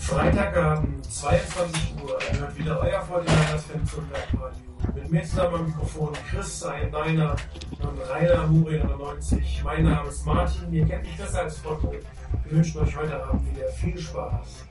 Freitagabend, 22 Uhr, hört wieder euer 49ers Fan zum Webradio. Mit mir zusammen am Mikrofon Chris, ein Niner und Rainer Muri 90. Mein Name ist Martin, ihr kennt mich besser als Foto. Wir wünschen euch heute Abend wieder viel Spaß.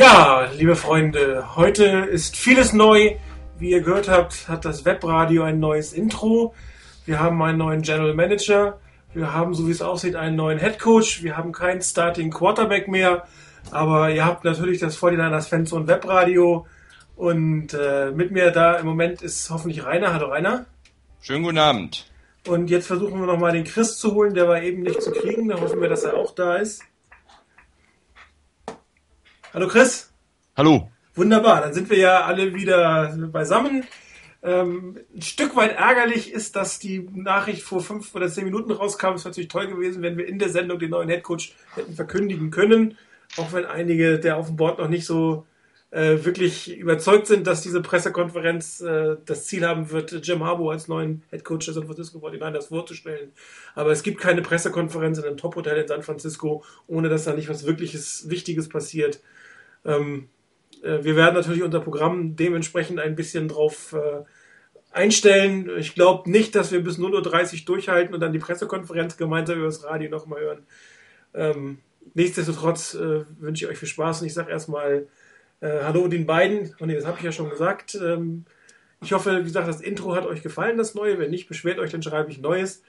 Ja, liebe Freunde, heute ist vieles neu. Wie ihr gehört habt, hat das Webradio ein neues Intro. Wir haben einen neuen General Manager. Wir haben, so wie es aussieht, einen neuen Head Coach. Wir haben keinen Starting Quarterback mehr. Aber ihr habt natürlich das 49ers Fanzone Webradio. Und äh, mit mir da im Moment ist hoffentlich Rainer. Hallo Rainer. Schönen guten Abend. Und jetzt versuchen wir nochmal den Chris zu holen. Der war eben nicht zu kriegen. Da hoffen wir, dass er auch da ist. Hallo Chris. Hallo. Wunderbar, dann sind wir ja alle wieder beisammen. Ähm, ein Stück weit ärgerlich ist, dass die Nachricht vor fünf oder zehn Minuten rauskam. Es wäre natürlich toll gewesen, wenn wir in der Sendung den neuen Headcoach hätten verkündigen können. Auch wenn einige der auf dem Board noch nicht so äh, wirklich überzeugt sind, dass diese Pressekonferenz äh, das Ziel haben wird, Jim Harbaugh als neuen Headcoach der San Francisco 49ers vorzustellen. Aber es gibt keine Pressekonferenz in einem Top-Hotel in San Francisco, ohne dass da nicht was wirkliches Wichtiges passiert. Ähm, äh, wir werden natürlich unser Programm dementsprechend ein bisschen drauf äh, einstellen. Ich glaube nicht, dass wir bis 0.30 Uhr durchhalten und dann die Pressekonferenz gemeinsam über das Radio nochmal hören. Ähm, nichtsdestotrotz äh, wünsche ich euch viel Spaß und ich sage erstmal äh, Hallo den beiden. Oh nee, das habe ich ja schon gesagt. Ähm, ich hoffe, wie gesagt, das Intro hat euch gefallen, das neue. Wenn nicht, beschwert euch, dann schreibe ich Neues.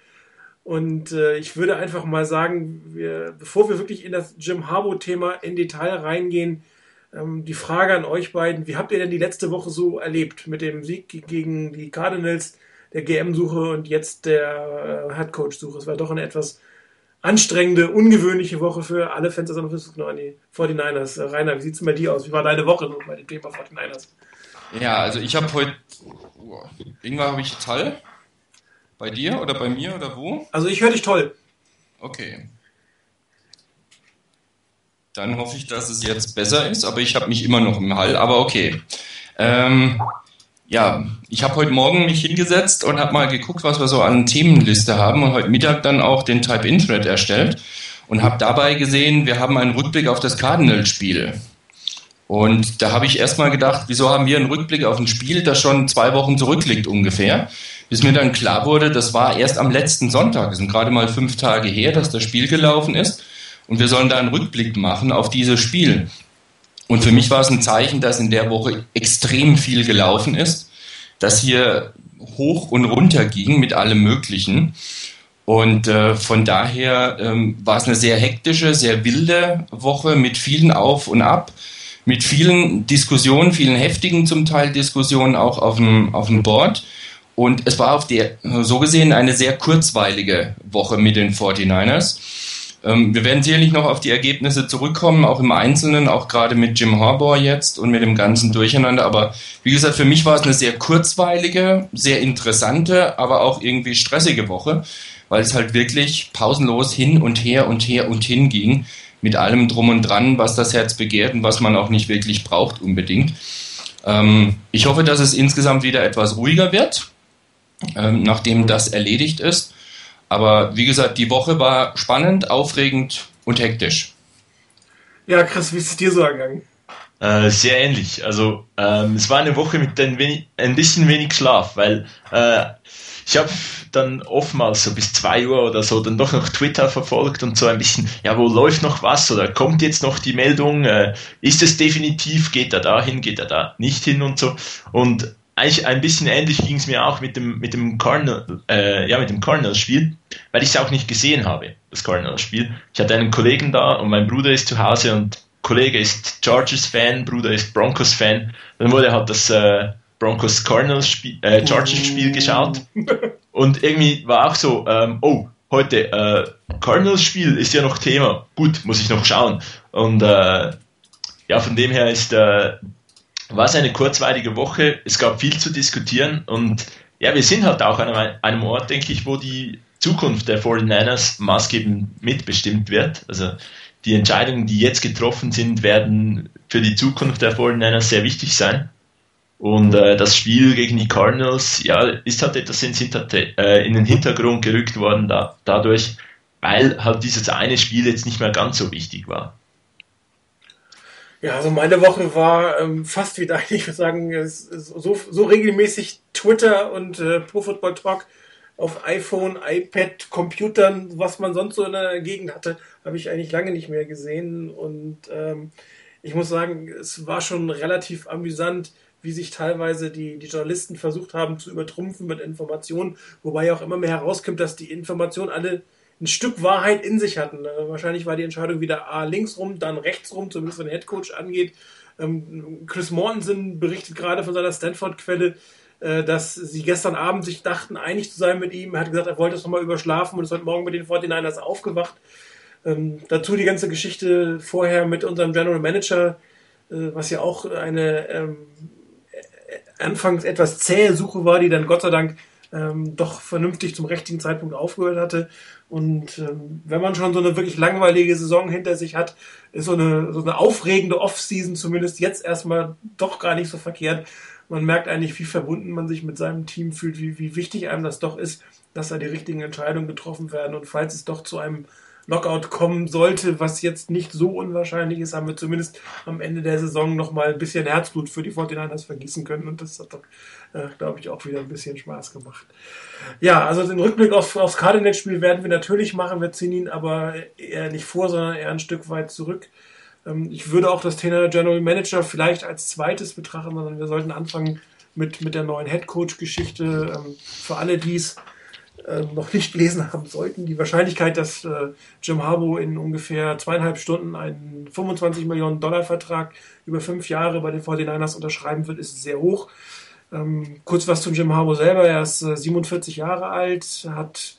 Und äh, ich würde einfach mal sagen, wir, bevor wir wirklich in das Jim Harbour-Thema in Detail reingehen, die Frage an euch beiden, wie habt ihr denn die letzte Woche so erlebt mit dem Sieg gegen die Cardinals, der GM-Suche und jetzt der äh, Headcoach-Suche? Es war doch eine etwas anstrengende, ungewöhnliche Woche für alle Fans der San Francisco 49ers. Äh, Rainer, wie sieht es bei dir aus? Wie war deine Woche so bei dem Thema 49ers? Ja, also ich habe heute, irgendwann habe ich toll. Bei dir oder bei mir oder wo? Also ich höre dich toll. Okay. Dann hoffe ich, dass es jetzt besser ist, aber ich habe mich immer noch im Hall, aber okay. Ähm, ja, ich habe heute Morgen mich hingesetzt und habe mal geguckt, was wir so an Themenliste haben und heute Mittag dann auch den Type-In-Thread erstellt und habe dabei gesehen, wir haben einen Rückblick auf das Cardinal-Spiel. Und da habe ich erstmal gedacht, wieso haben wir einen Rückblick auf ein Spiel, das schon zwei Wochen zurückliegt ungefähr? Bis mir dann klar wurde, das war erst am letzten Sonntag, es sind gerade mal fünf Tage her, dass das Spiel gelaufen ist. Und wir sollen da einen Rückblick machen auf dieses Spiel. Und für mich war es ein Zeichen, dass in der Woche extrem viel gelaufen ist, dass hier hoch und runter ging mit allem Möglichen. Und äh, von daher ähm, war es eine sehr hektische, sehr wilde Woche mit vielen Auf und Ab, mit vielen Diskussionen, vielen heftigen zum Teil Diskussionen auch auf dem, auf dem Board. Und es war auf der, so gesehen eine sehr kurzweilige Woche mit den 49ers. Ähm, wir werden sicherlich noch auf die Ergebnisse zurückkommen, auch im Einzelnen, auch gerade mit Jim Harbour jetzt und mit dem ganzen Durcheinander. Aber wie gesagt, für mich war es eine sehr kurzweilige, sehr interessante, aber auch irgendwie stressige Woche, weil es halt wirklich pausenlos hin und her und her und hin ging, mit allem drum und dran, was das Herz begehrt und was man auch nicht wirklich braucht unbedingt. Ähm, ich hoffe, dass es insgesamt wieder etwas ruhiger wird, ähm, nachdem das erledigt ist. Aber wie gesagt, die Woche war spannend, aufregend und hektisch. Ja, Chris, wie ist es dir so ergangen? Äh, sehr ähnlich. Also ähm, es war eine Woche mit ein, wenig, ein bisschen wenig Schlaf, weil äh, ich habe dann oftmals so bis zwei Uhr oder so dann doch noch Twitter verfolgt und so ein bisschen, ja, wo läuft noch was oder kommt jetzt noch die Meldung, äh, ist es definitiv, geht er da hin, geht er da nicht hin und so. Und eigentlich ein bisschen ähnlich ging es mir auch mit dem mit dem Cardinal, äh, ja mit dem Cardinals-Spiel, weil ich es auch nicht gesehen habe, das Cardinals-Spiel. Ich hatte einen Kollegen da und mein Bruder ist zu Hause und Kollege ist Chargers-Fan, Bruder ist Broncos-Fan. Dann wurde halt das äh, Broncos Cardinals Spiel, äh, Chargers Spiel geschaut und irgendwie war auch so, ähm, oh heute äh, Cardinals Spiel ist ja noch Thema. Gut, muss ich noch schauen. Und äh, ja, von dem her ist äh, war es eine kurzweilige Woche. Es gab viel zu diskutieren und ja, wir sind halt auch an einem, Ort, denke ich, wo die Zukunft der 49ers maßgebend mitbestimmt wird. Also die Entscheidungen, die jetzt getroffen sind, werden für die Zukunft der 49ers sehr wichtig sein. Und äh, das Spiel gegen die Cardinals, ja, ist halt etwas ins Hinter äh, in den Hintergrund gerückt worden da, dadurch, weil halt dieses eine Spiel jetzt nicht mehr ganz so wichtig war. Ja, also meine Woche war ähm, fast wie deine. Ich würde sagen, so, so regelmäßig Twitter und äh, Pro Football Talk auf iPhone, iPad, Computern, was man sonst so in der Gegend hatte, habe ich eigentlich lange nicht mehr gesehen. Und ähm, ich muss sagen, es war schon relativ amüsant, wie sich teilweise die, die Journalisten versucht haben zu übertrumpfen mit Informationen, wobei ja auch immer mehr herauskommt, dass die Informationen alle ein Stück Wahrheit in sich hatten. Äh, wahrscheinlich war die Entscheidung wieder A links rum, dann rechts rum, zumindest was den Headcoach angeht. Ähm, Chris Mortensen berichtet gerade von seiner Stanford-Quelle, äh, dass sie gestern Abend sich dachten, einig zu sein mit ihm. Er hat gesagt, er wollte es nochmal überschlafen und ist heute Morgen mit den 49ers aufgewacht. Ähm, dazu die ganze Geschichte vorher mit unserem General Manager, äh, was ja auch eine ähm, anfangs etwas zähe Suche war, die dann Gott sei Dank ähm, doch vernünftig zum richtigen Zeitpunkt aufgehört hatte. Und ähm, wenn man schon so eine wirklich langweilige Saison hinter sich hat, ist so eine, so eine aufregende Off-Season zumindest jetzt erstmal doch gar nicht so verkehrt. Man merkt eigentlich, wie verbunden man sich mit seinem Team fühlt, wie, wie wichtig einem das doch ist, dass da die richtigen Entscheidungen getroffen werden. Und falls es doch zu einem Knockout kommen sollte, was jetzt nicht so unwahrscheinlich ist, haben wir zumindest am Ende der Saison nochmal ein bisschen Herzblut für die 49ers vergießen können und das hat doch, äh, glaube ich, auch wieder ein bisschen Spaß gemacht. Ja, also den Rückblick auf, aufs Cardinals-Spiel werden wir natürlich machen, wir ziehen ihn aber eher nicht vor, sondern eher ein Stück weit zurück. Ähm, ich würde auch das Thema General Manager vielleicht als zweites betrachten, sondern wir sollten anfangen mit, mit der neuen Head Coach-Geschichte. Ähm, für alle, die es äh, noch nicht gelesen haben sollten. Die Wahrscheinlichkeit, dass äh, Jim Harbaugh in ungefähr zweieinhalb Stunden einen 25 Millionen Dollar Vertrag über fünf Jahre bei den 49ers unterschreiben wird, ist sehr hoch. Ähm, kurz was zu Jim Harbaugh selber. Er ist äh, 47 Jahre alt, hat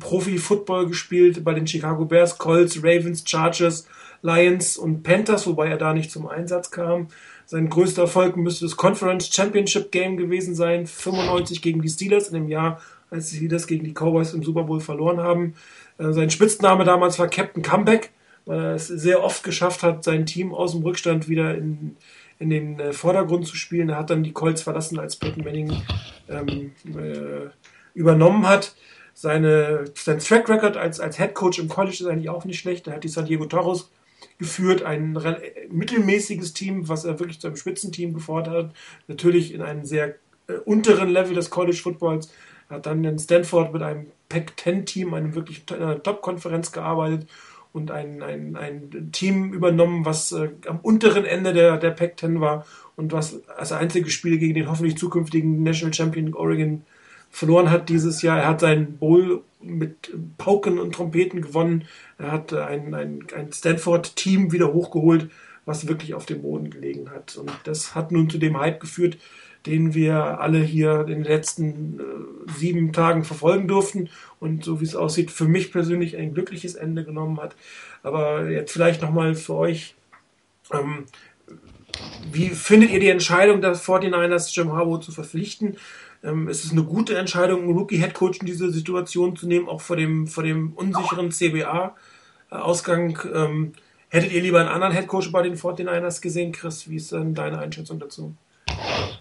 Profi-Football gespielt bei den Chicago Bears, Colts, Ravens, Chargers, Lions und Panthers, wobei er da nicht zum Einsatz kam. Sein größter Erfolg müsste das Conference Championship Game gewesen sein, 95 gegen die Steelers in dem Jahr, als sie das gegen die Cowboys im Super Bowl verloren haben. Äh, sein Spitzname damals war Captain Comeback, weil er es sehr oft geschafft hat, sein Team aus dem Rückstand wieder in, in den äh, Vordergrund zu spielen. Er hat dann die Colts verlassen, als Peyton Manning ähm, äh, übernommen hat. Seine, sein Track Record als, als Head Coach im College ist eigentlich auch nicht schlecht. Er hat die San Diego Toros geführt, ein mittelmäßiges Team, was er wirklich zu einem Spitzenteam gefordert hat. Natürlich in einem sehr äh, unteren Level des College Footballs hat dann in Stanford mit einem Pac-10-Team, einem wirklich Top-Konferenz gearbeitet und ein, ein, ein Team übernommen, was äh, am unteren Ende der, der Pac-10 war und was als einziges Spiel gegen den hoffentlich zukünftigen National Champion Oregon verloren hat dieses Jahr. Er hat seinen Bowl mit Pauken und Trompeten gewonnen. Er hat ein, ein, ein Stanford-Team wieder hochgeholt, was wirklich auf dem Boden gelegen hat. Und das hat nun zu dem Hype geführt, den wir alle hier in den letzten äh, sieben Tagen verfolgen durften und so wie es aussieht, für mich persönlich ein glückliches Ende genommen hat. Aber jetzt vielleicht nochmal für euch, ähm, wie findet ihr die Entscheidung der 49ers, Jim Harbaugh zu verpflichten? Ähm, ist es eine gute Entscheidung, einen Rookie-Headcoach in diese Situation zu nehmen, auch vor dem, vor dem unsicheren CBA-Ausgang? Ähm, hättet ihr lieber einen anderen Headcoach bei den 49ers gesehen, Chris? Wie ist denn deine Einschätzung dazu?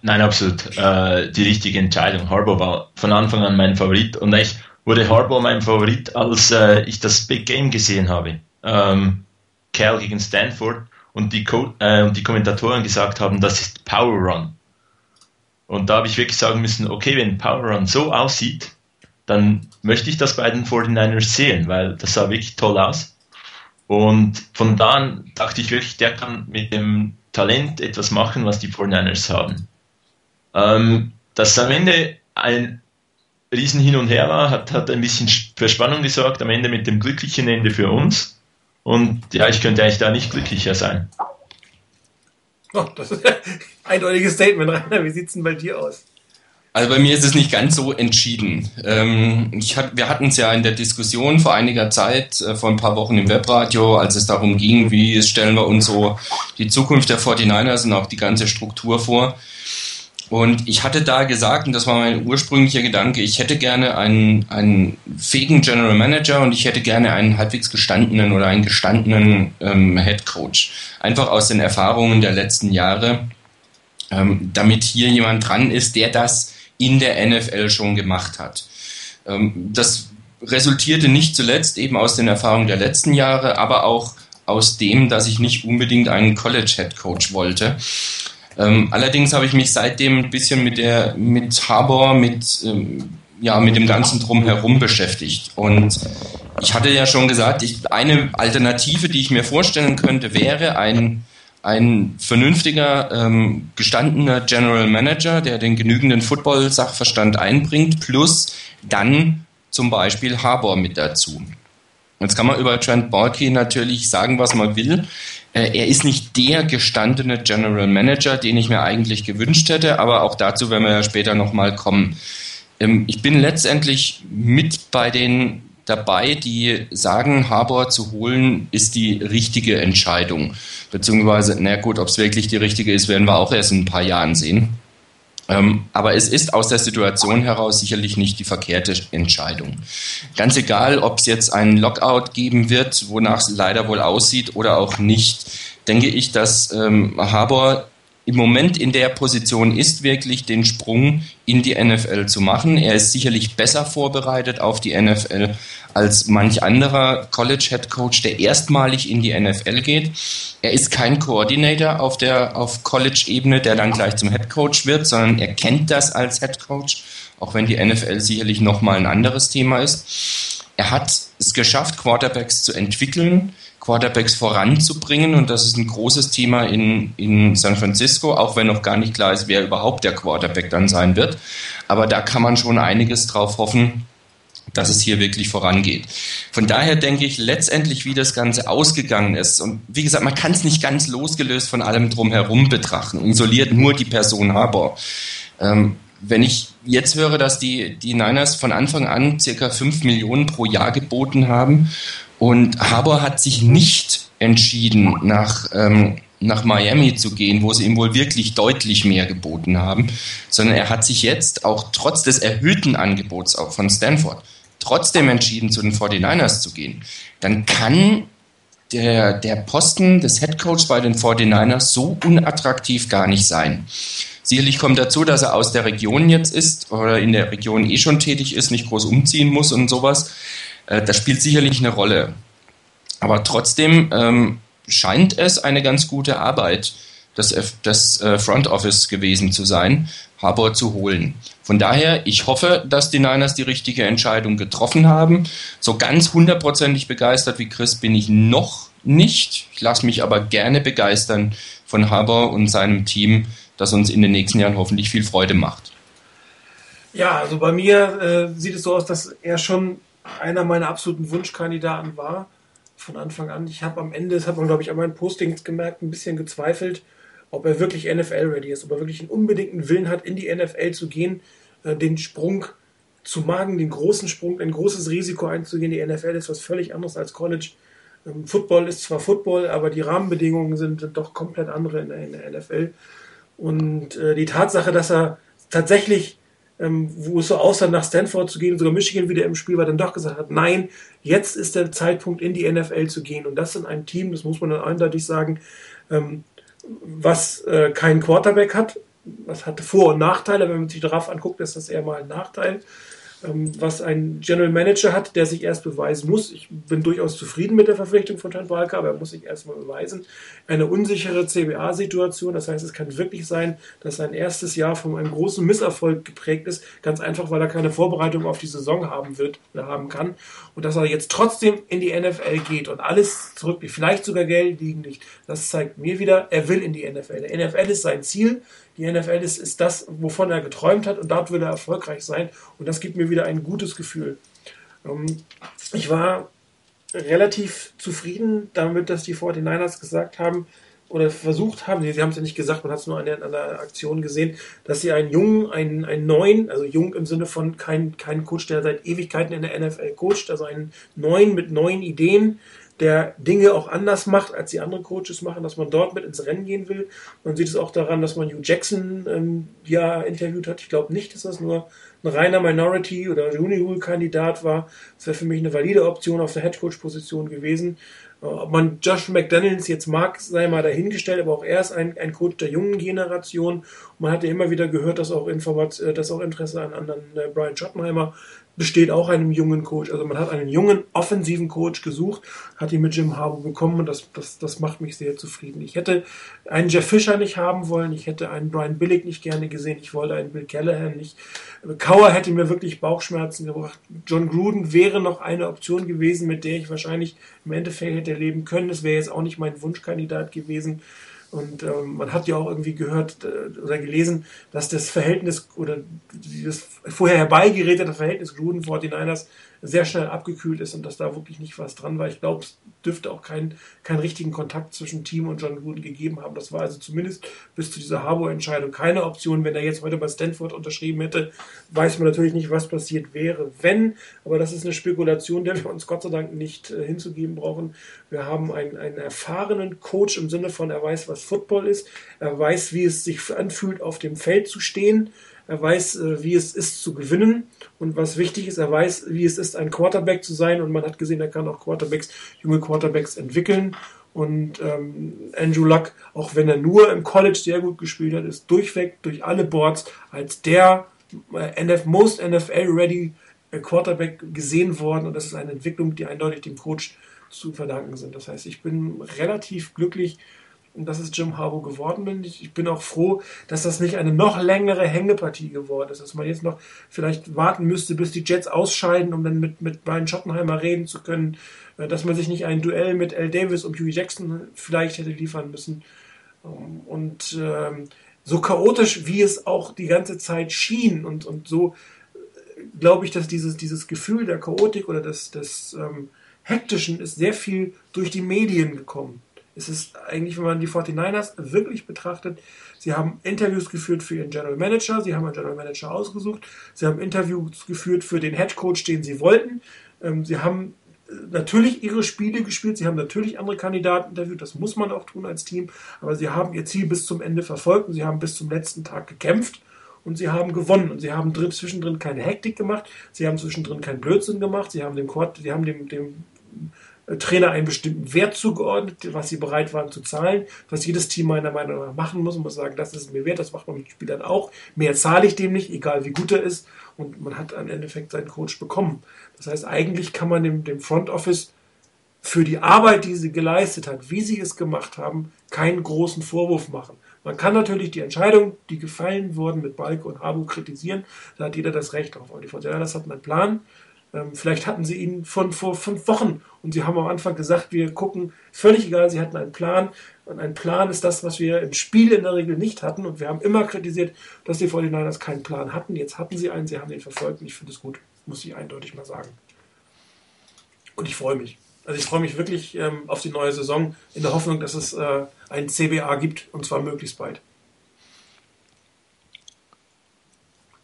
Nein, absolut. Äh, die richtige Entscheidung. Harbour war von Anfang an mein Favorit und ich wurde Harbour mein Favorit, als äh, ich das Big Game gesehen habe. Ähm, Cal gegen Stanford und die, Co äh, und die Kommentatoren gesagt haben, das ist Power Run. Und da habe ich wirklich sagen müssen, okay, wenn Power Run so aussieht, dann möchte ich das bei den 49ers sehen, weil das sah wirklich toll aus. Und von da an dachte ich wirklich, der kann mit dem Talent etwas machen, was die 49ers haben. Ähm, dass am Ende ein Riesen hin und her war, hat, hat ein bisschen für Spannung gesorgt, am Ende mit dem glücklichen Ende für uns. Und ja, ich könnte eigentlich da nicht glücklicher sein. Oh, das ist ein eindeutiges Statement, Rainer. Wie sieht es denn bei dir aus? Also bei mir ist es nicht ganz so entschieden. Ähm, hat, wir hatten es ja in der Diskussion vor einiger Zeit, äh, vor ein paar Wochen im Webradio, als es darum ging, wie stellen wir uns so die Zukunft der 49ers und auch die ganze Struktur vor. Und ich hatte da gesagt, und das war mein ursprünglicher Gedanke, ich hätte gerne einen, einen fähigen General Manager und ich hätte gerne einen halbwegs gestandenen oder einen gestandenen ähm, Head Coach. Einfach aus den Erfahrungen der letzten Jahre, ähm, damit hier jemand dran ist, der das in der NFL schon gemacht hat. Ähm, das resultierte nicht zuletzt eben aus den Erfahrungen der letzten Jahre, aber auch aus dem, dass ich nicht unbedingt einen College Head Coach wollte. Ähm, allerdings habe ich mich seitdem ein bisschen mit der, mit Harbor, mit, ähm, ja, mit dem ganzen Drumherum beschäftigt. Und ich hatte ja schon gesagt, ich, eine Alternative, die ich mir vorstellen könnte, wäre ein, ein vernünftiger, ähm, gestandener General Manager, der den genügenden Football-Sachverstand einbringt, plus dann zum Beispiel Harbor mit dazu. Jetzt kann man über Trent Balky natürlich sagen, was man will. Äh, er ist nicht der gestandene General Manager, den ich mir eigentlich gewünscht hätte, aber auch dazu werden wir ja später nochmal kommen. Ähm, ich bin letztendlich mit bei den dabei, die sagen, Harbour zu holen, ist die richtige Entscheidung. Beziehungsweise, na gut, ob es wirklich die richtige ist, werden wir auch erst in ein paar Jahren sehen. Ähm, aber es ist aus der Situation heraus sicherlich nicht die verkehrte Entscheidung. Ganz egal, ob es jetzt einen Lockout geben wird, wonach es leider wohl aussieht oder auch nicht, denke ich, dass ähm, Harbour im Moment in der Position ist, wirklich den Sprung in die NFL zu machen. Er ist sicherlich besser vorbereitet auf die NFL als manch anderer College Head Coach, der erstmalig in die NFL geht. Er ist kein Coordinator auf der auf College Ebene, der dann gleich zum Head Coach wird, sondern er kennt das als Head Coach, auch wenn die NFL sicherlich noch mal ein anderes Thema ist. Er hat es geschafft, Quarterbacks zu entwickeln Quarterbacks voranzubringen. Und das ist ein großes Thema in, in San Francisco, auch wenn noch gar nicht klar ist, wer überhaupt der Quarterback dann sein wird. Aber da kann man schon einiges drauf hoffen, dass es hier wirklich vorangeht. Von daher denke ich letztendlich, wie das Ganze ausgegangen ist. Und wie gesagt, man kann es nicht ganz losgelöst von allem drumherum betrachten, isoliert nur die Person Harbour. Ähm, wenn ich jetzt höre, dass die, die Niners von Anfang an circa 5 Millionen pro Jahr geboten haben und Harbour hat sich nicht entschieden, nach, ähm, nach Miami zu gehen, wo sie ihm wohl wirklich deutlich mehr geboten haben, sondern er hat sich jetzt auch trotz des erhöhten Angebots auch von Stanford trotzdem entschieden, zu den 49ers zu gehen. Dann kann der, der Posten des Headcoachs bei den 49ers so unattraktiv gar nicht sein. Sicherlich kommt dazu, dass er aus der Region jetzt ist oder in der Region eh schon tätig ist, nicht groß umziehen muss und sowas. Äh, das spielt sicherlich eine Rolle. Aber trotzdem ähm, scheint es eine ganz gute Arbeit des, des äh, Front Office gewesen zu sein, Harbour zu holen. Von daher, ich hoffe, dass die Niners die richtige Entscheidung getroffen haben. So ganz hundertprozentig begeistert wie Chris bin ich noch nicht. Ich lasse mich aber gerne begeistern von Harbour und seinem Team, das uns in den nächsten Jahren hoffentlich viel Freude macht. Ja, also bei mir äh, sieht es so aus, dass er schon einer meiner absoluten Wunschkandidaten war von Anfang an. Ich habe am Ende, das hat man glaube ich an meinen Postings gemerkt, ein bisschen gezweifelt, ob er wirklich NFL-ready ist, ob er wirklich einen unbedingten Willen hat, in die NFL zu gehen, äh, den Sprung zu magen, den großen Sprung, ein großes Risiko einzugehen. Die NFL ist was völlig anderes als College. Ähm, Football ist zwar Football, aber die Rahmenbedingungen sind doch komplett andere in der, in der NFL. Und äh, die Tatsache, dass er tatsächlich ähm, wo es so aussah, nach Stanford zu gehen sogar Michigan wieder im Spiel war, dann doch gesagt hat, nein, jetzt ist der Zeitpunkt, in die NFL zu gehen. Und das in einem Team, das muss man dann eindeutig sagen, ähm, was äh, keinen Quarterback hat. Das hatte Vor- und Nachteile. Wenn man sich darauf anguckt, ist das eher mal ein Nachteil. Ähm, was ein General Manager hat, der sich erst beweisen muss. Ich bin durchaus zufrieden mit der Verpflichtung von Trent Walker, aber er muss sich erstmal beweisen. Eine unsichere CBA-Situation, das heißt, es kann wirklich sein, dass sein erstes Jahr von einem großen Misserfolg geprägt ist, ganz einfach, weil er keine Vorbereitung auf die Saison haben wird oder haben kann und dass er jetzt trotzdem in die NFL geht und alles zurückliegt, vielleicht sogar Geld liegen nicht. Das zeigt mir wieder, er will in die NFL. Der NFL ist sein Ziel. Die NFL ist, ist das, wovon er geträumt hat und dort will er erfolgreich sein. Und das gibt mir wieder ein gutes Gefühl. Ähm, ich war relativ zufrieden damit, dass die 49ers gesagt haben, oder versucht haben, sie haben es ja nicht gesagt, man hat es nur an der, an der Aktion gesehen, dass sie einen jungen, einen, einen neuen, also jung im Sinne von kein, kein Coach, der seit Ewigkeiten in der NFL coacht, also einen neuen mit neuen Ideen, der Dinge auch anders macht, als die anderen Coaches machen, dass man dort mit ins Rennen gehen will. Man sieht es auch daran, dass man Hugh Jackson ähm, ja interviewt hat. Ich glaube nicht, dass das nur ein reiner Minority oder Juni-Kandidat war. Das wäre für mich eine valide Option auf der Headcoach-Position gewesen. Äh, ob man Josh McDaniels jetzt mag, sei mal dahingestellt, aber auch er ist ein, ein Coach der jungen Generation. Man hat ja immer wieder gehört, dass auch, Informat äh, dass auch Interesse an anderen äh, Brian Schottenheimer besteht auch einem jungen Coach. Also man hat einen jungen, offensiven Coach gesucht, hat ihn mit Jim Harbour bekommen und das, das, das macht mich sehr zufrieden. Ich hätte einen Jeff Fisher nicht haben wollen, ich hätte einen Brian Billick nicht gerne gesehen, ich wollte einen Bill Callahan nicht. Kauer hätte mir wirklich Bauchschmerzen gebracht. John Gruden wäre noch eine Option gewesen, mit der ich wahrscheinlich im Endeffekt hätte leben können. Das wäre jetzt auch nicht mein Wunschkandidat gewesen. Und ähm, man hat ja auch irgendwie gehört äh, oder gelesen, dass das Verhältnis oder das vorher herbeigeredete Verhältnis Gruden 49ers sehr schnell abgekühlt ist und dass da wirklich nicht was dran war. Ich glaube, es dürfte auch keinen keinen richtigen Kontakt zwischen Team und John Gruden gegeben haben. Das war also zumindest bis zu dieser Harbour-Entscheidung keine Option. Wenn er jetzt heute bei Stanford unterschrieben hätte, weiß man natürlich nicht, was passiert wäre, wenn. Aber das ist eine Spekulation, der wir uns Gott sei Dank nicht äh, hinzugeben brauchen. Wir haben einen, einen erfahrenen Coach im Sinne von, er weiß, was Football ist. Er weiß, wie es sich anfühlt, auf dem Feld zu stehen. Er weiß, äh, wie es ist zu gewinnen und was wichtig ist, er weiß, wie es ist, ein Quarterback zu sein und man hat gesehen, er kann auch Quarterbacks, junge Quarterbacks entwickeln. Und ähm, Andrew Luck, auch wenn er nur im College sehr gut gespielt hat, ist durchweg durch alle Boards als der äh, NF, most NFL-ready äh, Quarterback gesehen worden. Und das ist eine Entwicklung, die eindeutig dem Coach zu verdanken sind. Das heißt, ich bin relativ glücklich, dass es Jim Harbaugh geworden bin. Ich bin auch froh, dass das nicht eine noch längere Hängepartie geworden ist, dass man jetzt noch vielleicht warten müsste, bis die Jets ausscheiden, um dann mit, mit Brian Schottenheimer reden zu können, äh, dass man sich nicht ein Duell mit L. Davis und Huey Jackson vielleicht hätte liefern müssen. Ähm, und ähm, so chaotisch, wie es auch die ganze Zeit schien und, und so äh, glaube ich, dass dieses, dieses Gefühl der Chaotik oder des, des ähm, Hektischen ist sehr viel durch die Medien gekommen. Es ist eigentlich, wenn man die 49ers wirklich betrachtet, sie haben Interviews geführt für ihren General Manager, sie haben einen General Manager ausgesucht, sie haben Interviews geführt für den Head Coach, den sie wollten, ähm, sie haben äh, natürlich ihre Spiele gespielt, sie haben natürlich andere Kandidaten interviewt, das muss man auch tun als Team, aber sie haben ihr Ziel bis zum Ende verfolgt und sie haben bis zum letzten Tag gekämpft und sie haben gewonnen und sie haben drin, zwischendrin keine Hektik gemacht, sie haben zwischendrin keinen Blödsinn gemacht, sie haben dem, sie haben dem, dem Trainer einen bestimmten Wert zugeordnet, was sie bereit waren zu zahlen, was jedes Team meiner Meinung nach machen muss. Man muss sagen, das ist mir wert, das macht man mit Spielern auch. Mehr zahle ich dem nicht, egal wie gut er ist. Und man hat im Endeffekt seinen Coach bekommen. Das heißt, eigentlich kann man dem, dem Front Office für die Arbeit, die sie geleistet hat, wie sie es gemacht haben, keinen großen Vorwurf machen. Man kann natürlich die Entscheidung, die gefallen wurden mit Balke und Habu kritisieren. Da hat jeder das Recht drauf. Aber die Fortinanders hatten einen Plan. Ähm, vielleicht hatten sie ihn von vor fünf Wochen und sie haben am Anfang gesagt, wir gucken, völlig egal, sie hatten einen Plan. Und ein Plan ist das, was wir im Spiel in der Regel nicht hatten. Und wir haben immer kritisiert, dass die 49ers keinen Plan hatten. Jetzt hatten sie einen, sie haben den verfolgt und ich finde es gut, muss ich eindeutig mal sagen. Und ich freue mich. Also ich freue mich wirklich ähm, auf die neue Saison in der Hoffnung, dass es äh, ein CBA gibt und zwar möglichst bald.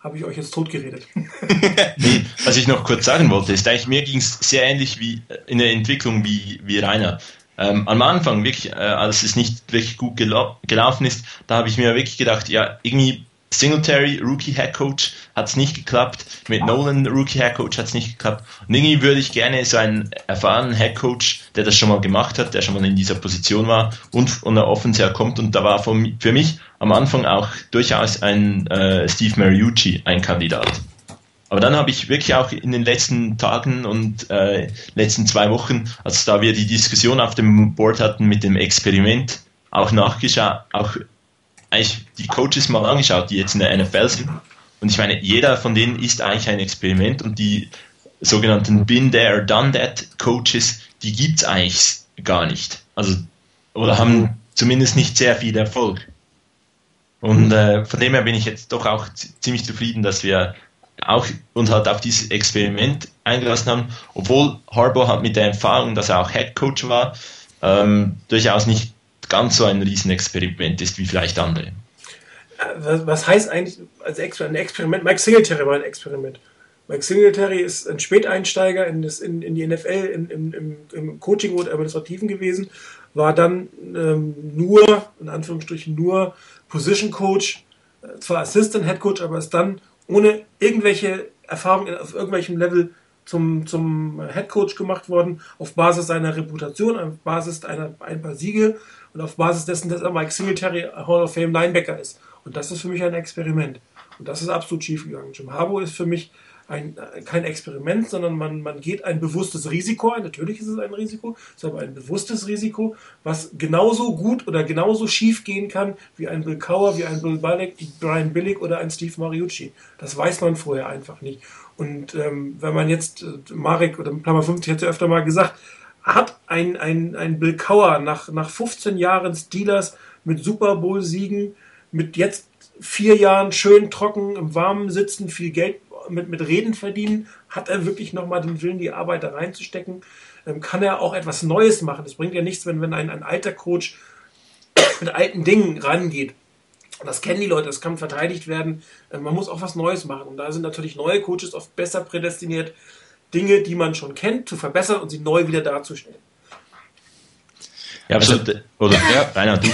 Habe ich euch jetzt totgeredet. nee, was ich noch kurz sagen wollte, ist eigentlich, mir ging es sehr ähnlich wie äh, in der Entwicklung wie, wie Rainer. Ähm, am Anfang, wirklich, äh, als es nicht wirklich gut gelau gelaufen ist, da habe ich mir wirklich gedacht, ja, irgendwie Singletary, Rookie Head Coach, hat es nicht geklappt. Mit Nolan, Rookie Head Coach, hat es nicht geklappt. Und irgendwie würde ich gerne so einen erfahrenen Head Coach, der das schon mal gemacht hat, der schon mal in dieser Position war und von der Offense her kommt. Und da war von, für mich am Anfang auch durchaus ein äh, Steve Mariucci ein Kandidat. Aber dann habe ich wirklich auch in den letzten Tagen und äh, letzten zwei Wochen, als da wir die Diskussion auf dem Board hatten mit dem Experiment, auch nachgeschaut, auch eigentlich die Coaches mal angeschaut, die jetzt in der NFL sind. Und ich meine, jeder von denen ist eigentlich ein Experiment und die sogenannten Been There, Done That Coaches, die gibt es eigentlich gar nicht. Also, oder haben zumindest nicht sehr viel Erfolg. Und äh, von dem her bin ich jetzt doch auch ziemlich zufrieden, dass wir auch uns halt auf dieses Experiment eingelassen haben, obwohl Harbour halt mit der Erfahrung, dass er auch Head Coach war, ähm, durchaus nicht ganz so ein Riesenexperiment ist wie vielleicht andere. Was heißt eigentlich als Experiment? Ein Experiment? Mike Singletary war ein Experiment. Mike Singletary ist ein Späteinsteiger in, das, in, in die NFL, in, in, im, im Coaching und Administrativen gewesen, war dann ähm, nur, in Anführungsstrichen nur Position Coach, äh, zwar Assistant Head Coach, aber ist dann ohne irgendwelche Erfahrung auf irgendwelcem Level zum, zum Head Coach gemacht worden, auf Basis seiner Reputation, auf Basis einer, ein paar Siege und auf Basis dessen, dass er Mike Singletary Hall of Fame Linebacker ist. Und das ist für mich ein Experiment. Und das ist absolut schief gegangen. Jim Harbour ist für mich ein, kein Experiment, sondern man, man geht ein bewusstes Risiko ein. Natürlich ist es ein Risiko, es ist aber ein bewusstes Risiko, was genauso gut oder genauso schief gehen kann wie ein Bill Cower, wie ein Bill Balick, Brian Billick oder ein Steve Mariucci. Das weiß man vorher einfach nicht. Und ähm, wenn man jetzt, äh, Marek oder Klammer 50 hat ja öfter mal gesagt, hat ein, ein, ein Bill Cower nach, nach 15 Jahren Steelers mit Super Bowl-Siegen, mit jetzt vier Jahren schön trocken im Warmen sitzen, viel Geld mit, mit Reden verdienen, hat er wirklich nochmal den Willen, die Arbeit da reinzustecken, ähm, kann er auch etwas Neues machen. Es bringt ja nichts, wenn, wenn ein, ein alter Coach mit alten Dingen rangeht. Und das kennen die Leute, das kann verteidigt werden. Ähm, man muss auch was Neues machen. Und da sind natürlich neue Coaches oft besser prädestiniert, Dinge, die man schon kennt, zu verbessern und sie neu wieder darzustellen. Ja, also, oder ja, Rainer, du.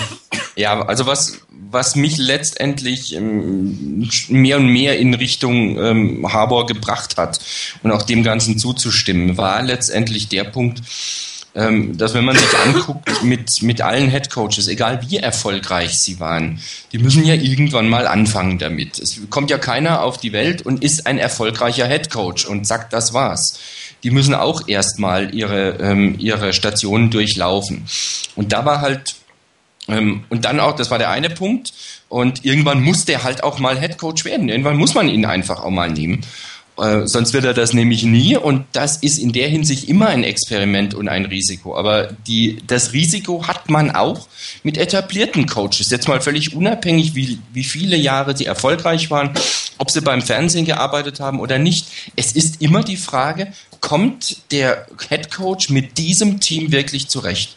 Ja, also was, was mich letztendlich ähm, mehr und mehr in Richtung ähm, Harbour gebracht hat und auch dem Ganzen zuzustimmen, war letztendlich der Punkt, ähm, dass wenn man sich anguckt mit, mit allen Headcoaches, egal wie erfolgreich sie waren, die müssen ja irgendwann mal anfangen damit. Es kommt ja keiner auf die Welt und ist ein erfolgreicher Headcoach und sagt, das war's die müssen auch erstmal ihre, ähm, ihre Stationen durchlaufen. Und da war halt ähm, und dann auch, das war der eine Punkt. Und irgendwann muss der halt auch mal Head Coach werden. Irgendwann muss man ihn einfach auch mal nehmen. Äh, sonst wird er das nämlich nie. Und das ist in der Hinsicht immer ein Experiment und ein Risiko. Aber die, das Risiko hat man auch mit etablierten Coaches. Jetzt mal völlig unabhängig, wie, wie viele Jahre sie erfolgreich waren, ob sie beim Fernsehen gearbeitet haben oder nicht. Es ist immer die Frage, kommt der Head Coach mit diesem Team wirklich zurecht?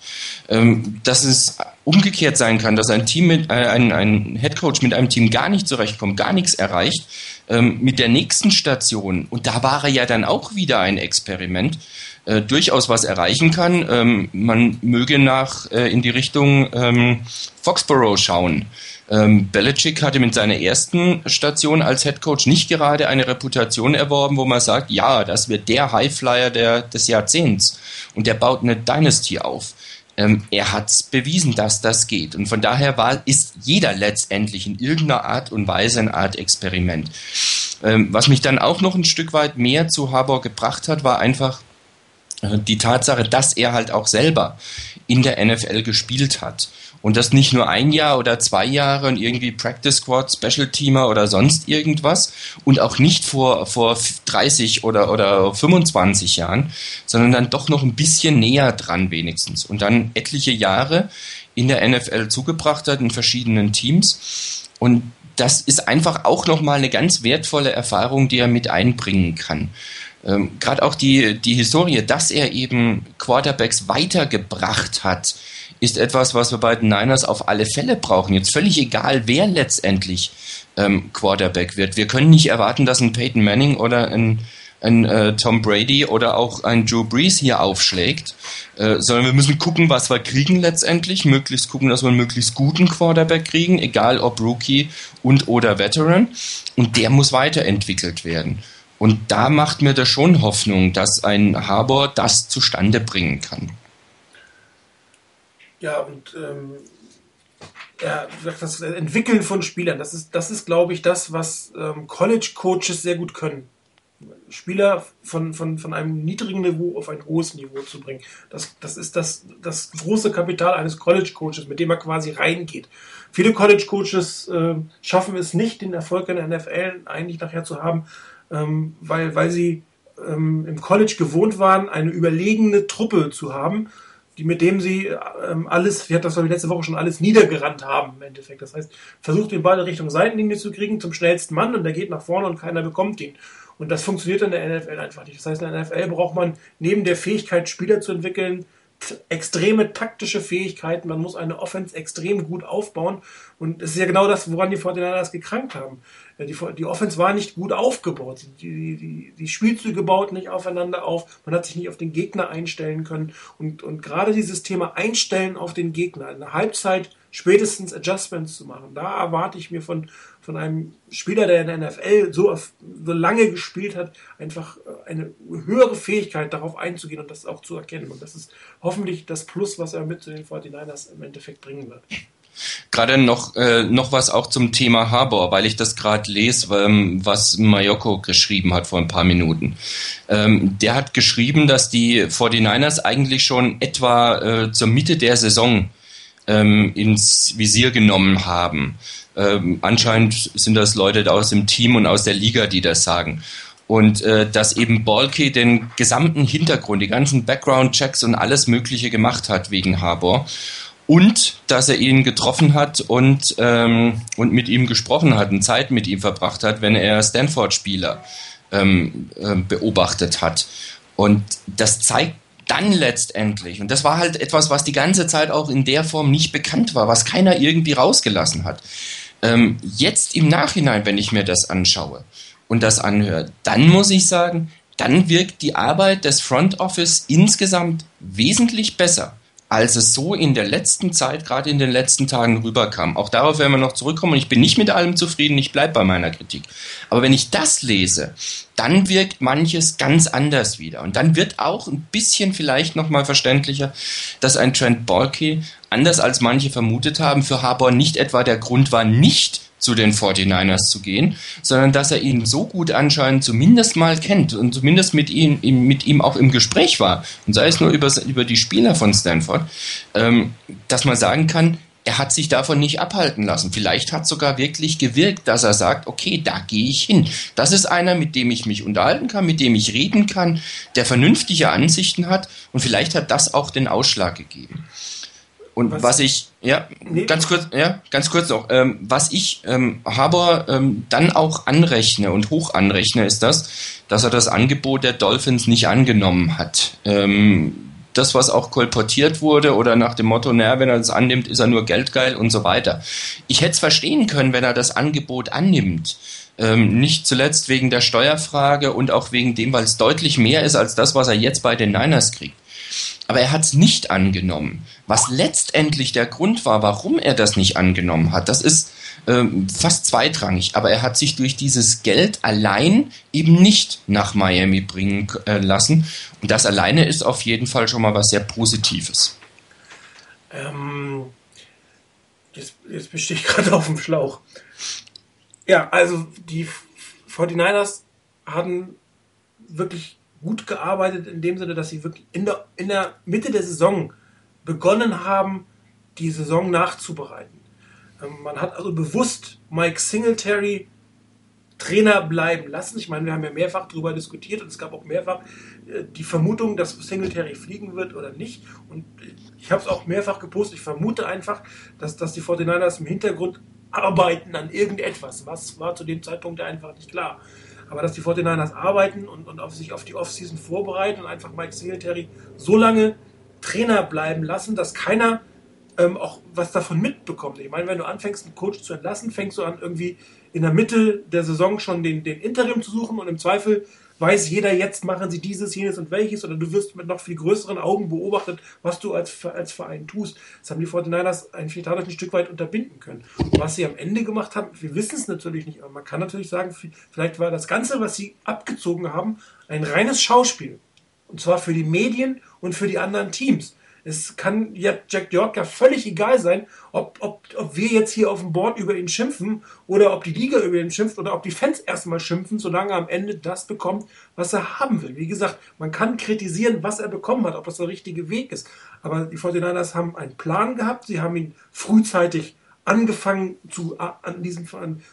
Ähm, dass es umgekehrt sein kann, dass ein Team mit, äh, ein, ein Head Coach mit einem Team gar nicht zurechtkommt, gar nichts erreicht, ähm, mit der nächsten Station, und da war er ja dann auch wieder ein Experiment, äh, durchaus was erreichen kann. Ähm, man möge nach äh, in die Richtung ähm, Foxborough schauen. Ähm, Belichick hatte mit seiner ersten Station als Head Coach nicht gerade eine Reputation erworben, wo man sagt, ja, das wird der Highflyer der, des Jahrzehnts und der baut eine Dynasty auf ähm, er hat bewiesen, dass das geht. Und von daher war, ist jeder letztendlich in irgendeiner Art und Weise eine Art Experiment. Ähm, was mich dann auch noch ein Stück weit mehr zu Harbour gebracht hat, war einfach äh, die Tatsache, dass er halt auch selber in der NFL gespielt hat. Und das nicht nur ein Jahr oder zwei Jahre und irgendwie Practice Squad, Special Teamer oder sonst irgendwas und auch nicht vor, vor 30 oder, oder 25 Jahren, sondern dann doch noch ein bisschen näher dran wenigstens und dann etliche Jahre in der NFL zugebracht hat in verschiedenen Teams und das ist einfach auch nochmal eine ganz wertvolle Erfahrung, die er mit einbringen kann. Ähm, Gerade auch die, die Historie, dass er eben Quarterbacks weitergebracht hat, ist etwas, was wir bei den Niners auf alle Fälle brauchen. Jetzt völlig egal, wer letztendlich ähm, Quarterback wird. Wir können nicht erwarten, dass ein Peyton Manning oder ein, ein äh, Tom Brady oder auch ein Joe Brees hier aufschlägt, äh, sondern wir müssen gucken, was wir kriegen letztendlich, möglichst gucken, dass wir einen möglichst guten Quarterback kriegen, egal ob Rookie und oder Veteran, und der muss weiterentwickelt werden. Und da macht mir das schon Hoffnung, dass ein Harbour das zustande bringen kann. Ja, und ähm, ja, das Entwickeln von Spielern, das ist, das ist glaube ich, das, was ähm, College-Coaches sehr gut können. Spieler von, von, von einem niedrigen Niveau auf ein hohes Niveau zu bringen. Das, das ist das, das große Kapital eines College-Coaches, mit dem er quasi reingeht. Viele College-Coaches äh, schaffen es nicht, den Erfolg in der NFL eigentlich nachher zu haben, ähm, weil, weil sie ähm, im College gewohnt waren, eine überlegene Truppe zu haben, die mit dem sie ähm, alles, wie hat das letzte Woche schon alles niedergerannt haben im Endeffekt. Das heißt, versucht den Ball Richtung Seitenlinie zu kriegen zum schnellsten Mann und der geht nach vorne und keiner bekommt ihn. Und das funktioniert in der NFL einfach nicht. Das heißt, in der NFL braucht man neben der Fähigkeit, Spieler zu entwickeln, extreme taktische Fähigkeiten. Man muss eine Offense extrem gut aufbauen. Und es ist ja genau das, woran die Fortinanders gekrankt haben. die, die Offense war nicht gut aufgebaut. Die, die, die Spielzüge bauten nicht aufeinander auf. Man hat sich nicht auf den Gegner einstellen können. Und, und gerade dieses Thema Einstellen auf den Gegner, in der Halbzeit spätestens Adjustments zu machen, da erwarte ich mir von, von einem Spieler, der in der NFL so, so lange gespielt hat, einfach eine höhere Fähigkeit darauf einzugehen und das auch zu erkennen. Und das ist hoffentlich das Plus, was er mit zu den 49ers im Endeffekt bringen wird. Gerade noch, äh, noch was auch zum Thema Harbor, weil ich das gerade lese, ähm, was Mayoko geschrieben hat vor ein paar Minuten. Ähm, der hat geschrieben, dass die 49ers eigentlich schon etwa äh, zur Mitte der Saison ähm, ins Visier genommen haben. Ähm, anscheinend sind das Leute aus dem Team und aus der Liga, die das sagen. Und äh, dass eben Balky den gesamten Hintergrund, die ganzen Background-Checks und alles Mögliche gemacht hat wegen Harbor und dass er ihn getroffen hat und, ähm, und mit ihm gesprochen hat und Zeit mit ihm verbracht hat, wenn er Stanford-Spieler ähm, äh, beobachtet hat. Und das zeigt dann letztendlich, und das war halt etwas, was die ganze Zeit auch in der Form nicht bekannt war, was keiner irgendwie rausgelassen hat. Ähm, jetzt im Nachhinein, wenn ich mir das anschaue und das anhöre, dann muss ich sagen, dann wirkt die Arbeit des Front Office insgesamt wesentlich besser als es so in der letzten Zeit, gerade in den letzten Tagen rüberkam. Auch darauf werden wir noch zurückkommen und ich bin nicht mit allem zufrieden, ich bleibe bei meiner Kritik. Aber wenn ich das lese, dann wirkt manches ganz anders wieder. Und dann wird auch ein bisschen vielleicht nochmal verständlicher, dass ein Trent Balky, anders als manche vermutet haben, für Harbour nicht etwa der Grund war, nicht zu den 49ers zu gehen, sondern dass er ihn so gut anscheinend zumindest mal kennt und zumindest mit ihm, mit ihm auch im Gespräch war, und sei es nur über, über die Spieler von Stanford, ähm, dass man sagen kann, er hat sich davon nicht abhalten lassen. Vielleicht hat sogar wirklich gewirkt, dass er sagt, okay, da gehe ich hin. Das ist einer, mit dem ich mich unterhalten kann, mit dem ich reden kann, der vernünftige Ansichten hat und vielleicht hat das auch den Ausschlag gegeben. Und was, was ich, ja, nee. ganz kurz, ja, ganz kurz noch, ähm, was ich ähm, Haber ähm, dann auch anrechne und hoch anrechne, ist das, dass er das Angebot der Dolphins nicht angenommen hat. Ähm, das, was auch kolportiert wurde oder nach dem Motto, naja, wenn er das annimmt, ist er nur geldgeil und so weiter. Ich hätte es verstehen können, wenn er das Angebot annimmt. Ähm, nicht zuletzt wegen der Steuerfrage und auch wegen dem, weil es deutlich mehr ist als das, was er jetzt bei den Niners kriegt. Aber er hat es nicht angenommen. Was letztendlich der Grund war, warum er das nicht angenommen hat, das ist ähm, fast zweitrangig. Aber er hat sich durch dieses Geld allein eben nicht nach Miami bringen äh, lassen. Und das alleine ist auf jeden Fall schon mal was sehr Positives. Ähm, jetzt, jetzt bestehe ich gerade auf dem Schlauch. Ja, also die 49ers hatten wirklich gut gearbeitet in dem Sinne, dass sie wirklich in der, in der Mitte der Saison begonnen haben, die Saison nachzubereiten. Ähm, man hat also bewusst Mike Singletary Trainer bleiben lassen. Ich meine, wir haben ja mehrfach darüber diskutiert und es gab auch mehrfach äh, die Vermutung, dass Singletary fliegen wird oder nicht. Und ich habe es auch mehrfach gepostet. Ich vermute einfach, dass, dass die 49ers im Hintergrund arbeiten an irgendetwas. Was war zu dem Zeitpunkt einfach nicht klar. Aber dass die 49ers arbeiten und, und auf sich auf die Offseason vorbereiten und einfach Mike Singletary so lange Trainer bleiben lassen, dass keiner ähm, auch was davon mitbekommt. Ich meine, wenn du anfängst, einen Coach zu entlassen, fängst du an, irgendwie in der Mitte der Saison schon den, den Interim zu suchen und im Zweifel weiß jeder, jetzt machen sie dieses, jenes und welches, oder du wirst mit noch viel größeren Augen beobachtet, was du als, als Verein tust. Das haben die 49ers eigentlich dadurch ein Stück weit unterbinden können. Und was sie am Ende gemacht haben, wir wissen es natürlich nicht, aber man kann natürlich sagen, vielleicht war das Ganze, was sie abgezogen haben, ein reines Schauspiel. Und zwar für die Medien und für die anderen Teams. Es kann ja Jack Yorker völlig egal sein, ob, ob, ob wir jetzt hier auf dem Board über ihn schimpfen oder ob die Liga über ihn schimpft oder ob die Fans erstmal schimpfen, solange er am Ende das bekommt, was er haben will. Wie gesagt, man kann kritisieren, was er bekommen hat, ob das der richtige Weg ist. Aber die 49ers haben einen Plan gehabt, sie haben ihn frühzeitig angefangen zu, an diesem,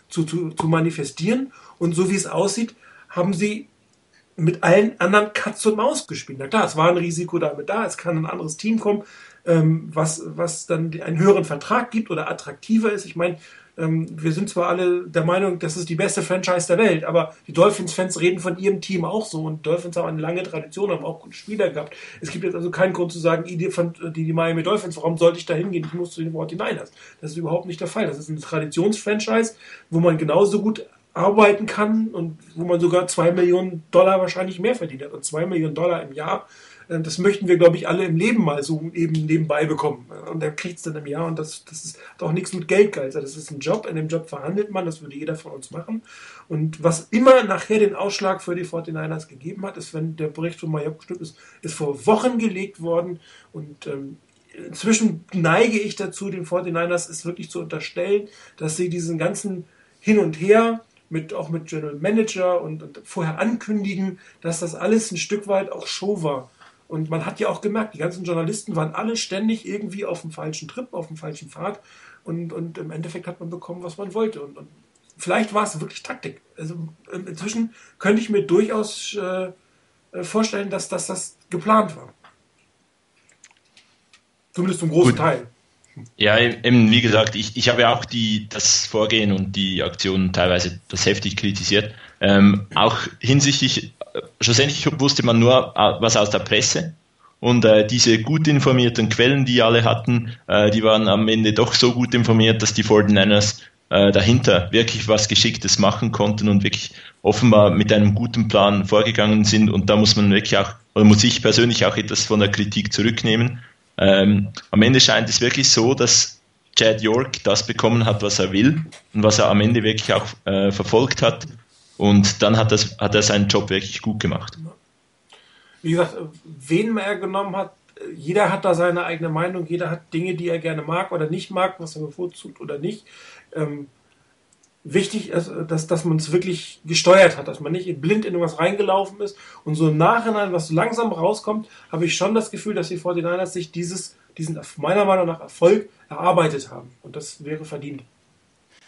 zu, zu, zu manifestieren und so wie es aussieht, haben sie mit allen anderen Katz und Maus gespielt. Na klar, es war ein Risiko damit da, es kann ein anderes Team kommen, ähm, was, was dann einen höheren Vertrag gibt oder attraktiver ist. Ich meine, ähm, wir sind zwar alle der Meinung, das ist die beste Franchise der Welt, aber die Dolphins-Fans reden von ihrem Team auch so und Dolphins haben eine lange Tradition, haben auch gute Spieler gehabt. Es gibt jetzt also keinen Grund zu sagen, die, von, die, die Miami Dolphins, warum sollte ich da hingehen? Ich muss zu den 49ers. Das ist überhaupt nicht der Fall. Das ist ein Traditionsfranchise, wo man genauso gut arbeiten kann und wo man sogar zwei Millionen Dollar wahrscheinlich mehr verdient hat. Und zwei Millionen Dollar im Jahr, äh, das möchten wir, glaube ich, alle im Leben mal so eben nebenbei bekommen. Und er kriegt es dann im Jahr und das, das ist doch nichts mit Geldgeiz. Das ist ein Job, in dem Job verhandelt man, das würde jeder von uns machen. Und was immer nachher den Ausschlag für die 49ers gegeben hat, ist, wenn der Bericht von Majok Stück ist, ist vor Wochen gelegt worden und ähm, inzwischen neige ich dazu, den 49ers es wirklich zu unterstellen, dass sie diesen ganzen Hin und Her mit, auch mit General Manager und, und vorher ankündigen, dass das alles ein Stück weit auch Show war. Und man hat ja auch gemerkt, die ganzen Journalisten waren alle ständig irgendwie auf dem falschen Trip, auf dem falschen Pfad. Und, und im Endeffekt hat man bekommen, was man wollte. Und, und vielleicht war es wirklich Taktik. Also inzwischen könnte ich mir durchaus äh, vorstellen, dass, dass das geplant war. Zumindest zum großen Gut. Teil. Ja, eben, wie gesagt, ich, ich habe ja auch die, das Vorgehen und die Aktionen teilweise das heftig kritisiert. Ähm, auch hinsichtlich, äh, schlussendlich wusste man nur äh, was aus der Presse. Und äh, diese gut informierten Quellen, die alle hatten, äh, die waren am Ende doch so gut informiert, dass die 49ers äh, dahinter wirklich was Geschicktes machen konnten und wirklich offenbar mit einem guten Plan vorgegangen sind. Und da muss man wirklich auch, oder muss ich persönlich auch etwas von der Kritik zurücknehmen. Ähm, am Ende scheint es wirklich so, dass Chad York das bekommen hat, was er will und was er am Ende wirklich auch äh, verfolgt hat. Und dann hat, das, hat er seinen Job wirklich gut gemacht. Wie gesagt, wen er genommen hat, jeder hat da seine eigene Meinung, jeder hat Dinge, die er gerne mag oder nicht mag, was er bevorzugt oder nicht. Ähm, wichtig ist, dass, dass man es wirklich gesteuert hat, dass man nicht blind in irgendwas reingelaufen ist. Und so im Nachhinein, was so langsam rauskommt, habe ich schon das Gefühl, dass die 49ers sich dieses, diesen meiner Meinung nach Erfolg erarbeitet haben. Und das wäre verdient.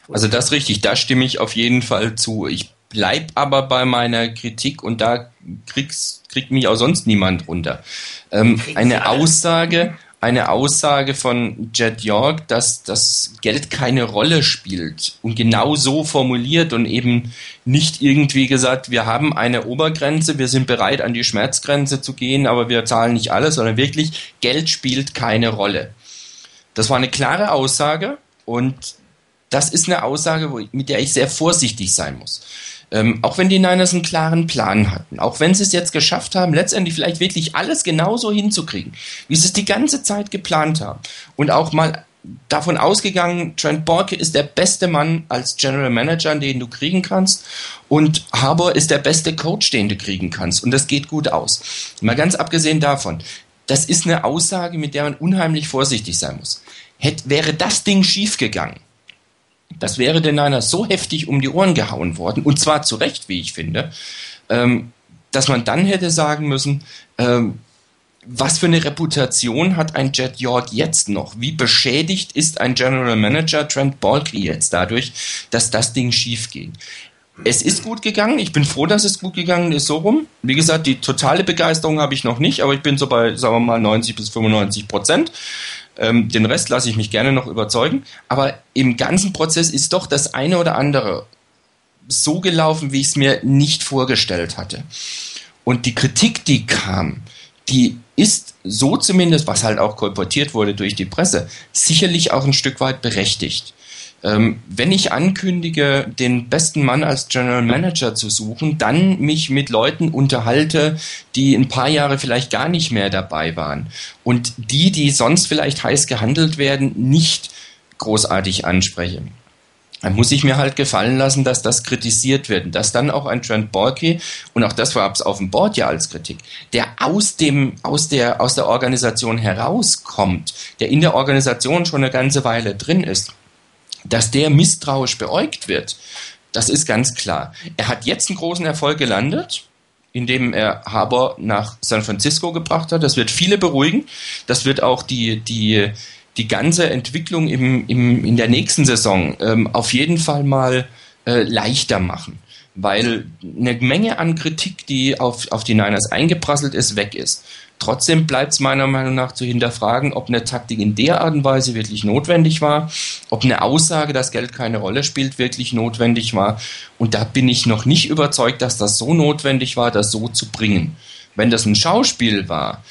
Also das ist richtig, da stimme ich auf jeden Fall zu. Ich bleib aber bei meiner Kritik und da kriegst, kriegt mich auch sonst niemand runter. Ähm, eine Aussage, eine Aussage von Jed York, dass das Geld keine Rolle spielt und genau so formuliert und eben nicht irgendwie gesagt, wir haben eine Obergrenze, wir sind bereit an die Schmerzgrenze zu gehen, aber wir zahlen nicht alles, sondern wirklich Geld spielt keine Rolle. Das war eine klare Aussage und das ist eine Aussage, mit der ich sehr vorsichtig sein muss. Ähm, auch wenn die Niners einen klaren Plan hatten, auch wenn sie es jetzt geschafft haben, letztendlich vielleicht wirklich alles genauso hinzukriegen, wie sie es die ganze Zeit geplant haben und auch mal davon ausgegangen, Trent Borke ist der beste Mann als General Manager, den du kriegen kannst und Harbour ist der beste Coach, den du kriegen kannst und das geht gut aus. Mal ganz abgesehen davon, das ist eine Aussage, mit der man unheimlich vorsichtig sein muss. Hätte, wäre das Ding schiefgegangen, das wäre den Niners so heftig um die Ohren gehauen worden, und zwar zu Recht, wie ich finde, ähm, dass man dann hätte sagen müssen, ähm, was für eine Reputation hat ein Jet York jetzt noch? Wie beschädigt ist ein General Manager Trent Balky jetzt dadurch, dass das Ding schief ging? Es ist gut gegangen. Ich bin froh, dass es gut gegangen ist, so rum. Wie gesagt, die totale Begeisterung habe ich noch nicht, aber ich bin so bei, sagen wir mal, 90 bis 95 Prozent. Ähm, den Rest lasse ich mich gerne noch überzeugen. Aber im ganzen Prozess ist doch das eine oder andere so gelaufen, wie ich es mir nicht vorgestellt hatte. Und die Kritik, die kam, die ist so zumindest, was halt auch kolportiert wurde durch die Presse, sicherlich auch ein Stück weit berechtigt. Ähm, wenn ich ankündige, den besten Mann als General Manager zu suchen, dann mich mit Leuten unterhalte, die ein paar Jahre vielleicht gar nicht mehr dabei waren und die, die sonst vielleicht heiß gehandelt werden, nicht großartig anspreche. Dann muss ich mir halt gefallen lassen, dass das kritisiert wird dass dann auch ein Trent Borky und auch das war es auf dem Board ja als Kritik, der aus dem aus der aus der Organisation herauskommt, der in der Organisation schon eine ganze Weile drin ist dass der misstrauisch beäugt wird, das ist ganz klar. Er hat jetzt einen großen Erfolg gelandet, indem er Haber nach San Francisco gebracht hat. Das wird viele beruhigen. Das wird auch die, die, die ganze Entwicklung im, im, in der nächsten Saison ähm, auf jeden Fall mal äh, leichter machen. Weil eine Menge an Kritik, die auf, auf die Niners eingeprasselt ist, weg ist. Trotzdem bleibt es meiner Meinung nach zu hinterfragen, ob eine Taktik in der Art und Weise wirklich notwendig war, ob eine Aussage, dass Geld keine Rolle spielt, wirklich notwendig war. Und da bin ich noch nicht überzeugt, dass das so notwendig war, das so zu bringen. Wenn das ein Schauspiel war,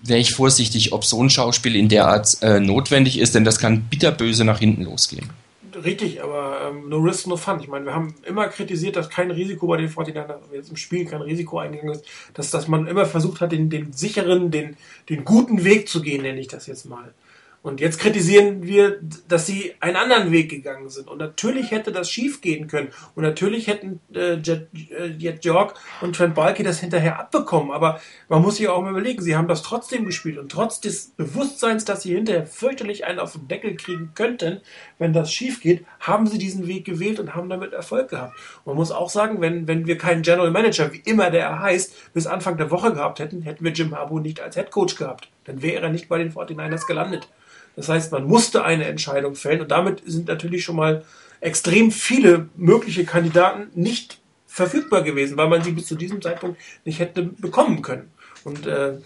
wäre ich vorsichtig, ob so ein Schauspiel in der Art äh, notwendig ist, denn das kann bitterböse nach hinten losgehen. Richtig, aber ähm, no risk, no fun. Ich meine, wir haben immer kritisiert, dass kein Risiko bei den 49ers, jetzt im Spiel kein Risiko eingegangen ist, dass, dass man immer versucht hat, den, den sicheren, den, den guten Weg zu gehen, nenne ich das jetzt mal. Und jetzt kritisieren wir, dass sie einen anderen Weg gegangen sind. Und natürlich hätte das schief gehen können. Und natürlich hätten äh, Jet, äh, Jet York und Trent Balky das hinterher abbekommen. Aber man muss sich auch mal überlegen, sie haben das trotzdem gespielt. Und trotz des Bewusstseins, dass sie hinterher fürchterlich einen auf den Deckel kriegen könnten, wenn das schief geht, haben sie diesen Weg gewählt und haben damit Erfolg gehabt. Man muss auch sagen, wenn, wenn wir keinen General Manager, wie immer der er heißt, bis Anfang der Woche gehabt hätten, hätten wir Jim Harbaugh nicht als Head Coach gehabt. Dann wäre er nicht bei den 49ers gelandet. Das heißt, man musste eine Entscheidung fällen und damit sind natürlich schon mal extrem viele mögliche Kandidaten nicht verfügbar gewesen, weil man sie bis zu diesem Zeitpunkt nicht hätte bekommen können. Und äh,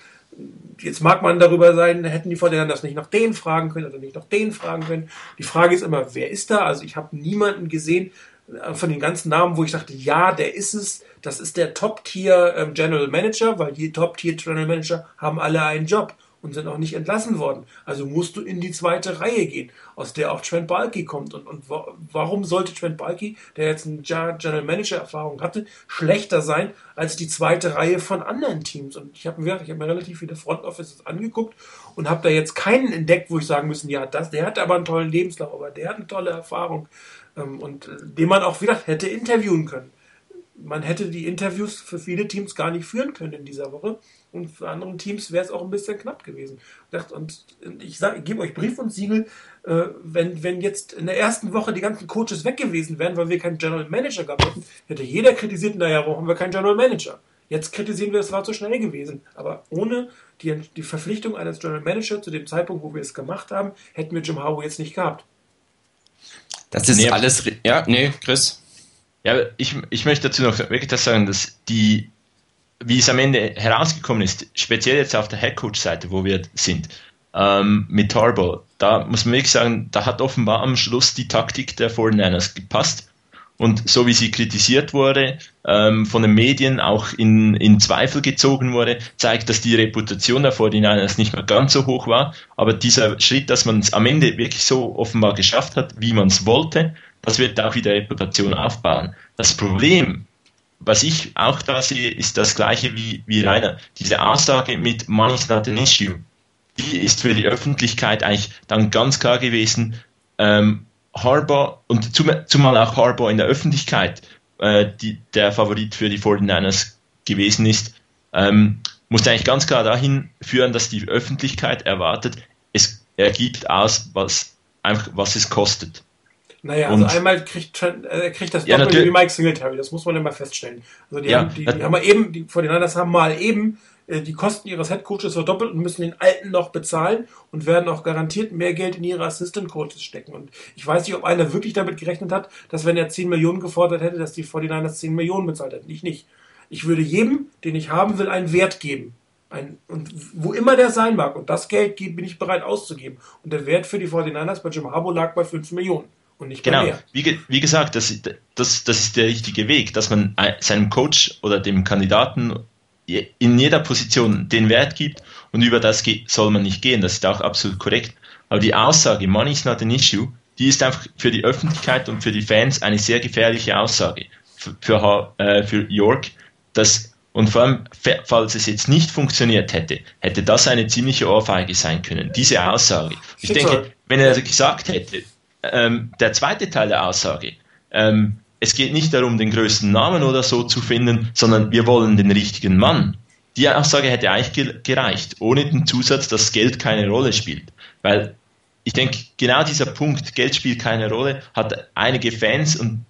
jetzt mag man darüber sein, hätten die Vorteile das nicht nach denen fragen können oder nicht nach denen fragen können. Die Frage ist immer, wer ist da? Also ich habe niemanden gesehen äh, von den ganzen Namen, wo ich dachte, ja, der ist es. Das ist der Top-Tier ähm, General Manager, weil die Top-Tier General Manager haben alle einen Job und sind auch nicht entlassen worden. Also musst du in die zweite Reihe gehen, aus der auch Trent Balky kommt. Und, und warum sollte Trent Balky, der jetzt eine General Manager Erfahrung hatte, schlechter sein als die zweite Reihe von anderen Teams? Und ich habe mir, hab mir relativ viele Front Offices angeguckt und habe da jetzt keinen entdeckt, wo ich sagen müssen, ja, das, der hat aber einen tollen Lebenslauf, aber der hat eine tolle Erfahrung ähm, und äh, den man auch wieder hätte interviewen können man hätte die Interviews für viele Teams gar nicht führen können in dieser Woche. Und für andere Teams wäre es auch ein bisschen knapp gewesen. Und ich, sage, ich gebe euch Brief und Siegel, äh, wenn, wenn jetzt in der ersten Woche die ganzen Coaches weg gewesen wären, weil wir keinen General Manager gehabt hätten, hätte jeder kritisiert, naja, warum haben wir keinen General Manager? Jetzt kritisieren wir, es war zu schnell gewesen. Aber ohne die, die Verpflichtung eines General Manager zu dem Zeitpunkt, wo wir es gemacht haben, hätten wir Jim Harbaugh jetzt nicht gehabt. Das ist nee, alles. Ja, nee, Chris. Ja, ich, ich möchte dazu noch wirklich das sagen, dass die, wie es am Ende herausgekommen ist, speziell jetzt auf der Headcoach-Seite, wo wir sind, ähm, mit Tarbo, da muss man wirklich sagen, da hat offenbar am Schluss die Taktik der 49ers gepasst. Und so wie sie kritisiert wurde, ähm, von den Medien auch in, in Zweifel gezogen wurde, zeigt, dass die Reputation der 49ers nicht mehr ganz so hoch war. Aber dieser Schritt, dass man es am Ende wirklich so offenbar geschafft hat, wie man es wollte, das wird auch wieder Reputation aufbauen. Das Problem, was ich auch da sehe, ist das gleiche wie, wie Rainer. Diese Aussage mit Money is not an issue, die ist für die Öffentlichkeit eigentlich dann ganz klar gewesen. Ähm, Harbour und zum, zumal auch Harbour in der Öffentlichkeit äh, die, der Favorit für die 49ers gewesen ist, ähm, muss eigentlich ganz klar dahin führen, dass die Öffentlichkeit erwartet, es ergibt aus, was, einfach, was es kostet. Naja, also einmal kriegt, äh, kriegt das ja, Doppel wie Mike Singletary, das muss man immer feststellen. Also die, ja, haben, die, die haben mal eben, die 49ers haben mal eben äh, die Kosten ihres Headcoaches verdoppelt und müssen den alten noch bezahlen und werden auch garantiert mehr Geld in ihre Assistant Coaches stecken. Und ich weiß nicht, ob einer wirklich damit gerechnet hat, dass wenn er 10 Millionen gefordert hätte, dass die 49ers 10 Millionen bezahlt hätten. Ich nicht. Ich würde jedem, den ich haben will, einen Wert geben. Ein, und wo immer der sein mag. Und das Geld bin ich bereit auszugeben. Und der Wert für die 49ers bei Jim Harbaugh lag bei 5 Millionen und nicht genau. Wie, wie gesagt, das, das, das ist der richtige Weg, dass man seinem Coach oder dem Kandidaten in jeder Position den Wert gibt und über das soll man nicht gehen. Das ist auch absolut korrekt. Aber die Aussage, Money is not an issue, die ist einfach für die Öffentlichkeit und für die Fans eine sehr gefährliche Aussage. Für, für, äh, für York, das und vor allem, falls es jetzt nicht funktioniert hätte, hätte das eine ziemliche Ohrfeige sein können. Diese Aussage. Ich denke, wenn er gesagt hätte, ähm, der zweite Teil der Aussage. Ähm, es geht nicht darum, den größten Namen oder so zu finden, sondern wir wollen den richtigen Mann. Die Aussage hätte eigentlich gereicht, ohne den Zusatz, dass Geld keine Rolle spielt. Weil ich denke, genau dieser Punkt, Geld spielt keine Rolle, hat einige Fans und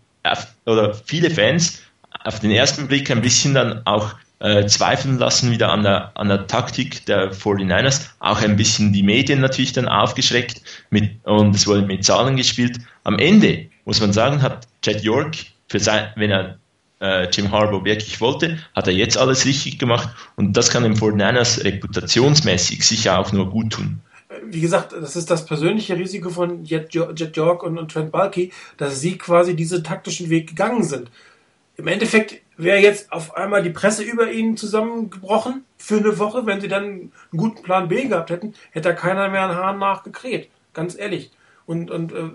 oder viele Fans auf den ersten Blick ein bisschen dann auch äh, zweifeln lassen wieder an der, an der Taktik der 49ers. Auch ein bisschen die Medien natürlich dann aufgeschreckt mit, und es wurde mit Zahlen gespielt. Am Ende, muss man sagen, hat Chad York, für sein, wenn er äh, Jim Harbaugh wirklich wollte, hat er jetzt alles richtig gemacht und das kann dem 49ers reputationsmäßig sicher auch nur gut tun wie gesagt, das ist das persönliche Risiko von Jet, Jet York und, und Trent Balky, dass sie quasi diesen taktischen Weg gegangen sind. Im Endeffekt wäre jetzt auf einmal die Presse über ihn zusammengebrochen für eine Woche. Wenn sie dann einen guten Plan B gehabt hätten, hätte da keiner mehr einen Hahn nachgekräht. Ganz ehrlich. Und, und äh,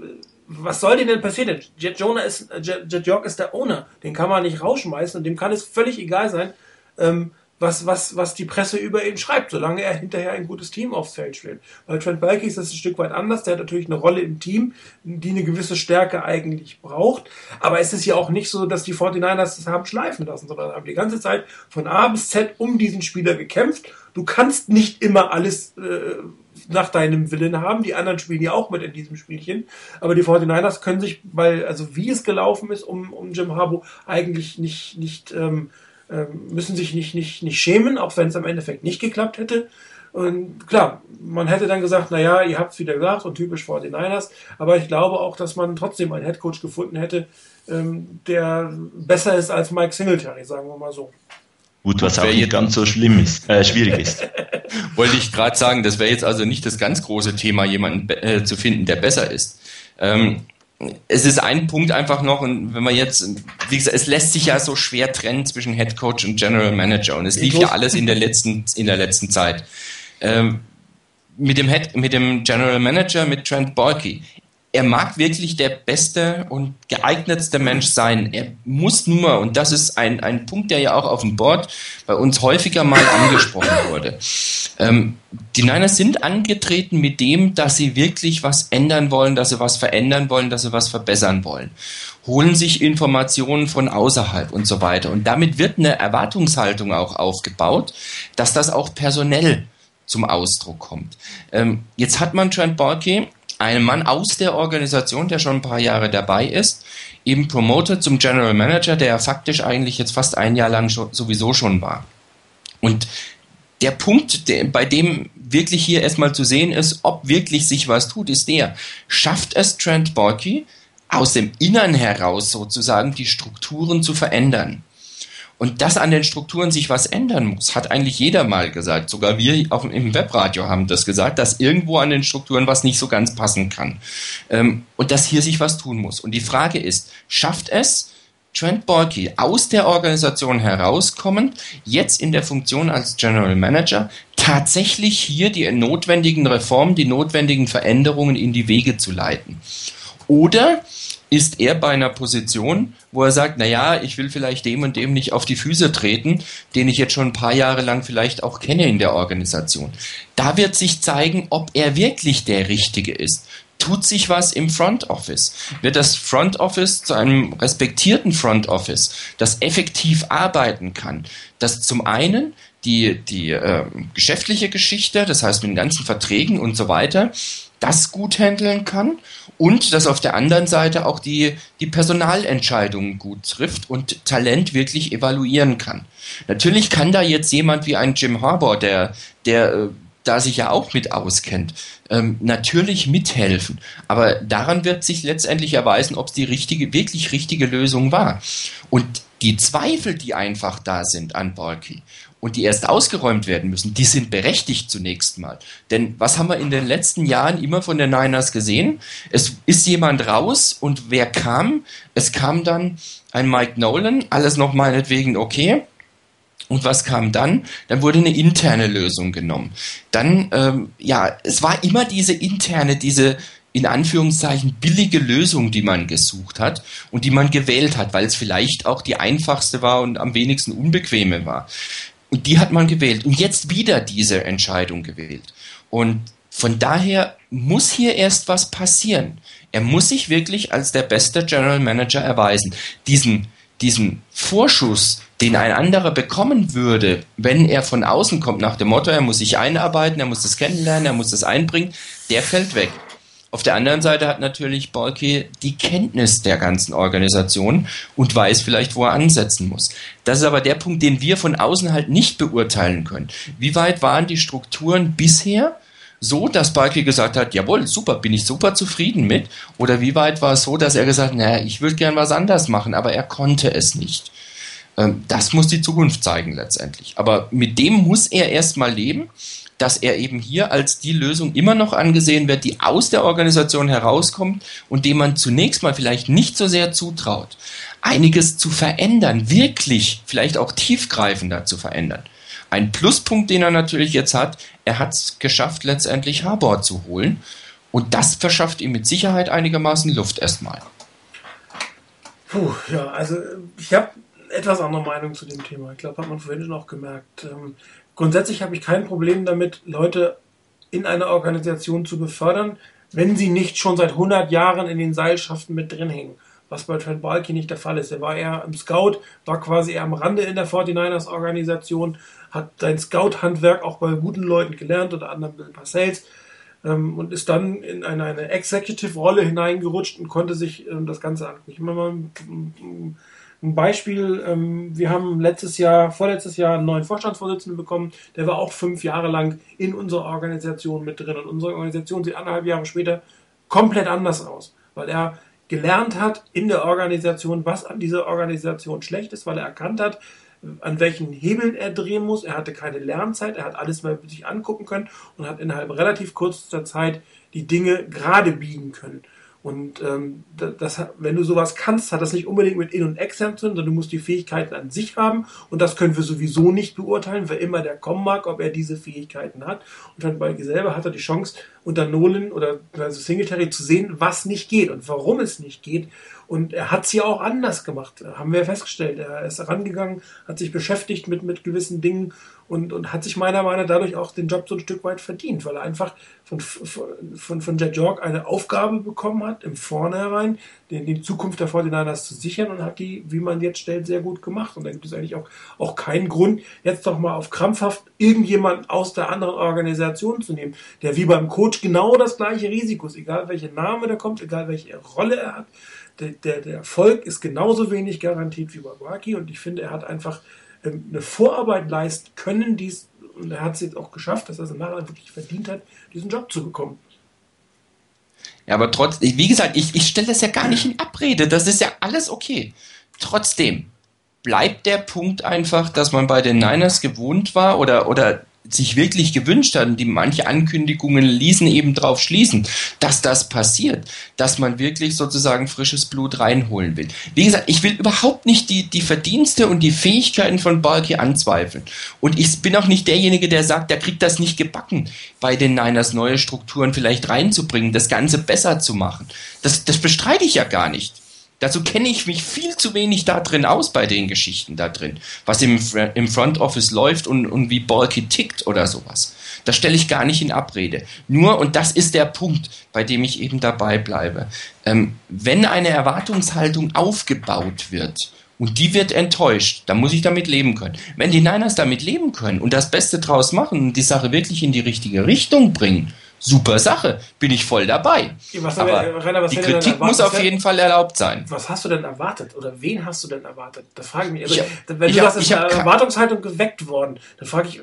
was soll denn passieren? Jet, Jonah ist, Jet, Jet York ist der Owner. Den kann man nicht rausschmeißen und dem kann es völlig egal sein, ähm, was, was, was die Presse über ihn schreibt, solange er hinterher ein gutes Team aufs Feld stellt. Bei Trent Balky ist das ein Stück weit anders. Der hat natürlich eine Rolle im Team, die eine gewisse Stärke eigentlich braucht. Aber es ist ja auch nicht so, dass die 49ers das haben schleifen lassen, sondern haben die ganze Zeit von A bis Z um diesen Spieler gekämpft. Du kannst nicht immer alles äh, nach deinem Willen haben. Die anderen spielen ja auch mit in diesem Spielchen. Aber die 49ers können sich, weil, also wie es gelaufen ist um, um Jim Harbaugh, eigentlich nicht, nicht ähm, müssen sich nicht, nicht, nicht schämen, auch wenn es am Endeffekt nicht geklappt hätte. Und klar, man hätte dann gesagt, naja, ihr habt es wieder gesagt und typisch 49ers, aber ich glaube auch, dass man trotzdem einen Headcoach gefunden hätte, ähm, der besser ist als Mike Singletary, sagen wir mal so. Gut, was auch nicht ganz so schlimm ist, äh, schwierig ist. Wollte ich gerade sagen, das wäre jetzt also nicht das ganz große Thema, jemanden äh, zu finden, der besser ist. Ähm, es ist ein Punkt einfach noch, und wenn man jetzt, wie gesagt, es lässt sich ja so schwer trennen zwischen Head Coach und General Manager und es lief ja alles in der letzten, in der letzten Zeit. Ähm, mit dem Head, mit dem General Manager, mit Trent Balky, er mag wirklich der beste und geeignetste Mensch sein. Er muss nur, und das ist ein, ein Punkt, der ja auch auf dem Board bei uns häufiger mal angesprochen wurde. Ähm, die Niners sind angetreten mit dem, dass sie wirklich was ändern wollen, dass sie was verändern wollen, dass sie was verbessern wollen. Holen sich Informationen von außerhalb und so weiter. Und damit wird eine Erwartungshaltung auch aufgebaut, dass das auch personell zum Ausdruck kommt. Ähm, jetzt hat man Trent Balky ein Mann aus der Organisation, der schon ein paar Jahre dabei ist, eben promoted zum General Manager, der faktisch eigentlich jetzt fast ein Jahr lang schon, sowieso schon war. Und der Punkt, der, bei dem wirklich hier erstmal zu sehen ist, ob wirklich sich was tut, ist der, schafft es Trent Borky aus dem Innern heraus sozusagen die Strukturen zu verändern? Und dass an den Strukturen sich was ändern muss, hat eigentlich jeder mal gesagt. Sogar wir auf, im Webradio haben das gesagt, dass irgendwo an den Strukturen was nicht so ganz passen kann. Ähm, und dass hier sich was tun muss. Und die Frage ist, schafft es Trent Balky aus der Organisation herauskommend, jetzt in der Funktion als General Manager, tatsächlich hier die notwendigen Reformen, die notwendigen Veränderungen in die Wege zu leiten? Oder ist er bei einer Position, wo er sagt, na ja, ich will vielleicht dem und dem nicht auf die Füße treten, den ich jetzt schon ein paar Jahre lang vielleicht auch kenne in der Organisation. Da wird sich zeigen, ob er wirklich der Richtige ist. Tut sich was im Front Office? Wird das Front Office zu einem respektierten Front Office, das effektiv arbeiten kann, das zum einen die, die äh, geschäftliche Geschichte, das heißt mit den ganzen Verträgen und so weiter, das gut handeln kann und dass auf der anderen Seite auch die, die Personalentscheidungen gut trifft und Talent wirklich evaluieren kann. Natürlich kann da jetzt jemand wie ein Jim Harbour, der, der äh, da sich ja auch mit auskennt, ähm, natürlich mithelfen. Aber daran wird sich letztendlich erweisen, ob es die richtige, wirklich richtige Lösung war. Und die Zweifel, die einfach da sind an Balky und die erst ausgeräumt werden müssen, die sind berechtigt zunächst mal. Denn was haben wir in den letzten Jahren immer von den Niners gesehen? Es ist jemand raus und wer kam? Es kam dann ein Mike Nolan, alles noch meinetwegen okay. Und was kam dann? Dann wurde eine interne Lösung genommen. Dann, ähm, ja, es war immer diese interne, diese in Anführungszeichen billige Lösung, die man gesucht hat und die man gewählt hat, weil es vielleicht auch die einfachste war und am wenigsten unbequeme war. Und die hat man gewählt. Und jetzt wieder diese Entscheidung gewählt. Und von daher muss hier erst was passieren. Er muss sich wirklich als der beste General Manager erweisen. Diesen, diesen Vorschuss, den ein anderer bekommen würde, wenn er von außen kommt, nach dem Motto, er muss sich einarbeiten, er muss das kennenlernen, er muss das einbringen, der fällt weg. Auf der anderen Seite hat natürlich Balky die Kenntnis der ganzen Organisation und weiß vielleicht, wo er ansetzen muss. Das ist aber der Punkt, den wir von außen halt nicht beurteilen können. Wie weit waren die Strukturen bisher so, dass Balky gesagt hat, jawohl, super, bin ich super zufrieden mit? Oder wie weit war es so, dass er gesagt hat, naja, ich würde gern was anders machen, aber er konnte es nicht? Ähm, das muss die Zukunft zeigen letztendlich. Aber mit dem muss er erstmal leben dass er eben hier als die Lösung immer noch angesehen wird, die aus der Organisation herauskommt und dem man zunächst mal vielleicht nicht so sehr zutraut, einiges zu verändern, wirklich vielleicht auch tiefgreifender zu verändern. Ein Pluspunkt, den er natürlich jetzt hat, er hat es geschafft, letztendlich Harbor zu holen. Und das verschafft ihm mit Sicherheit einigermaßen Luft erstmal. Puh, ja, also ich habe etwas andere Meinung zu dem Thema. Ich glaube, hat man vorhin schon auch gemerkt. Ähm, grundsätzlich habe ich kein Problem damit, Leute in einer Organisation zu befördern, wenn sie nicht schon seit 100 Jahren in den Seilschaften mit drin hängen. Was bei Trent Balky nicht der Fall ist. Er war eher im Scout, war quasi eher am Rande in der 49ers Organisation, hat sein Scout-Handwerk auch bei guten Leuten gelernt, unter anderem Bill Parcells, ähm, und ist dann in eine, eine Executive-Rolle hineingerutscht und konnte sich ähm, das Ganze angucken. Ich mache mal ein, Beispiel. Ähm, wir haben letztes Jahr, vorletztes Jahr einen neuen Vorstandsvorsitzenden bekommen. Der war auch fünf Jahre lang in unserer Organisation mit drin. Und unsere Organisation sieht anderthalb Jahre später komplett anders aus, weil er gelernt hat in der Organisation, was an dieser Organisation schlecht ist, weil er erkannt hat, an welchen Hebeln er drehen muss. Er hatte keine Lernzeit, er hat alles mal sich angucken können und hat innerhalb relativ kurzer Zeit die Dinge gerade biegen können. Und ähm, das, wenn du sowas kannst, hat das nicht unbedingt mit In- und Extern zu tun, sondern du musst die Fähigkeiten an sich haben. Und das können wir sowieso nicht beurteilen, wer immer der kommen mag, ob er diese Fähigkeiten hat. Und dann bei selber hat er die Chance, unter Nolan oder also Singletary zu sehen, was nicht geht und warum es nicht geht. Und er hat es ja auch anders gemacht, haben wir festgestellt. Er ist herangegangen, hat sich beschäftigt mit, mit gewissen Dingen und, und hat sich meiner Meinung nach dadurch auch den Job so ein Stück weit verdient, weil er einfach von, von, von Jet York eine Aufgabe bekommen hat, im Vornherein die, die Zukunft der 49ers zu sichern und hat die, wie man jetzt stellt, sehr gut gemacht. Und da gibt es eigentlich auch, auch keinen Grund, jetzt doch mal auf krampfhaft irgendjemanden aus der anderen Organisation zu nehmen, der wie beim Coach genau das gleiche Risiko ist, egal welcher Name der kommt, egal welche Rolle er hat der, der, der Erfolg ist genauso wenig garantiert wie bei Waki und ich finde, er hat einfach eine Vorarbeit leisten können, dies, und er hat es jetzt auch geschafft, dass er es nachher wirklich verdient hat, diesen Job zu bekommen. Ja, aber trotzdem, wie gesagt, ich, ich stelle das ja gar nicht in Abrede, das ist ja alles okay. Trotzdem bleibt der Punkt einfach, dass man bei den Niners gewohnt war oder, oder sich wirklich gewünscht hat und die manche Ankündigungen ließen eben darauf schließen, dass das passiert, dass man wirklich sozusagen frisches Blut reinholen will. Wie gesagt, ich will überhaupt nicht die, die Verdienste und die Fähigkeiten von Balky anzweifeln. Und ich bin auch nicht derjenige, der sagt, der kriegt das nicht gebacken, bei den Niners neue Strukturen vielleicht reinzubringen, das Ganze besser zu machen. Das, das bestreite ich ja gar nicht. Dazu kenne ich mich viel zu wenig da drin aus bei den Geschichten da drin, was im, im Front Office läuft und, und wie Balky tickt oder sowas. Das stelle ich gar nicht in Abrede. Nur, und das ist der Punkt, bei dem ich eben dabei bleibe, ähm, wenn eine Erwartungshaltung aufgebaut wird, und die wird enttäuscht, dann muss ich damit leben können. Wenn die Niners damit leben können und das Beste draus machen und die Sache wirklich in die richtige Richtung bringen, super Sache, bin ich voll dabei. Was Aber wir, Rainer, die denn Kritik muss auf jeden Fall erlaubt sein. Was hast du denn erwartet? Oder wen hast du denn erwartet? Das frage ich mich. Also, Ich wenn ich du hab- sagst, ist eine Erwartungshaltung geweckt worden, dann frage ich,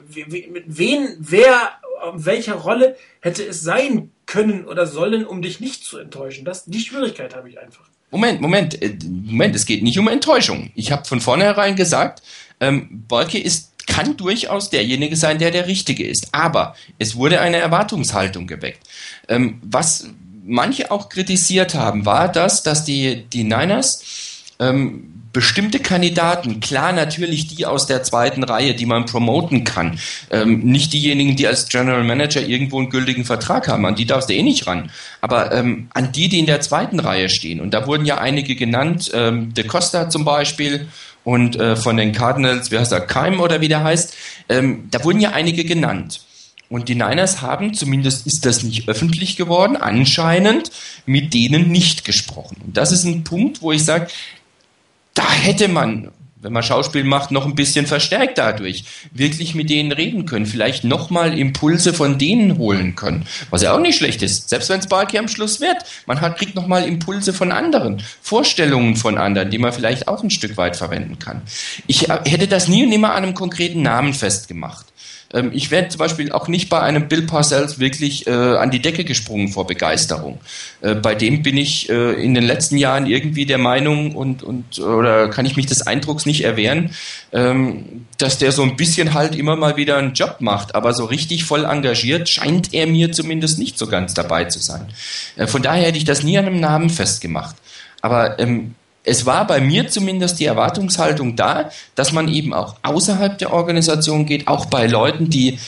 mit wen, wer, welcher Rolle hätte es sein können oder sollen, um dich nicht zu enttäuschen? Das, die Schwierigkeit habe ich einfach. Moment, Moment, äh, Moment, es geht nicht um Enttäuschung. Ich habe von vornherein gesagt, ähm, Bolke ist kann durchaus derjenige sein, der der Richtige ist. Aber es wurde eine Erwartungshaltung geweckt. Ähm, was manche auch kritisiert haben, war das, dass die, die Niners ähm, bestimmte Kandidaten, klar natürlich die aus der zweiten Reihe, die man promoten kann, ähm, nicht diejenigen, die als General Manager irgendwo einen gültigen Vertrag haben, an die darfst du eh nicht ran, aber ähm, an die, die in der zweiten Reihe stehen. Und da wurden ja einige genannt, ähm, De Costa zum Beispiel und äh, von den Cardinals, wie heißt er, Keim oder wie der heißt, ähm, da wurden ja einige genannt. Und die Niners haben, zumindest ist das nicht öffentlich geworden, anscheinend mit denen nicht gesprochen. Und das ist ein Punkt, wo ich sage, da hätte man, wenn man Schauspiel macht, noch ein bisschen verstärkt dadurch, wirklich mit denen reden können, vielleicht nochmal Impulse von denen holen können, was ja auch nicht schlecht ist, selbst wenn es Balki am Schluss wird. Man hat, kriegt nochmal Impulse von anderen, Vorstellungen von anderen, die man vielleicht auch ein Stück weit verwenden kann. Ich äh, hätte das nie und nimmer an einem konkreten Namen festgemacht. Ähm, Ich wäre zum Beispiel auch nicht bei einem Bill Parcells wirklich äh, an die Decke gesprungen vor Begeisterung. Äh, bei dem bin ich äh, in den letzten Jahren irgendwie der Meinung und, und oder kann ich mich des Eindrucks nicht erwehren, ähm, dass der so ein bisschen halt immer mal wieder einen Job macht, aber so richtig voll engagiert scheint er mir zumindest nicht so ganz dabei zu sein. Äh, von daher hätte ich das nie an einem Namen festgemacht. Aber ähm, es war bei mir zumindest die Erwartungshaltung da, dass man eben auch außerhalb der Organisation geht, auch bei Leuten, die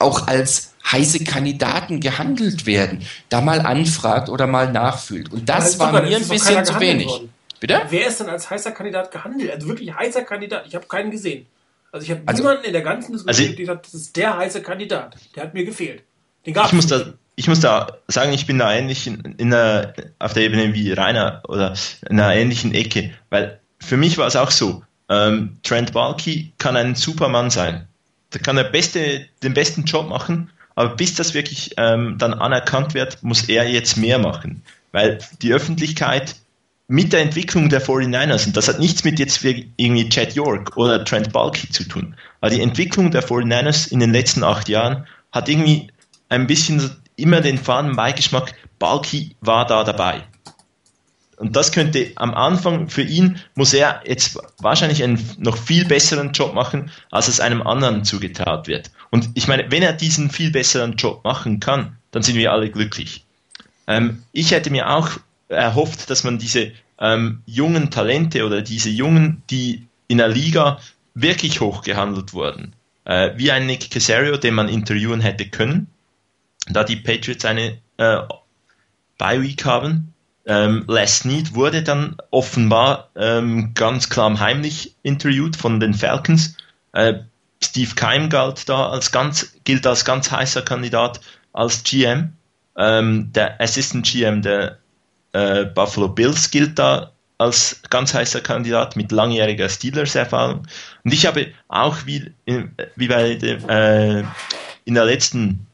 auch als heiße Kandidaten gehandelt werden, da mal anfragt oder mal nachfühlt. Und das Also war super, mir ein bisschen zu wenig. worden. Bitte? Wer ist denn als heißer Kandidat gehandelt? Also wirklich heißer Kandidat. Ich habe keinen gesehen. Also ich habe Also- niemanden in der ganzen Diskussion, Also- der gesagt, das ist der heiße Kandidat. Der hat mir gefehlt. Den gab ich muss da, ich muss da sagen, ich bin da ähnlich in, in einer, auf der Ebene wie Rainer oder in einer ähnlichen Ecke, weil für mich war es auch so, ähm, Trent Balky kann ein Supermann sein. Da kann er beste, den besten Job machen, aber bis das wirklich ähm, dann anerkannt wird, muss er jetzt mehr machen, weil die Öffentlichkeit mit der Entwicklung der 49ers, und das hat nichts mit jetzt wie irgendwie Chad York oder Trent Balky zu tun, aber die Entwicklung der 49ers in den letzten acht Jahren hat irgendwie ein bisschen immer den faden Beigeschmack, Balky war da dabei. Und das könnte am Anfang für ihn, muss er jetzt wahrscheinlich einen noch viel besseren Job machen, als es einem anderen zugetraut wird. Und ich meine, wenn er diesen viel besseren Job machen kann, dann sind wir alle glücklich. Ähm, ich hätte mir auch erhofft, dass man diese ähm, jungen Talente oder diese Jungen, die in der Liga wirklich hoch gehandelt wurden, äh, wie ein Nick Casario, den man interviewen hätte können, da die Patriots eine äh, Bye Week haben. Ähm, Les Snead wurde dann offenbar ähm, ganz klar heimlich interviewt von den Falcons. Äh, Steve Keim galt da als ganz, gilt als ganz heißer Kandidat als GM. Ähm, der Assistant GM der äh, Buffalo Bills gilt da als ganz heißer Kandidat mit langjähriger Steelers-Erfahrung. Und ich habe auch wie, in, wie bei dem, äh, in der letzten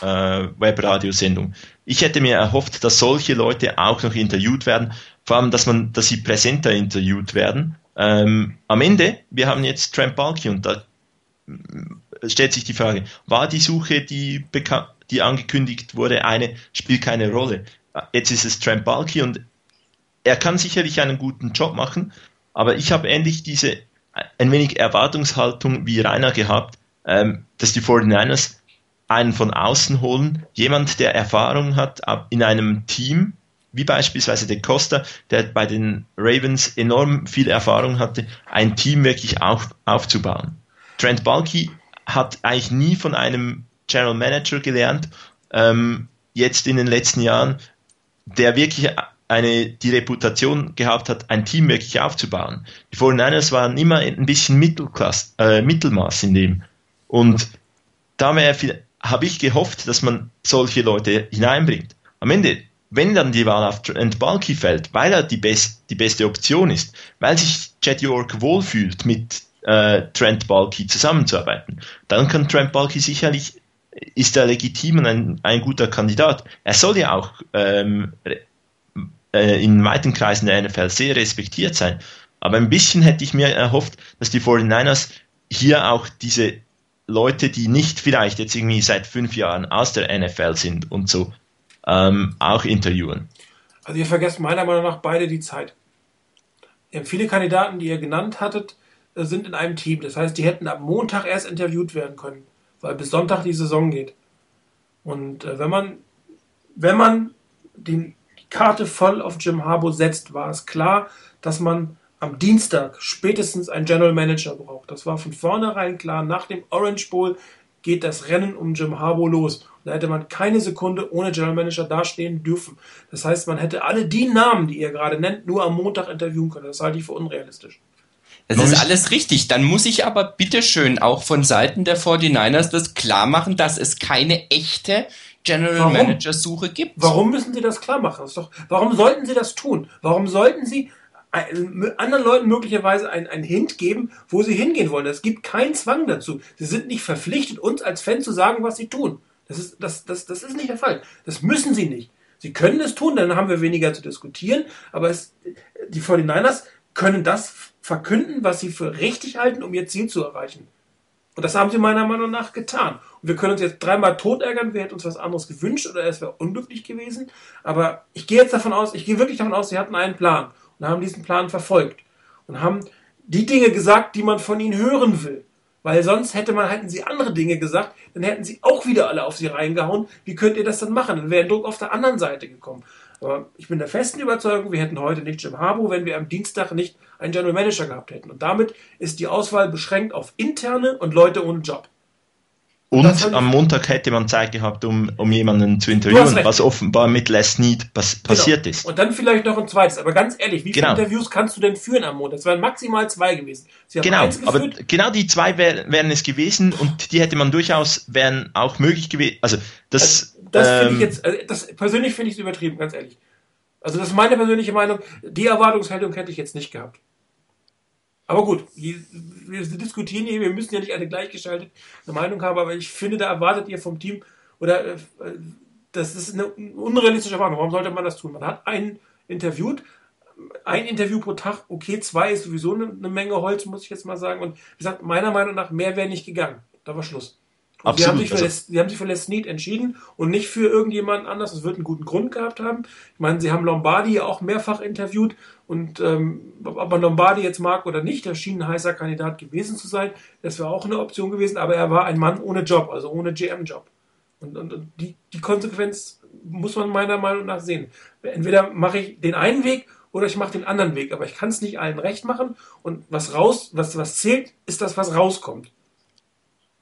äh, Webradiosendung, ich hätte mir erhofft, dass solche Leute auch noch interviewt werden, vor allem, dass man, dass sie präsenter interviewt werden. Ähm, am Ende, wir haben jetzt Trent Balky und da stellt sich die Frage, war die Suche, die, die angekündigt wurde, eine, spielt keine Rolle. Jetzt ist es Trent Balky und er kann sicherlich einen guten Job machen, aber ich habe ähnlich diese ein wenig Erwartungshaltung wie Rainer gehabt, ähm, dass die 49ers einen von außen holen, jemand, der Erfahrung hat in einem Team, wie beispielsweise der Costa, der bei den Ravens enorm viel Erfahrung hatte, ein Team wirklich auf, aufzubauen. Trent Balky hat eigentlich nie von einem General Manager gelernt, ähm, jetzt in den letzten Jahren, der wirklich eine, die Reputation gehabt hat, ein Team wirklich aufzubauen. Die 49ers waren immer ein bisschen Mittelklasse, äh, Mittelmaß in dem. Und da habe ich gehofft, dass man solche Leute hineinbringt. Am Ende, wenn dann die Wahl auf Trent Balky fällt, weil er die, best, die beste Option ist, weil sich Chad York wohlfühlt, mit äh, Trent Balky zusammenzuarbeiten, dann kann Trent Balky sicherlich, ist er legitim und ein, ein guter Kandidat. Er soll ja auch ähm, äh, in weiten Kreisen der NFL sehr respektiert sein. Aber ein bisschen hätte ich mir erhofft, dass die 49ers hier auch diese Leute, die nicht vielleicht jetzt irgendwie seit fünf Jahren aus der NFL sind und so, ähm, auch interviewen. Also ihr vergesst meiner Meinung nach beide die Zeit. Viele Kandidaten, die ihr genannt hattet, äh, sind in einem Team. Das heißt, die hätten ab Montag erst interviewt werden können, weil bis Sonntag die Saison geht. Und äh, wenn man, wenn man den, die Karte voll auf Jim Harbour setzt, war es klar, dass man am Dienstag spätestens einen General Manager braucht. Das war von vornherein klar. Nach dem Orange Bowl geht das Rennen um Jim Harbour los. Da hätte man keine Sekunde ohne General Manager dastehen dürfen. Das heißt, man hätte alle die Namen, die ihr gerade nennt, nur am Montag interviewen können. Das halte ich für unrealistisch. Das ist alles richtig. Dann muss ich aber bitteschön auch von Seiten der 49ers das klar machen, dass es keine echte General Warum? Manager Suche gibt. Warum müssen Sie das klar machen? Das ist doch, warum sollten Sie das tun? Warum sollten Sie ein- anderen Leuten möglicherweise einen, einen Hint geben, wo sie hingehen wollen? Es gibt keinen Zwang dazu. Sie sind nicht verpflichtet, uns als Fan zu sagen, was sie tun. Das ist, das, das, das ist nicht der Fall. Das müssen sie nicht. Sie können es tun, dann haben wir weniger zu diskutieren, aber es, die 49ers können das verkünden, was sie für richtig halten, um ihr Ziel zu erreichen. Und das haben sie meiner Meinung nach getan. Und wir können uns jetzt dreimal tot ärgern, wer hätte uns was anderes gewünscht oder es wäre unglücklich gewesen. Aber ich gehe jetzt davon aus, ich gehe wirklich davon aus, sie hatten einen Plan und haben diesen Plan verfolgt und haben die Dinge gesagt, die man von ihnen hören will. Weil sonst hätte man, hätten sie andere Dinge gesagt, dann hätten sie auch wieder alle auf sie reingehauen. Wie könnt ihr das dann machen? Dann wäre Druck auf der anderen Seite gekommen. Aber ich bin der festen Überzeugung, wir hätten heute nicht Jim Harbour, wenn wir am Dienstag nicht einen General Manager gehabt hätten. Und damit ist die Auswahl beschränkt auf interne und Leute ohne Job. Und am Montag hätte man Zeit gehabt, um, um jemanden zu interviewen, was offenbar mit Les Need pass genau. passiert ist. Und dann vielleicht noch ein zweites. Aber ganz ehrlich, wie viele genau. Interviews kannst du denn führen am Montag? Es wären maximal zwei gewesen. genau, aber genau die zwei wär, wären es gewesen und die hätte man durchaus, wären auch möglich gewesen. Also das, also, das ähm, finde ich jetzt, also das, persönlich finde ich es übertrieben, ganz ehrlich. Also das ist meine persönliche Meinung. Die Erwartungshaltung hätte ich jetzt nicht gehabt. Aber gut, wir diskutieren hier, wir müssen ja nicht eine Meinung haben, aber ich finde, da erwartet ihr vom Team, oder äh, das ist eine unrealistische Erwartung. Warum sollte man das tun? Man hat einen interviewt, ein Interview pro Tag, okay, zwei ist sowieso eine Menge Holz, muss ich jetzt mal sagen. Und wie gesagt, meiner Meinung nach, mehr wäre nicht gegangen. Da war Schluss. Absolut. Sie haben, sich für also, sie haben sich für Les Need entschieden und nicht für irgendjemanden anders. Das wird einen guten Grund gehabt haben. Ich meine, sie haben Lombardi auch mehrfach interviewt und ähm, ob man Lombardi jetzt mag oder nicht, der schien ein heißer Kandidat gewesen zu sein. Das wäre auch eine Option gewesen, aber er war ein Mann ohne Job, also ohne GM-Job. Und, und, und die, die Konsequenz muss man meiner Meinung nach sehen. Entweder mache ich den einen Weg oder ich mache den anderen Weg, aber ich kann es nicht allen recht machen. Und was raus, was, was zählt, ist das, was rauskommt.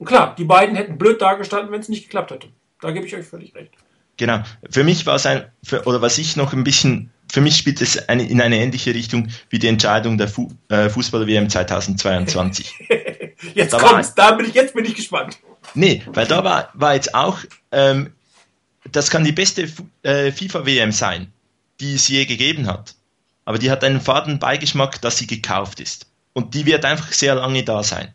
Und klar, die beiden hätten blöd dargestanden, wenn es nicht geklappt hätte. Da gebe ich euch völlig recht. Genau. Für mich war es ein, für, oder was ich noch ein bisschen, für mich spielt es eine, in eine ähnliche Richtung wie die Entscheidung der Fu, äh, Fußball-WM 2022. jetzt da kommt's, da bin ich, jetzt bin ich gespannt. Nee, weil da war, war jetzt auch, ähm, das kann die beste äh, FIFA-WM sein, die es je gegeben hat. Aber die hat einen faden Beigeschmack, dass sie gekauft ist. Und die wird einfach sehr lange da sein.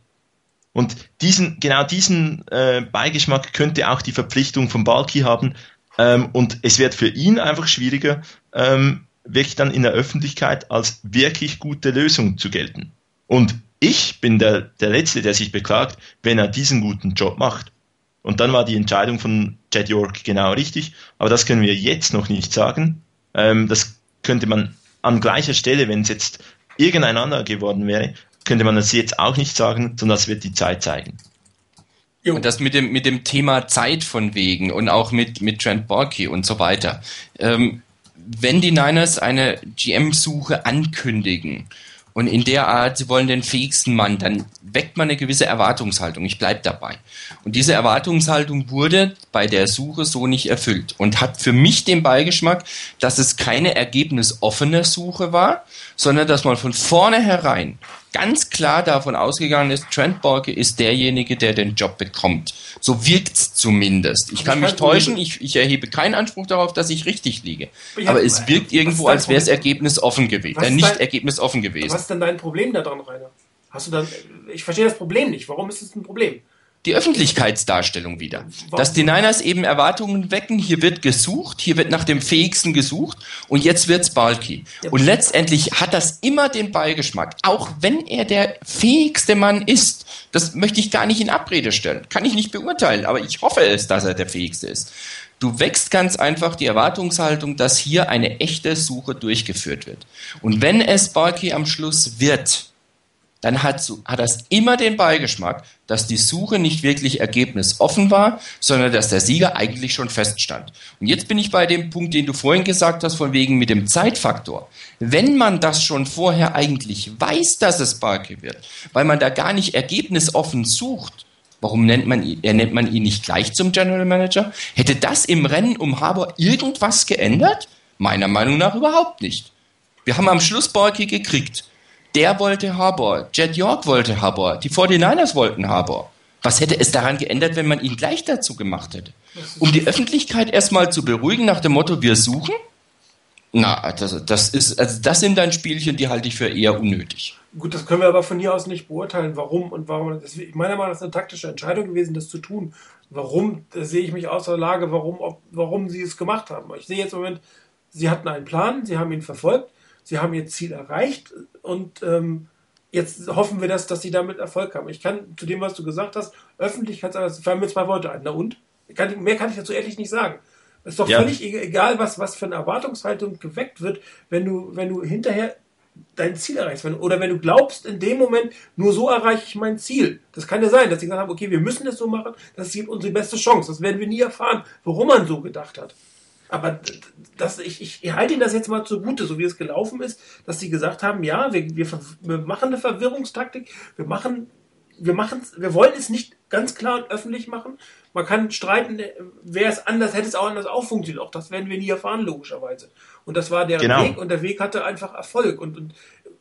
Und diesen, genau diesen äh, Beigeschmack könnte auch die Verpflichtung von Balki haben. Ähm, und es wird für ihn einfach schwieriger, ähm, wirklich dann in der Öffentlichkeit als wirklich gute Lösung zu gelten. Und ich bin der, der Letzte, der sich beklagt, wenn er diesen guten Job macht. Und dann war die Entscheidung von Jed York genau richtig, aber das können wir jetzt noch nicht sagen. Ähm, das könnte man an gleicher Stelle, wenn es jetzt irgendein anderer geworden wäre, könnte man das jetzt auch nicht sagen, sondern das wird die Zeit zeigen. Jo. Und das mit dem, mit dem Thema Zeit von wegen und auch mit, mit Trent Borky und so weiter. Ähm, wenn die Niners eine GM-Suche ankündigen und in der Art, sie wollen den fähigsten Mann, dann weckt man eine gewisse Erwartungshaltung. Ich bleibe dabei. Und diese Erwartungshaltung wurde bei der Suche so nicht erfüllt und hat für mich den Beigeschmack, dass es keine ergebnisoffene Suche war, sondern dass man von vornherein ganz klar davon ausgegangen ist, Trent Borke ist derjenige, der den Job bekommt. So wirkt's zumindest. Ich kann mich täuschen, ich, ich erhebe keinen Anspruch darauf, dass ich richtig liege. Aber es wirkt irgendwo, als wäre es ergebnisoffen gewesen, äh, nicht ergebnisoffen gewesen. Was ist denn dein Problem daran, Rainer? Hast du dann, ich verstehe das Problem nicht. Warum ist es ein Problem? Die Öffentlichkeitsdarstellung wieder. Dass die Niners eben Erwartungen wecken, hier wird gesucht, hier wird nach dem Fähigsten gesucht und jetzt wird's bulky. Und letztendlich hat das immer den Beigeschmack, auch wenn er der fähigste Mann ist. Das möchte ich gar nicht in Abrede stellen. Kann ich nicht beurteilen, aber ich hoffe es, dass er der fähigste ist. Du wächst ganz einfach die Erwartungshaltung, dass hier eine echte Suche durchgeführt wird. Und wenn es bulky am Schluss wird, dann hat, hat das immer den Beigeschmack, dass die Suche nicht wirklich ergebnisoffen war, sondern dass der Sieger eigentlich schon feststand. Und jetzt bin ich bei dem Punkt, den du vorhin gesagt hast, von wegen mit dem Zeitfaktor. Wenn man das schon vorher eigentlich weiß, dass es Barke wird, weil man da gar nicht ergebnisoffen sucht, Warum nennt man ihn, er nennt man ihn nicht gleich zum General Manager? Hätte das im Rennen um Harbour irgendwas geändert? Meiner Meinung nach überhaupt nicht. Wir haben am Schluss Borki gekriegt. Der wollte Harbour, Jet York wollte Harbour, die 49ers wollten Harbour. Was hätte es daran geändert, wenn man ihn gleich dazu gemacht hätte? Um die Öffentlichkeit erstmal zu beruhigen nach dem Motto, wir suchen? Na, das, das ist, also das sind dann Spielchen, die halte ich für eher unnötig. Gut, das können wir aber von hier aus nicht beurteilen, warum und warum. Das, meiner Meinung nach ist eine taktische Entscheidung gewesen, das zu tun. Warum, sehe ich mich außer Lage, warum, ob, warum sie es gemacht haben. Ich sehe jetzt im Moment, sie hatten einen Plan, sie haben ihn verfolgt, sie haben ihr Ziel erreicht und ähm, jetzt hoffen wir, dass, dass sie damit Erfolg haben. Ich kann zu dem, was du gesagt hast, Öffentlichkeitsarbeit, fallen mir zwei Worte ein. Na und? Kann, mehr kann ich dazu ehrlich nicht sagen. Es ist doch ja. völlig e-, egal, was, was für eine Erwartungshaltung geweckt wird, wenn du, wenn du hinterher dein Ziel erreichst. Wenn, oder wenn du glaubst, in dem Moment, nur so erreiche ich mein Ziel. Das kann ja sein, dass sie gesagt haben, okay, wir müssen das so machen, das ist unsere beste Chance. Das werden wir nie erfahren, warum man so gedacht hat. Aber das, ich, ich halte Ihnen das jetzt mal zugute, so wie es gelaufen ist, dass Sie gesagt haben, ja, wir, wir, wir machen eine Verwirrungstaktik, wir machen wir machen wir wollen es nicht ganz klar und öffentlich machen. Man kann streiten, wer es anders hätte es auch anders auch funktioniert. Auch das werden wir nie erfahren, logischerweise. Und das war der genau. Weg und der Weg hatte einfach Erfolg. Und, und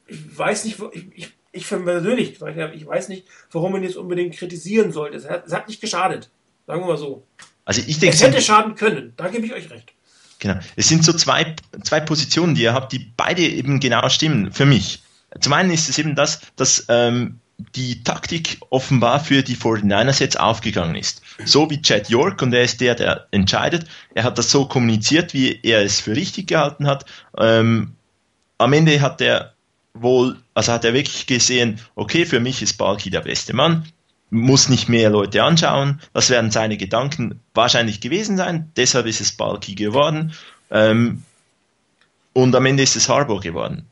ich weiß nicht, ich, ich, ich für persönlich, ich weiß nicht, warum man jetzt unbedingt kritisieren sollte. Es hat, es hat nicht geschadet. Sagen wir mal so. Also ich denke, es hätte schaden können. Da gebe ich euch recht. Genau. Es sind so zwei, zwei Positionen, die ihr habt, die beide eben genau stimmen für mich. Zum einen ist es eben das, dass ähm, die Taktik offenbar für die 49ers jetzt aufgegangen ist. So wie Chad York, und er ist der, der entscheidet, er hat das so kommuniziert, wie er es für richtig gehalten hat. Ähm, am Ende hat er wohl, also hat er wirklich gesehen, okay, für mich ist Balki der beste Mann, muss nicht mehr Leute anschauen. Das werden seine Gedanken wahrscheinlich gewesen sein. Deshalb ist es Balki geworden. Ähm, und am Ende ist es Harbour geworden.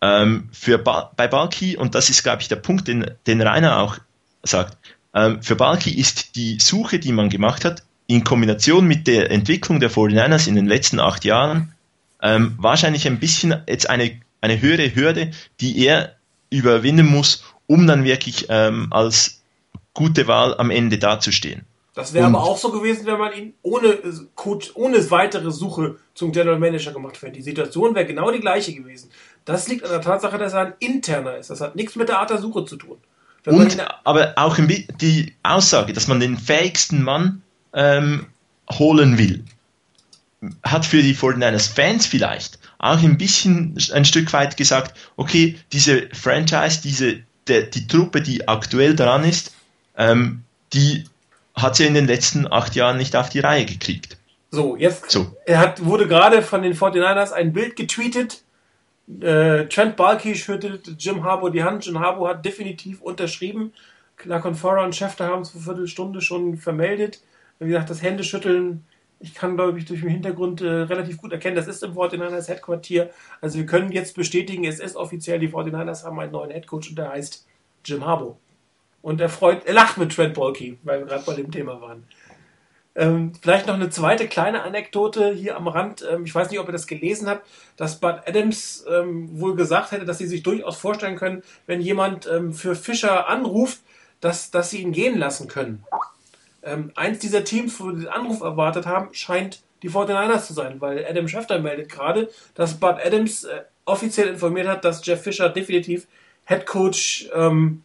Ähm, für ba bei Balki, und das ist, glaube ich, der Punkt, den, den Rainer auch sagt, ähm, für Balki ist die Suche, die man gemacht hat, in Kombination mit der Entwicklung der 49ers in den letzten acht Jahren, ähm, wahrscheinlich ein bisschen jetzt eine, eine höhere Hürde, die er überwinden muss, um dann wirklich ähm, als gute Wahl am Ende dazustehen. Das wäre aber auch so gewesen, wenn man ihn ohne Coach, ohne weitere Suche zum General Manager gemacht hätte. Die Situation wäre genau die gleiche gewesen. Das liegt an der Tatsache, dass er ein interner ist. Das hat nichts mit der Art der Suche zu tun. Wenn Und aber auch die Aussage, dass man den fähigsten Mann ähm, holen will, hat für die 49ers Fans vielleicht auch ein bisschen ein Stück weit gesagt, okay, diese Franchise, diese, der, die Truppe, die aktuell dran ist, ähm, die hat sie in den letzten acht Jahren nicht auf die Reihe gekriegt. So, jetzt so. Er hat, wurde gerade von den 49ers ein Bild getweetet. Äh, Trent Balky schüttelt Jim Harbour die Hand. Jim Harbour hat definitiv unterschrieben. La Confora und Schäfter haben es vor Viertelstunde schon vermeldet. Wie gesagt, das Händeschütteln, ich kann, glaube ich, durch den Hintergrund äh, relativ gut erkennen, das ist im 49ers Headquartier. Also wir können jetzt bestätigen, es ist offiziell, die 49ers haben einen neuen Headcoach und der heißt Jim Harbour. Und er freut, er lacht mit Trent Bolke, weil wir gerade bei dem Thema waren. Ähm, vielleicht noch eine zweite kleine Anekdote hier am Rand. Ähm, ich weiß nicht, ob ihr das gelesen habt, dass Bud Adams ähm, wohl gesagt hätte, dass sie sich durchaus vorstellen können, wenn jemand ähm, für Fischer anruft, dass, dass sie ihn gehen lassen können. Ähm, eins dieser Teams, wo sie den Anruf erwartet haben, scheint die 49ers zu sein, weil Adam Schefter meldet gerade, dass Bud Adams äh, offiziell informiert hat, dass Jeff Fischer definitiv Head Coach ähm,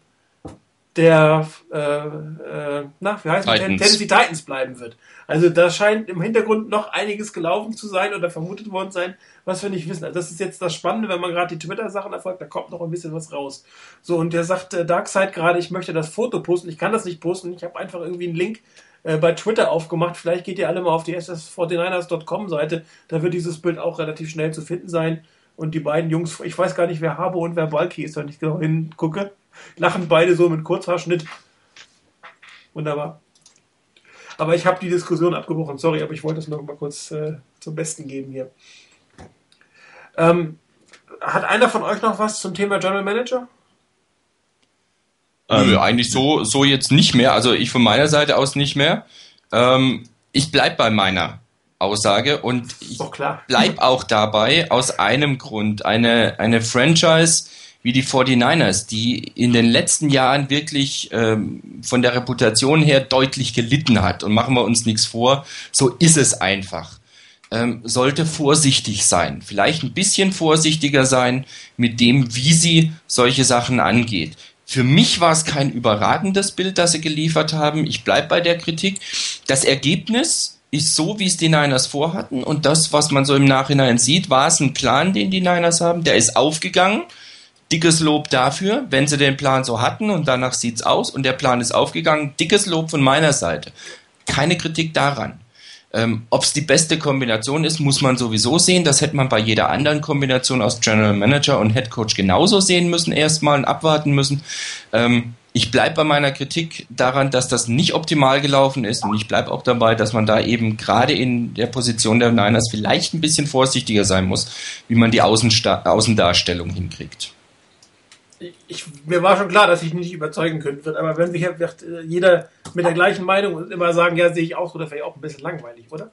der, äh, äh, na, wie heißt Titans. Tennessee Titans bleiben wird. Also da scheint im Hintergrund noch einiges gelaufen zu sein oder vermutet worden sein, was wir nicht wissen. Also das ist jetzt das Spannende, wenn man gerade die Twitter-Sachen erfolgt, da kommt noch ein bisschen was raus. So, und der sagt äh, Darkseid gerade, ich möchte das Foto posten. Ich kann das nicht posten. Ich habe einfach irgendwie einen Link äh, bei Twitter aufgemacht. Vielleicht geht ihr alle mal auf die ss49ers.com Seite. Da wird dieses Bild auch relativ schnell zu finden sein. Und die beiden Jungs, ich weiß gar nicht, wer Harbo und wer Balki ist, wenn ich genau hingucke. Lachen beide so mit Kurzhaarschnitt. Wunderbar. Aber ich habe die Diskussion abgebrochen, sorry, aber ich wollte es noch mal kurz äh, zum Besten geben hier. Ähm, hat einer von euch noch was zum Thema General Manager? Ähm, Nö, eigentlich so, so jetzt nicht mehr. Also ich von meiner Seite aus nicht mehr. Ähm, ich bleibe bei meiner Aussage und ich bleibe auch dabei aus einem Grund. Eine, eine Franchise, wie die 49ers, die in den letzten Jahren wirklich ähm, von der Reputation her deutlich gelitten hat. Und machen wir uns nichts vor, so ist es einfach. Ähm, sollte vorsichtig sein, vielleicht ein bisschen vorsichtiger sein mit dem, wie sie solche Sachen angeht. Für mich war es kein überragendes Bild, das sie geliefert haben. Ich bleibe bei der Kritik. Das Ergebnis ist so, wie es die Niners vorhatten. Und das, was man so im Nachhinein sieht, war es ein Plan, den die Niners haben. Der ist aufgegangen dickes Lob dafür, wenn sie den Plan so hatten und danach sieht es aus und der Plan ist aufgegangen. Dickes Lob von meiner Seite. Keine Kritik daran. Ähm, Ob es die beste Kombination ist, muss man sowieso sehen. Das hätte man bei jeder anderen Kombination aus General Manager und Head Coach genauso sehen müssen, erstmal und abwarten müssen. Ähm, ich bleibe bei meiner Kritik daran, dass das nicht optimal gelaufen ist und ich bleibe auch dabei, dass man da eben gerade in der Position der Niners vielleicht ein bisschen vorsichtiger sein muss, wie man die Außensta Außendarstellung hinkriegt ich, mir war schon klar, dass ich nicht überzeugen wird, aber wenn sich jeder mit der gleichen Meinung immer sagen, ja, sehe ich auch so, das wäre ja auch ein bisschen langweilig, oder?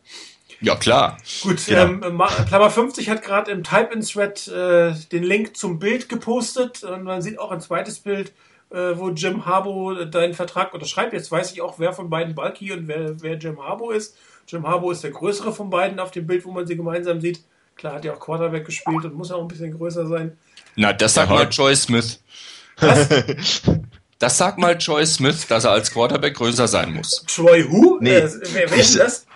Ja, klar. Gut, ja. Ähm, Klammer 50 hat gerade im Type-in-Thread äh, den Link zum Bild gepostet und man sieht auch ein zweites Bild, äh, wo Jim Harbo deinen Vertrag unterschreibt. Jetzt weiß ich auch, wer von beiden Balky und wer, wer Jim Harbo ist. Jim Harbo ist der größere von beiden auf dem Bild, wo man sie gemeinsam sieht. Klar, hat ja auch Quarterback gespielt und muss auch ein bisschen größer sein. Na, das sagt mal Joy Smith. Was? Das sagt mal Joy Smith, dass er als Quarterback größer sein muss. Troy Who? Nee. Äh, wer, wer ist das?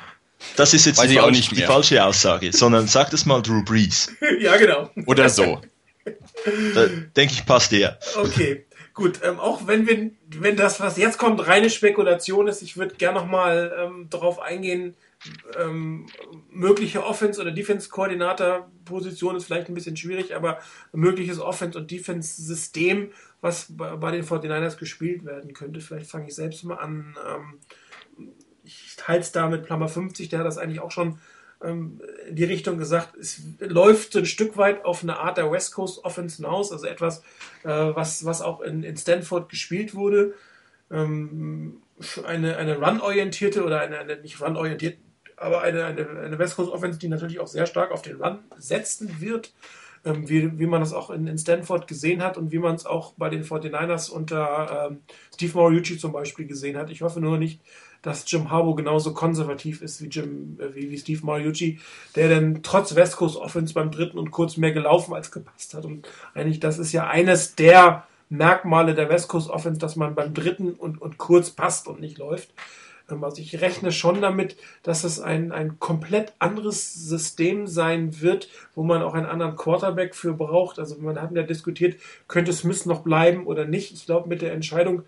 Das ist jetzt die, falsch, die, falsche Aussage, sondern sagt es mal Drew Brees. ja, genau. Oder so. Da, denke ich, passt der. Okay. Gut, ähm, auch wenn wir, wenn das, was jetzt kommt, reine Spekulation ist, ich würde gerne nochmal ähm, darauf eingehen, ähm, mögliche Offense- oder Defense-Koordinator-Position ist vielleicht ein bisschen schwierig, aber ein mögliches Offense- und Defense-System, was bei, den 49ers gespielt werden könnte. Vielleicht fange ich selbst mal an. Ähm, ich teile es da mit Plummer 50, der hat das eigentlich auch schon ähm, in die Richtung gesagt, es läuft ein Stück weit auf eine Art der West Coast Offense hinaus, also etwas, äh, was, was auch in, in Stanford gespielt wurde. Ähm, eine, eine run-orientierte oder eine, eine nicht run-orientierte, aber eine, eine, eine West Coast Offense, die natürlich auch sehr stark auf den Run setzen wird, ähm, wie, wie man das auch in, in Stanford gesehen hat und wie man es auch bei den 49ers unter ähm, Steve Moriucci zum Beispiel gesehen hat. Ich hoffe nur nicht, dass Jim Harbaugh genauso konservativ ist wie Jim, äh, wie, wie Steve Mariucci, der dann trotz West Coast Offense beim dritten und kurz mehr gelaufen als gepasst hat. Und eigentlich, das ist ja eines der Merkmale der West Coast Offense, dass man beim dritten und, und kurz passt und nicht läuft. Also ich rechne schon damit, dass es ein, ein komplett anderes System sein wird, wo man auch einen anderen Quarterback für braucht. Also man hat ja diskutiert, könnte Smith noch bleiben oder nicht. Ich glaube, mit der Entscheidung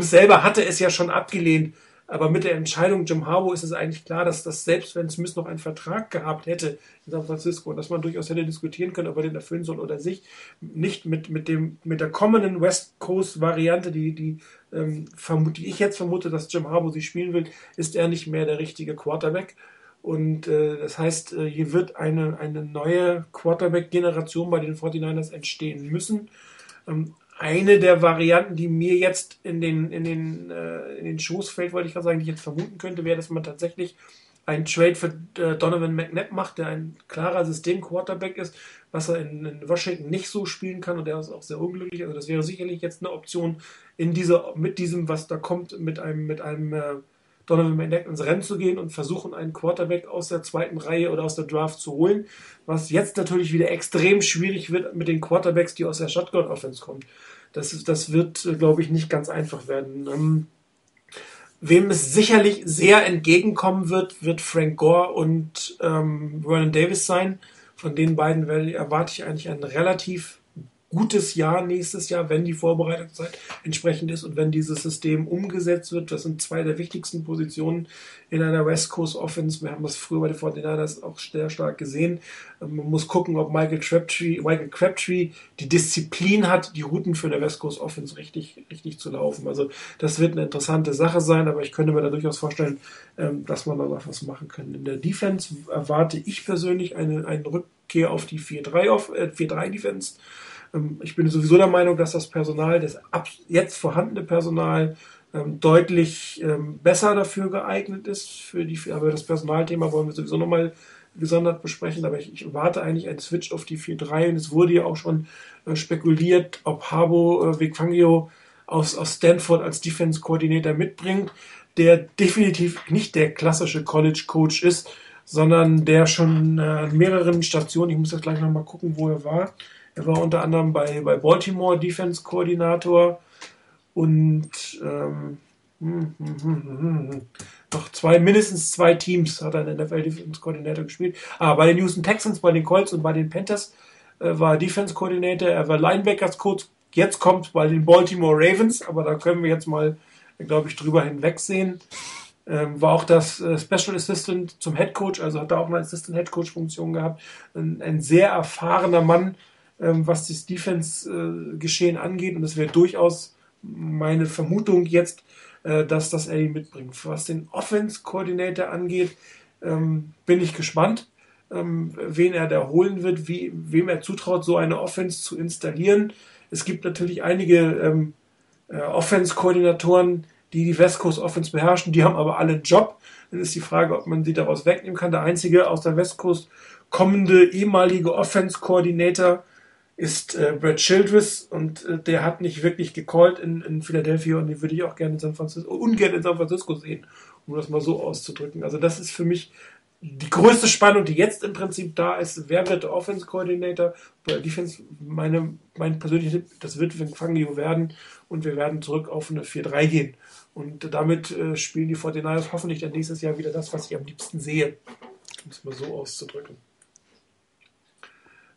selber hatte es ja schon abgelehnt. Aber mit der Entscheidung Jim Harbaugh ist es eigentlich klar, dass das selbst wenn Smith noch einen Vertrag gehabt hätte in San Francisco, dass man durchaus hätte diskutieren können, ob er den erfüllen soll oder sich, nicht mit, mit, dem, mit der kommenden West Coast Variante, die, die, ähm, vermute, ich jetzt vermute, dass Jim Harbaugh sie spielen will, ist er nicht mehr der richtige Quarterback. Und äh, das heißt, äh, hier wird eine, eine neue Quarterback-Generation bei den 49ers entstehen müssen. Ähm, eine der Varianten, die mir jetzt in den, in den, äh, in den Schoß fällt, wollte ich gerade sagen, die ich jetzt vermuten könnte, wäre, dass man tatsächlich einen Trade für äh, Donovan McNabb macht, der ein klarer System-Quarterback ist, was er in, in, Washington nicht so spielen kann und der ist auch sehr unglücklich. Also das wäre sicherlich jetzt eine Option in dieser, mit diesem, was da kommt, mit einem, mit einem äh, Donovan McNabb ins Rennen zu gehen und versuchen, einen Quarterback aus der zweiten Reihe oder aus der Draft zu holen, was jetzt natürlich wieder extrem schwierig wird mit den Quarterbacks, die aus der Shotgun-Offense kommen. Das, das wird, glaube ich, nicht ganz einfach werden. Ähm, wem es sicherlich sehr entgegenkommen wird, wird Frank Gore und ähm, Vernon Davis sein. Von den beiden erwarte ich eigentlich einen relativ gutes Jahr nächstes Jahr, wenn die Vorbereitungszeit entsprechend ist und wenn dieses System umgesetzt wird. Das sind zwei der wichtigsten Positionen in einer West Coast Offense. Wir haben das früher bei den 49ers auch sehr stark gesehen. Ähm, man muss gucken, ob Michael Crabtree, Michael Crabtree die Disziplin hat, die Routen für eine West Coast Offense richtig, richtig zu laufen. Also das wird eine interessante Sache sein, aber ich könnte mir da durchaus vorstellen, ähm, dass man da noch was machen kann. In der Defense erwarte ich persönlich eine, eine Rückkehr auf die 4-3 auf, äh, 4-3 Defense. Ich bin sowieso der Meinung, dass das Personal, das jetzt vorhandene Personal, ähm, deutlich ähm, besser dafür geeignet ist. Für die, aber das Personalthema wollen wir sowieso nochmal gesondert besprechen, aber ich, ich warte eigentlich einen Switch auf die 4-3 und es wurde ja auch schon äh, spekuliert, ob Habo äh, Vecfangio aus, aus Stanford als Defense-Koordinator mitbringt, der definitiv nicht der klassische College-Coach ist, sondern der schon äh, an mehreren Stationen, ich muss jetzt gleich nochmal gucken, wo er war, er war unter anderem bei, bei Baltimore Defense Koordinator und ähm, hm, hm, hm, noch zwei, mindestens zwei Teams hat er in der NFL Defense Coordinator gespielt. Ah, bei den Houston Texans, bei den Colts und bei den Panthers äh, war Defense Coordinator, er war Linebackers Coach. Jetzt kommt bei den Baltimore Ravens, aber da können wir jetzt mal, glaube ich, drüber hinwegsehen. Ähm, war auch das äh, Special Assistant zum Head Coach, also hat da auch eine Assistant Head Coach Funktion gehabt. Ein, ein sehr erfahrener Mann, ähm, was das Defense-Geschehen angeht. Und das wäre durchaus meine Vermutung jetzt, äh, dass das Eddie mitbringt. Was den Offense-Coordinator angeht, ähm, bin ich gespannt, ähm, wen er da holen wird, wie, wem er zutraut, so eine Offense zu installieren. Es gibt natürlich einige äh, Offense-Koordinatoren, die die West Coast Offense beherrschen, die haben aber alle einen Job. Dann ist die Frage, ob man sie daraus wegnehmen kann. Der einzige aus der West Coast kommende ehemalige Offense-Koordinator ist äh, Brad Childress und äh, der hat nicht wirklich gecallt in, in Philadelphia und den würde ich auch gerne in San Francisco, ungern in San Francisco sehen, um das mal so auszudrücken. Also das ist für mich die größte Spannung, die jetzt im Prinzip da ist, wer wird der Offense Coordinator? Bei Defense, meine, mein persönlicher Tipp, das wird Fangio werden und wir werden zurück auf eine 4-3 gehen. Und damit äh, spielen die 49ers hoffentlich dann nächstes Jahr wieder das, was ich am liebsten sehe. Um es mal so auszudrücken.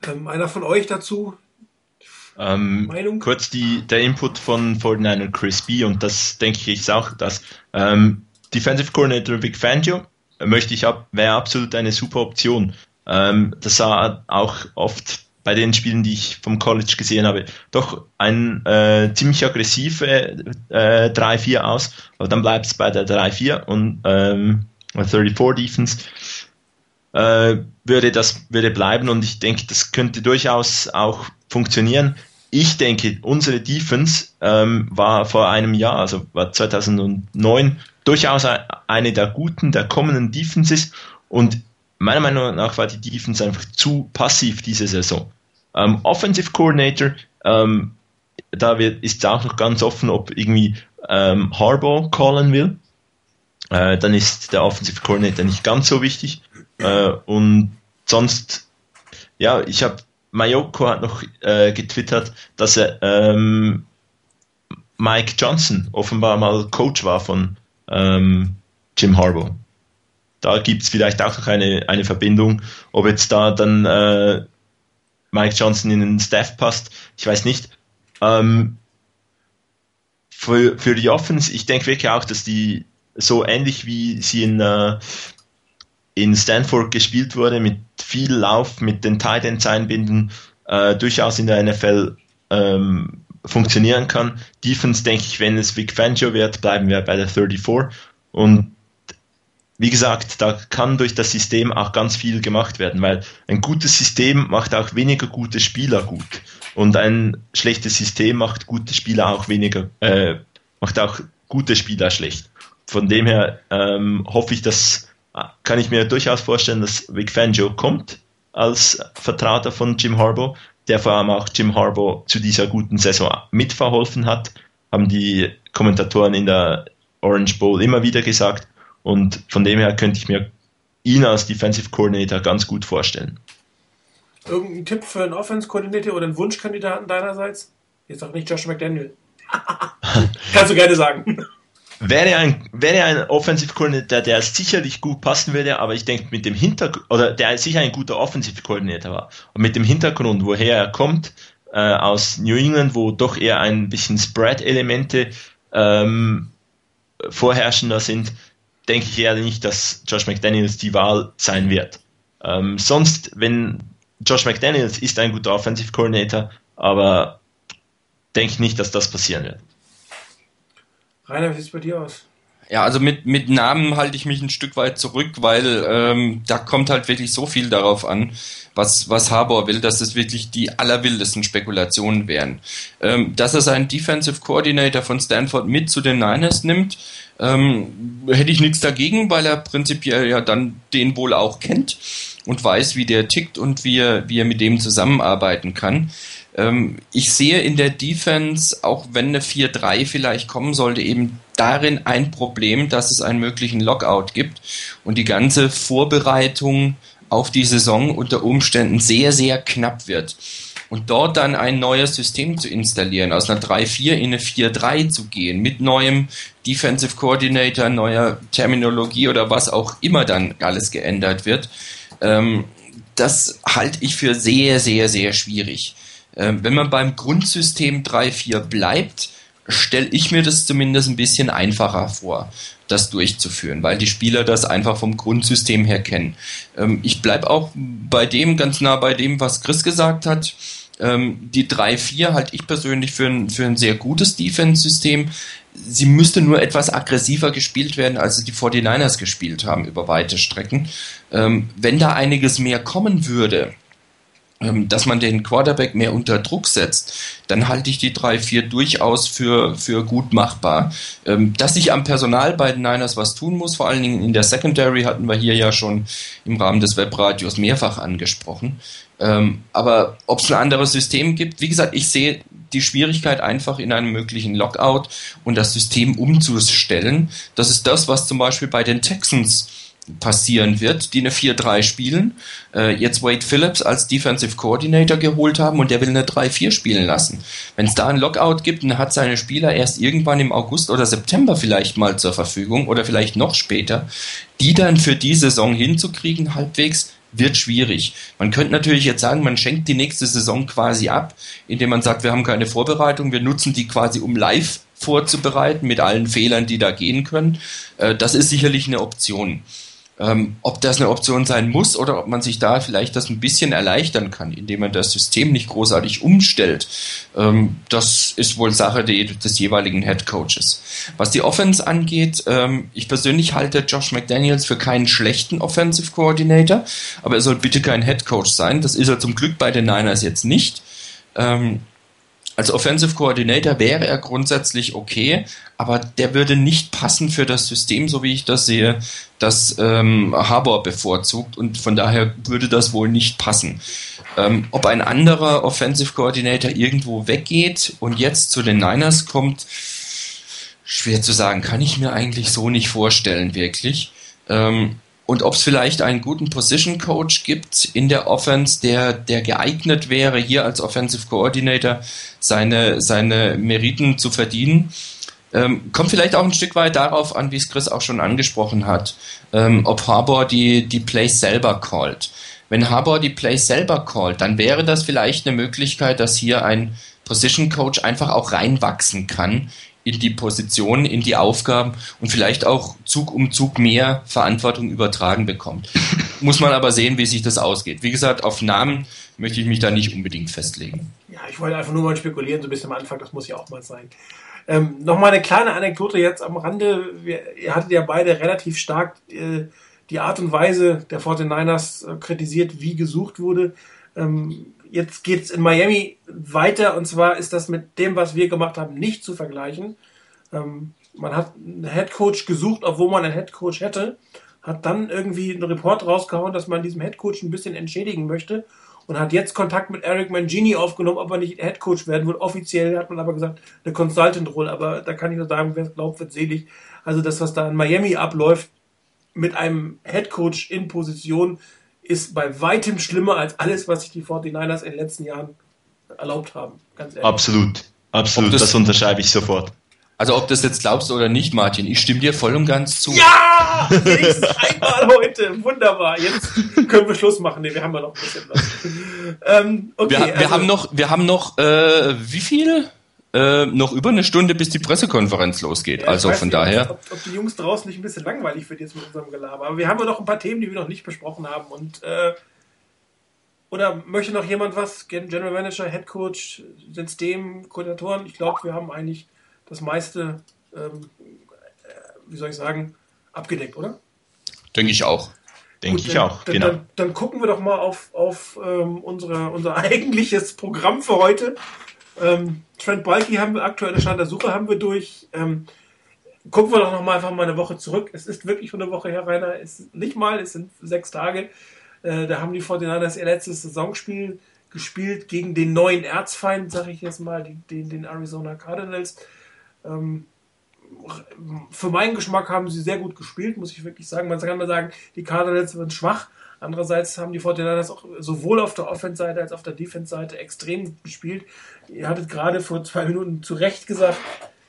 Ähm, einer von euch dazu? Ähm, Meinung? Kurz die, der Input von 49er Chris B. und das denke ich ist auch das. Ähm, Defensive Coordinator Vic Fangio möchte ich ab, wäre absolut eine super Option. Ähm, das sah auch oft bei den Spielen, die ich vom College gesehen habe, doch ein äh, ziemlich aggressive äh, 3-4 aus, aber dann bleibt es bei der 3-4 und ähm, 34 Defense äh, würde das würde bleiben und ich denke, das könnte durchaus auch funktionieren. Ich denke, unsere Defense ähm, war vor einem Jahr, also war 2009, durchaus eine der guten, der kommenden Defenses und meiner Meinung nach war die Defense einfach zu passiv diese Saison. Ähm, Offensive Coordinator, ähm, da wird, ist auch noch ganz offen, ob irgendwie ähm, Harbaugh callen will. Äh, dann ist der Offensive Coordinator nicht ganz so wichtig. Äh, und sonst, ja, ich habe, Mayoko hat noch äh, getwittert, dass er ähm, Mike Johnson offenbar mal Coach war von ähm, Jim Harbaugh. Da gibt es vielleicht auch noch eine, eine Verbindung. Ob jetzt da dann äh, Mike Johnson in den Staff passt, ich weiß nicht. Ähm, für, für die Offense, ich denke wirklich auch, dass die so ähnlich wie sie in, äh, in Stanford gespielt wurde, mit viel Lauf, mit den Tight Ends einbinden, äh, durchaus in der NFL ähm, funktionieren kann. Defense denke ich, wenn es Vic Fangio wird, bleiben wir bei der 34. Und wie gesagt, da kann durch das System auch ganz viel gemacht werden, weil ein gutes System macht auch weniger gute Spieler gut. Und ein schlechtes System macht gute Spieler auch weniger, äh, macht auch gute Spieler schlecht. Von dem her ähm, hoffe ich, dass kann ich mir durchaus vorstellen, dass Vic Fangio kommt als Vertrauter von Jim Harbaugh der vor allem auch Jim Harbaugh zu dieser guten Saison mitverholfen hat, haben die Kommentatoren in der Orange Bowl immer wieder gesagt. Und von dem her könnte ich mir ihn als Defensive Coordinator ganz gut vorstellen. Irgendein Tipp für einen Offense Coordinator oder einen Wunschkandidaten deinerseits? Jetzt auch nicht Josh McDaniel. Kannst du gerne sagen. Wäre ein, wäre ein Offensive Coordinator, der sicherlich gut passen würde, aber ich denke mit dem Hintergrund, oder der sicher ein guter Offensive Coordinator war. Und mit dem Hintergrund, woher er kommt, äh, aus New England, wo doch eher ein bisschen Spread-Elemente ähm, vorherrschender sind, denke ich eher nicht, dass Josh McDaniels die Wahl sein wird. Ähm, sonst, wenn Josh McDaniels ist ein guter Offensive Coordinator, aber denke ich nicht, dass das passieren wird. Rainer, wie sieht es bei dir aus? Ja, also mit, mit Namen halte ich mich ein Stück weit zurück, weil ähm, da kommt halt wirklich so viel darauf an, was, was Harbour will, dass es wirklich die allerwildesten Spekulationen wären. Ähm, dass er seinen Defensive Coordinator von Stanford mit zu den Niners nimmt, ähm, hätte ich nichts dagegen, weil er prinzipiell ja dann den wohl auch kennt und weiß, wie der tickt und wie er, wie er mit dem zusammenarbeiten kann. Ähm, ich sehe in der Defense, auch wenn eine 4-3 vielleicht kommen sollte, eben darin ein Problem, dass es einen möglichen Lockout gibt und die ganze Vorbereitung auf die Saison unter Umständen sehr, sehr knapp wird. Und dort dann ein neues System zu installieren, aus einer 3-4 in eine 4-3 zu gehen, mit neuem Defensive Coordinator, neuer Terminologie oder was auch immer dann alles geändert wird, ähm, das halte ich für sehr, sehr, sehr schwierig. Ähm, wenn man beim Grundsystem 3.4 bleibt, stelle ich mir das zumindest ein bisschen einfacher vor, das durchzuführen, weil die Spieler das einfach vom Grundsystem her kennen. Ähm, ich bleibe auch bei dem, ganz nah bei dem, was Chris gesagt hat. Ähm, die 3-4 halte ich persönlich für ein, für ein sehr gutes Defense-System. Sie müsste nur etwas aggressiver gespielt werden, als die 49ers gespielt haben über weite Strecken. wenn da einiges mehr kommen würde, dass man den Quarterback mehr unter Druck setzt, dann halte ich die 3-4 durchaus für, für gut machbar. Ähm, dass sich am Personal bei den Niners was tun muss, vor allen Dingen in der Secondary hatten wir hier ja schon im Rahmen des Webradios mehrfach angesprochen. Ähm, aber ob es ein anderes System gibt, wie gesagt, ich sehe die Schwierigkeit einfach in einem möglichen Lockout und das System umzustellen. Das ist das, was zum Beispiel bei den Texans passieren wird, die eine 4-3 spielen, äh, jetzt Wade Phillips als Defensive Coordinator geholt haben und der will eine 3-4 spielen lassen. Wenn es da ein Lockout gibt, dann hat seine Spieler erst irgendwann im August oder September vielleicht mal zur Verfügung oder vielleicht noch später, die dann für die Saison hinzukriegen halbwegs wird schwierig. Man könnte natürlich jetzt sagen, man schenkt die nächste Saison quasi ab, indem man sagt, wir haben keine Vorbereitung, wir nutzen die quasi um live vorzubereiten mit allen Fehlern, die da gehen können. Äh, das ist sicherlich eine Option. Ähm, ob das eine Option sein muss oder ob man sich da vielleicht das ein bisschen erleichtern kann, indem man das System nicht großartig umstellt, ähm, das ist wohl Sache des jeweiligen Head Coaches. Was die Offense angeht, ähm, ich persönlich halte Josh McDaniels für keinen schlechten Offensive Coordinator, aber er soll bitte kein Head Coach sein. Das ist er zum Glück bei den Niners jetzt nicht. Ähm, als Offensive Coordinator wäre er grundsätzlich okay, aber der würde nicht passen für das System, so wie ich das sehe, das ähm, Harbour bevorzugt und von daher würde das wohl nicht passen. Ähm, ob ein anderer Offensive Coordinator irgendwo weggeht und jetzt zu den Niners kommt, schwer zu sagen, kann ich mir eigentlich so nicht vorstellen, wirklich. Ähm, und ob es vielleicht einen guten Position Coach gibt in der Offense, der, der geeignet wäre, hier als Offensive Coordinator seine, seine Meriten zu verdienen. Ähm, kommt vielleicht auch ein Stück weit darauf an, wie es Chris auch schon angesprochen hat, ähm, ob Harbour die, die Plays selber callt. Wenn Harbour die Plays selber callt, dann wäre das vielleicht eine Möglichkeit, dass hier ein Position Coach einfach auch reinwachsen kann in die Position, in die Aufgaben und vielleicht auch Zug um Zug mehr Verantwortung übertragen bekommt. Muss man aber sehen, wie sich das ausgeht. Wie gesagt, auf Namen möchte ich mich da nicht unbedingt festlegen. Ja, ich wollte einfach nur mal spekulieren, so ein bisschen am Anfang, das muss ja auch mal sein. Ähm, Nochmal eine kleine Anekdote jetzt am Rande. Wir, ihr hattet ja beide relativ stark äh, die Art und Weise der 49ers äh, kritisiert, wie gesucht wurde. Ähm, jetzt geht es in Miami weiter und zwar ist das mit dem, was wir gemacht haben, nicht zu vergleichen. Ähm, man hat einen Headcoach gesucht, obwohl man einen Headcoach hätte, hat dann irgendwie einen Report rausgehauen, dass man diesem Headcoach ein bisschen entschädigen möchte und hat jetzt Kontakt mit Eric Mangini aufgenommen, ob er nicht Headcoach werden will. Offiziell hat man aber gesagt, eine Consultant-Rolle, aber da kann ich nur sagen, wer es glaubt, wird selig. Also das, was da in Miami abläuft, mit einem Headcoach in Position, ist bei weitem schlimmer als alles, was sich die 49ers in den letzten Jahren erlaubt haben. Ganz ehrlich. Absolut, absolut, das, das unterschreibe ich sofort. Also ob das jetzt glaubst oder nicht, Martin, ich stimme dir voll und ganz zu. Ja! Wenigstens einmal heute. Wunderbar. Jetzt können wir Schluss machen. Nee, wir haben ja noch ein bisschen was. Ähm, okay, wir, wir also, haben noch, wir haben noch, äh, wie viel? Äh, noch über eine Stunde, bis die Pressekonferenz losgeht. Ja, also von nicht, daher. Ob, ob, die Jungs draußen nicht ein bisschen langweilig wird jetzt mit unserem Gelaber. Aber wir haben ja noch ein paar Themen, die wir noch nicht besprochen haben. Und äh, oder möchte noch jemand was? General Manager, Head Coach, System, Koordinatoren? Ich glaube, wir haben eigentlich das meiste, ähm, äh, wie soll ich sagen, abgedeckt, oder? Denke ich auch. Denke ich auch, dann, genau. Dann, dann, gucken wir doch mal auf, auf ähm, unsere, unser eigentliches Programm für heute. Ähm, Trent Balky haben wir, aktuelle Stand der Suche haben wir durch. Ähm, gucken wir doch noch mal einfach mal eine Woche zurück. Es ist wirklich schon eine Woche her, Rainer. Es ist nicht mal, es sind sechs Tage. Äh, da haben die 49ers ihr letztes Saisonspiel gespielt gegen den neuen Erzfeind, sag ich jetzt mal, den, den Arizona Cardinals. Ähm, für meinen Geschmack haben sie sehr gut gespielt, muss ich wirklich sagen. Man kann mal sagen, die Cardinals sind schwach. Andererseits haben die 49ers auch sowohl auf der Offense-Seite als auch auf der Defense-Seite extrem gespielt. Ihr hattet gerade vor zwei Minuten zu Recht gesagt,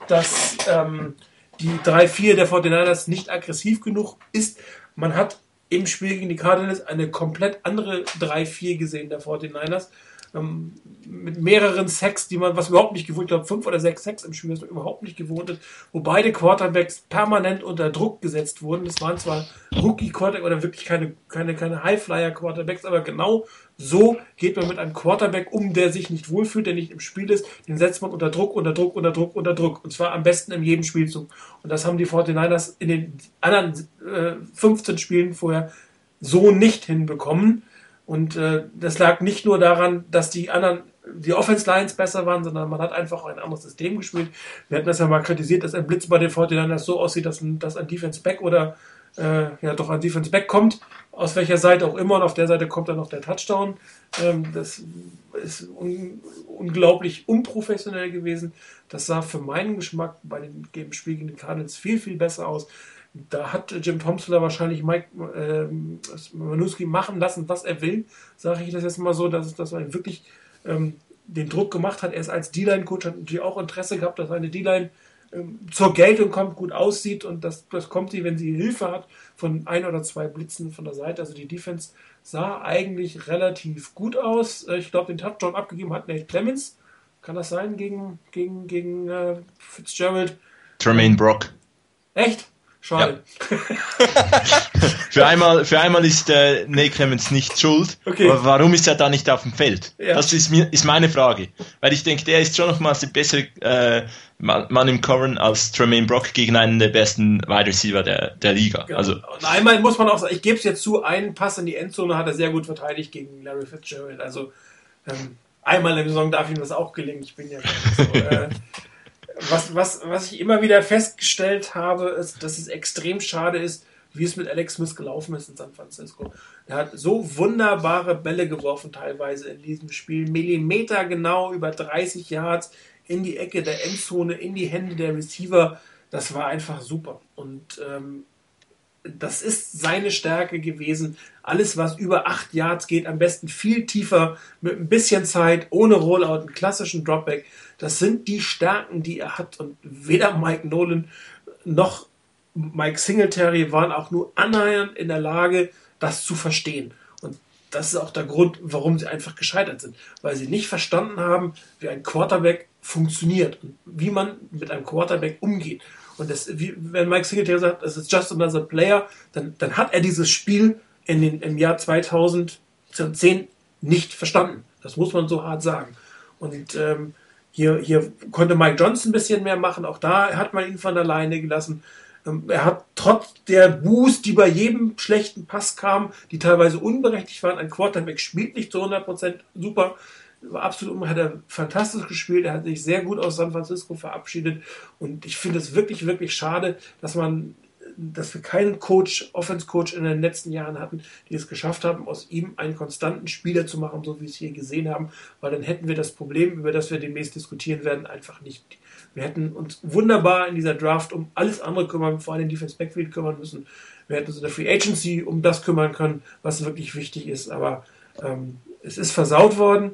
dass ähm, die 3-4 der 49ers nicht aggressiv genug ist. Man hat im Spiel gegen die Cardinals eine komplett andere 3-4 gesehen der 49ers ähm, mit mehreren Sacks, die man, was überhaupt nicht gewohnt, ich glaube fünf oder sechs Sacks im Spiel, was man überhaupt nicht gewohnt ist, wo beide Quarterbacks permanent unter Druck gesetzt wurden. Das waren zwar Rookie-Quarterback oder wirklich keine, keine, keine High-Flyer-Quarterbacks, aber genau so geht man mit einem Quarterback um, der sich nicht wohlfühlt, der nicht im Spiel ist. Den setzt man unter Druck, unter Druck, unter Druck, unter Druck. Und zwar am besten in jedem Spielzug. Und das haben die 49ers in den anderen äh, 15 Spielen vorher so nicht hinbekommen. Und äh, das lag nicht nur daran, dass die anderen, die Offense Lines besser waren, sondern man hat einfach ein anderes System gespielt. Wir hatten das ja mal kritisiert, dass ein Blitz bei den 49ers so aussieht, dass ein, dass ein Defense Back oder äh, ja doch ein Defense Back kommt, aus welcher Seite auch immer, und auf der Seite kommt dann noch der Touchdown. Ähm, das ist un unglaublich unprofessionell gewesen. Das sah für meinen Geschmack bei dem Spiel gegen die Cardinals viel, viel besser aus. Da hat Jim Thompson wahrscheinlich Mike äh, Manuski machen lassen, was er will, sage ich das jetzt mal so, dass, dass man wirklich ähm, den Druck gemacht hat. Er ist als D-Line-Coach, hat natürlich auch Interesse gehabt, dass seine D-Line ähm, zur Geltung kommt, gut aussieht und das, das kommt sie, wenn sie Hilfe hat von ein oder zwei Blitzen von der Seite. Also die Defense sah eigentlich relativ gut aus. Äh, ich glaube, den Touchdown abgegeben hat Nate Clemens. Kann das sein gegen, gegen, gegen äh, Fitzgerald? Tremaine Brock. Echt? Schade. Ja. für, einmal, für einmal ist äh, Nate Clemens nicht schuld. Okay. Aber warum ist er da nicht auf dem Feld? Ja. Das ist, mir, ist meine Frage. Weil ich denke, der ist schon nochmals der bessere äh, Mann im Covern als Tremaine Brock gegen einen der besten Wide Receiver der, der Liga. Genau. Also, Und einmal muss man auch sagen, ich gebe es jetzt zu, einen Pass in die Endzone hat er sehr gut verteidigt gegen Larry Fitzgerald. Also ähm, einmal in der Saison darf ihm das auch gelingen. Ich bin ja so, äh, was, was, was ich immer wieder festgestellt habe, ist, dass es extrem schade ist, wie es mit Alex Smith gelaufen ist in San Francisco. Er hat so wunderbare Bälle geworfen, teilweise in diesem Spiel. Millimeter genau über 30 Yards in die Ecke der Endzone, in die Hände der Receiver. Das war einfach super. Und ähm, das ist seine Stärke gewesen. Alles, was über 8 Yards geht, am besten viel tiefer, mit ein bisschen Zeit, ohne Rollout, einen klassischen Dropback. Das sind die Stärken, die er hat. Und weder Mike Nolan noch Mike Singletary waren auch nur annähernd in der Lage, das zu verstehen. Und das ist auch der Grund, warum sie einfach gescheitert sind. Weil sie nicht verstanden haben, wie ein Quarterback funktioniert und wie man mit einem Quarterback umgeht. Und das, wie, wenn Mike Singletary sagt, es ist just another player, dann, dann hat er dieses Spiel in den, im Jahr 2010 nicht verstanden. Das muss man so hart sagen. Und ähm, hier, hier konnte Mike Johnson ein bisschen mehr machen. Auch da hat man ihn von alleine gelassen. Ähm, er hat trotz der Boost, die bei jedem schlechten Pass kamen, die teilweise unberechtigt waren, ein Quarterback spielt nicht zu 100% super. Absolut, hat er fantastisch gespielt. Er hat sich sehr gut aus San Francisco verabschiedet. Und ich finde es wirklich, wirklich schade, dass man dass wir keinen Coach, Offense-Coach in den letzten Jahren hatten, die es geschafft haben, aus ihm einen konstanten Spieler zu machen, so wie wir es hier gesehen haben, weil dann hätten wir das Problem, über das wir demnächst diskutieren werden, einfach nicht. Wir hätten uns wunderbar in dieser Draft um alles andere kümmern, vor allem Defense Backfield kümmern müssen. Wir hätten uns in der Free Agency um das kümmern können, was wirklich wichtig ist, aber ähm, es ist versaut worden.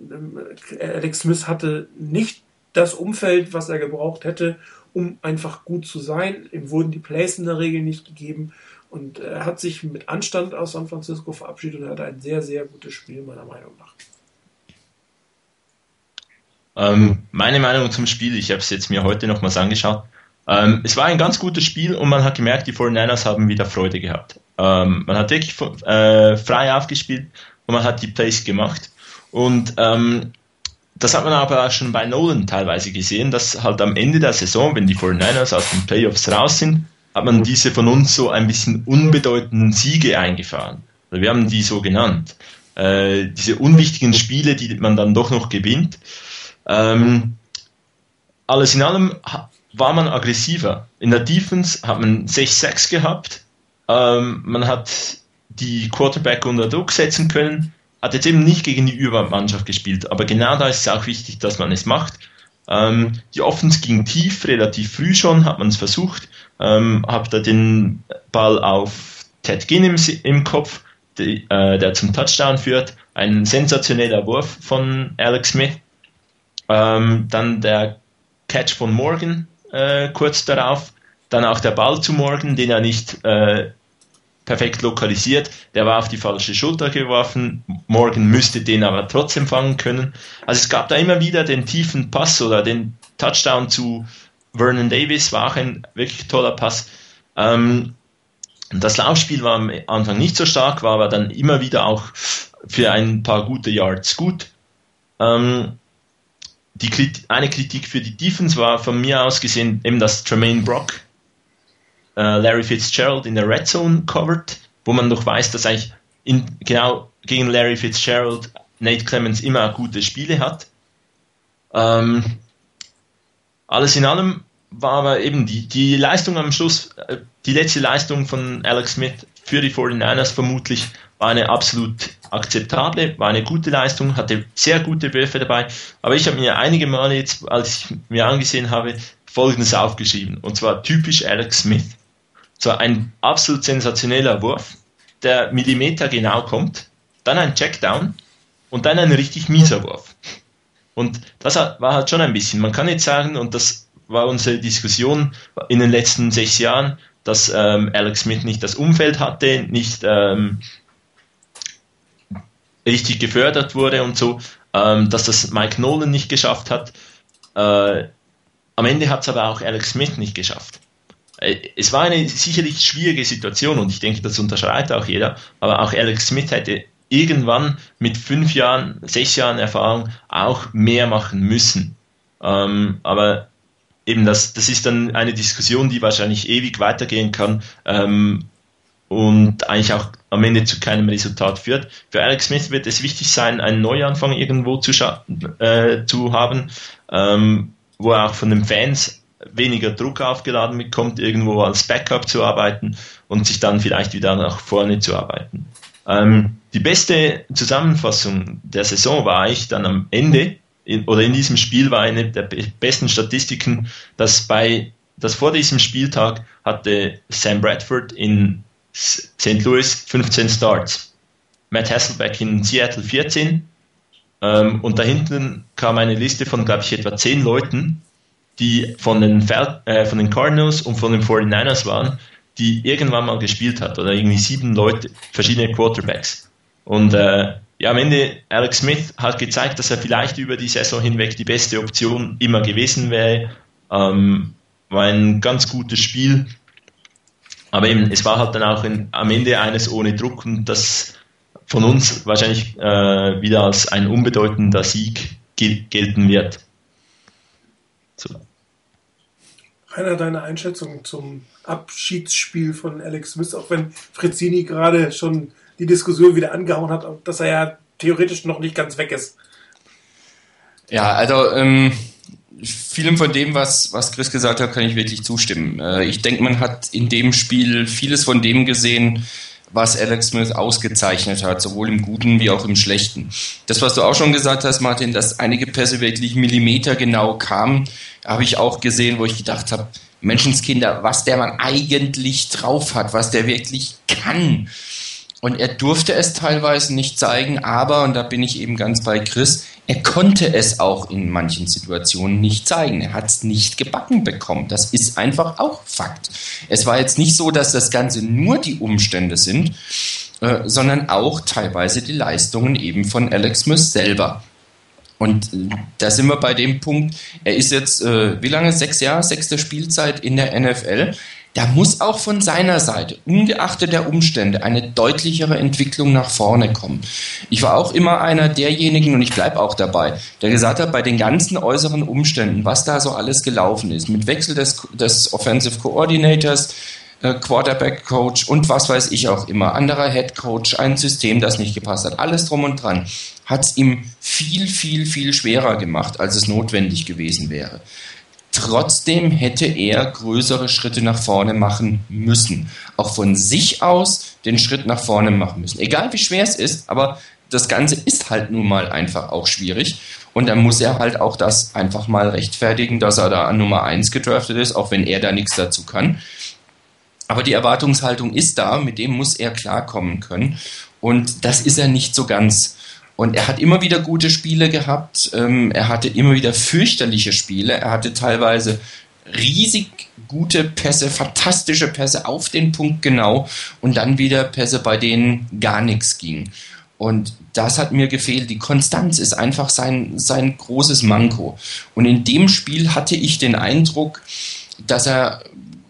Ähm, Alex Smith hatte nicht das Umfeld, was er gebraucht hätte, um einfach gut zu sein. Ihm wurden die Plays in der Regel nicht gegeben und er hat sich mit Anstand aus San Francisco verabschiedet und hatte ein sehr, sehr gutes Spiel, meiner Meinung nach. Ähm, meine Meinung zum Spiel, ich habe es jetzt mir heute nochmals angeschaut. Ähm, es war ein ganz gutes Spiel und man hat gemerkt, die 49ers haben wieder Freude gehabt. Ähm, man hat wirklich äh, frei aufgespielt und man hat die Plays gemacht. Und ähm, das hat man aber schon bei Nolan teilweise gesehen, dass halt am Ende der Saison, wenn die 49ers aus den Playoffs raus sind, hat man diese von uns so ein bisschen unbedeutenden Siege eingefahren. Wir haben die so genannt. Äh, diese unwichtigen Spiele, die man dann doch noch gewinnt. Ähm, alles in allem war man aggressiver. In der Defense hat man 6-6 gehabt. Ähm, man hat die Quarterback unter Druck setzen können hat jetzt eben nicht gegen die Übermannschaft gespielt, aber genau da ist es auch wichtig, dass man es macht. Ähm, die Offense ging tief, relativ früh schon, hat man es versucht, ähm, habe da den Ball auf Ted Ginn im, im Kopf, die, äh, der zum Touchdown führt, ein sensationeller Wurf von Alex Smith, ähm, dann der Catch von Morgan äh, kurz darauf, dann auch der Ball zu Morgan, den er nicht äh, perfekt lokalisiert. Der war auf die falsche Schulter geworfen. Morgan müsste den aber trotzdem fangen können. Also es gab da immer wieder den tiefen Pass oder den Touchdown zu Vernon Davis, war auch ein wirklich toller Pass. Ähm, das Laufspiel war am Anfang nicht so stark, war aber dann immer wieder auch für ein paar gute Yards gut. Ähm, die Kritik, eine Kritik für die Defense war von mir aus gesehen eben, dass Tremaine Brock Larry Fitzgerald in der Red Zone covered, wo man doch weiß, dass eigentlich in, genau gegen Larry Fitzgerald, Nate Clemens immer gute Spiele hat. Ähm, alles in allem war aber eben die, die Leistung am Schluss, äh, die letzte Leistung von Alex Smith für die 49ers vermutlich war eine absolut akzeptable, war eine gute Leistung, hatte sehr gute Würfe dabei. Aber ich habe mir einige Male jetzt, als ich mir angesehen habe, Folgendes aufgeschrieben. Und zwar typisch Alex Smith. So ein absolut sensationeller Wurf, der Millimeter genau kommt, dann ein Checkdown und dann ein richtig mieser Wurf. Und das war halt schon ein bisschen. Man kann jetzt sagen, und das war unsere Diskussion in den letzten sechs Jahren, dass ähm, Alex Smith nicht das Umfeld hatte, nicht ähm, richtig gefördert wurde und so, ähm, dass das Mike Nolan nicht geschafft hat. Äh, am Ende hat es aber auch Alex Smith nicht geschafft. Äh, es war eine sicherlich schwierige Situation und ich denke, das unterschreibt auch jeder, aber auch Alex Smith hätte irgendwann mit fünf Jahren, sechs Jahren Erfahrung auch mehr machen müssen. Ähm, aber eben das, das ist dann eine Diskussion, die wahrscheinlich ewig weitergehen kann. Ähm, und eigentlich auch am Ende zu keinem Resultat führt. Für Alex Smith wird es wichtig sein, einen Neuanfang irgendwo zu, äh, zu haben, ähm, wo er auch von den Fans weniger Druck aufgeladen bekommt, irgendwo als Backup zu arbeiten und sich dann vielleicht wieder nach vorne zu arbeiten. Ähm, die beste Zusammenfassung der Saison war eigentlich dann am Ende in, oder in diesem Spiel war eine der besten Statistiken, dass bei dass vor diesem Spieltag hatte Sam Bradford in St. Louis 15 Starts, Matt Hasselbeck in Seattle 14 ähm, und da hinten kam eine Liste von, glaube ich, etwa 10 Leuten, die von den, Fel äh, von den Cardinals und von den 49ers waren, die irgendwann mal gespielt hat oder irgendwie sieben Leute, verschiedene Quarterbacks. Und äh, ja, am Ende Alex Smith hat gezeigt, dass er vielleicht über die Saison hinweg die beste Option immer gewesen wäre. Ähm, war ein ganz gutes Spiel. Aber eben, es war halt dann auch in, am Ende eines ohne Druck und das von uns wahrscheinlich äh, wieder als ein unbedeutender Sieg gel gelten wird. So. Rainer, deine Einschätzung zum Abschiedsspiel von Alex Smith, auch wenn Frizzini gerade schon die Diskussion wieder angehauen hat, dass er ja theoretisch noch nicht ganz weg ist. Ja, also ähm, vielem von dem, was, was Chris gesagt hat, kann ich wirklich zustimmen. Äh, ich denke, man hat in dem Spiel vieles von dem gesehen, was Alex Smith ausgezeichnet hat, sowohl im Guten wie auch im Schlechten. Das, was du auch schon gesagt hast, Martin, dass einige Pässe wirklich millimetergenau kamen, habe ich auch gesehen, wo ich gedacht habe, Menschenskinder, was der Mann eigentlich drauf hat, was der wirklich kann. Und er durfte es teilweise nicht zeigen, aber, und da bin ich eben ganz bei Chris, er konnte es auch in manchen Situationen nicht zeigen. Er hat es nicht gebacken bekommen. Das ist einfach auch Fakt. Es war jetzt nicht so, dass das Ganze nur die Umstände sind, äh, sondern auch teilweise die Leistungen eben von Alex Smith selber. Und äh, da sind wir bei dem Punkt, er ist jetzt, äh, wie lange? Sechs Jahre, sechste Spielzeit in der NFL da muss auch von seiner Seite, ungeachtet der Umstände, eine deutlichere Entwicklung nach vorne kommen. Ich war auch immer einer derjenigen, und ich bleibe auch dabei, der gesagt hat, bei den ganzen äußeren Umständen, was da so alles gelaufen ist, mit Wechsel des, des Offensive Coordinators, äh, Quarterback Coach und was weiß ich auch immer, anderer Head Coach, ein System, das nicht gepasst hat, alles drum und dran, hat es ihm viel, viel, viel schwerer gemacht, als es notwendig gewesen wäre. Trotzdem hätte er größere Schritte nach vorne machen müssen. Auch von sich aus den Schritt nach vorne machen müssen. Egal wie schwer es ist, aber das Ganze ist halt nun mal einfach auch schwierig. Und dann muss er halt auch das einfach mal rechtfertigen, dass er da an Nummer 1 gedraftet ist, auch wenn er da nichts dazu kann. Aber die Erwartungshaltung ist da, mit dem muss er klarkommen können. Und das ist er nicht so ganz. Und er hat immer wieder gute Spiele gehabt. Ähm, er hatte immer wieder fürchterliche Spiele. Er hatte teilweise riesig gute Pässe, fantastische Pässe auf den Punkt genau und dann wieder Pässe, bei denen gar nichts ging. Und das hat mir gefehlt. Die Konstanz ist einfach sein, sein großes Manko. Und in dem Spiel hatte ich den Eindruck, dass er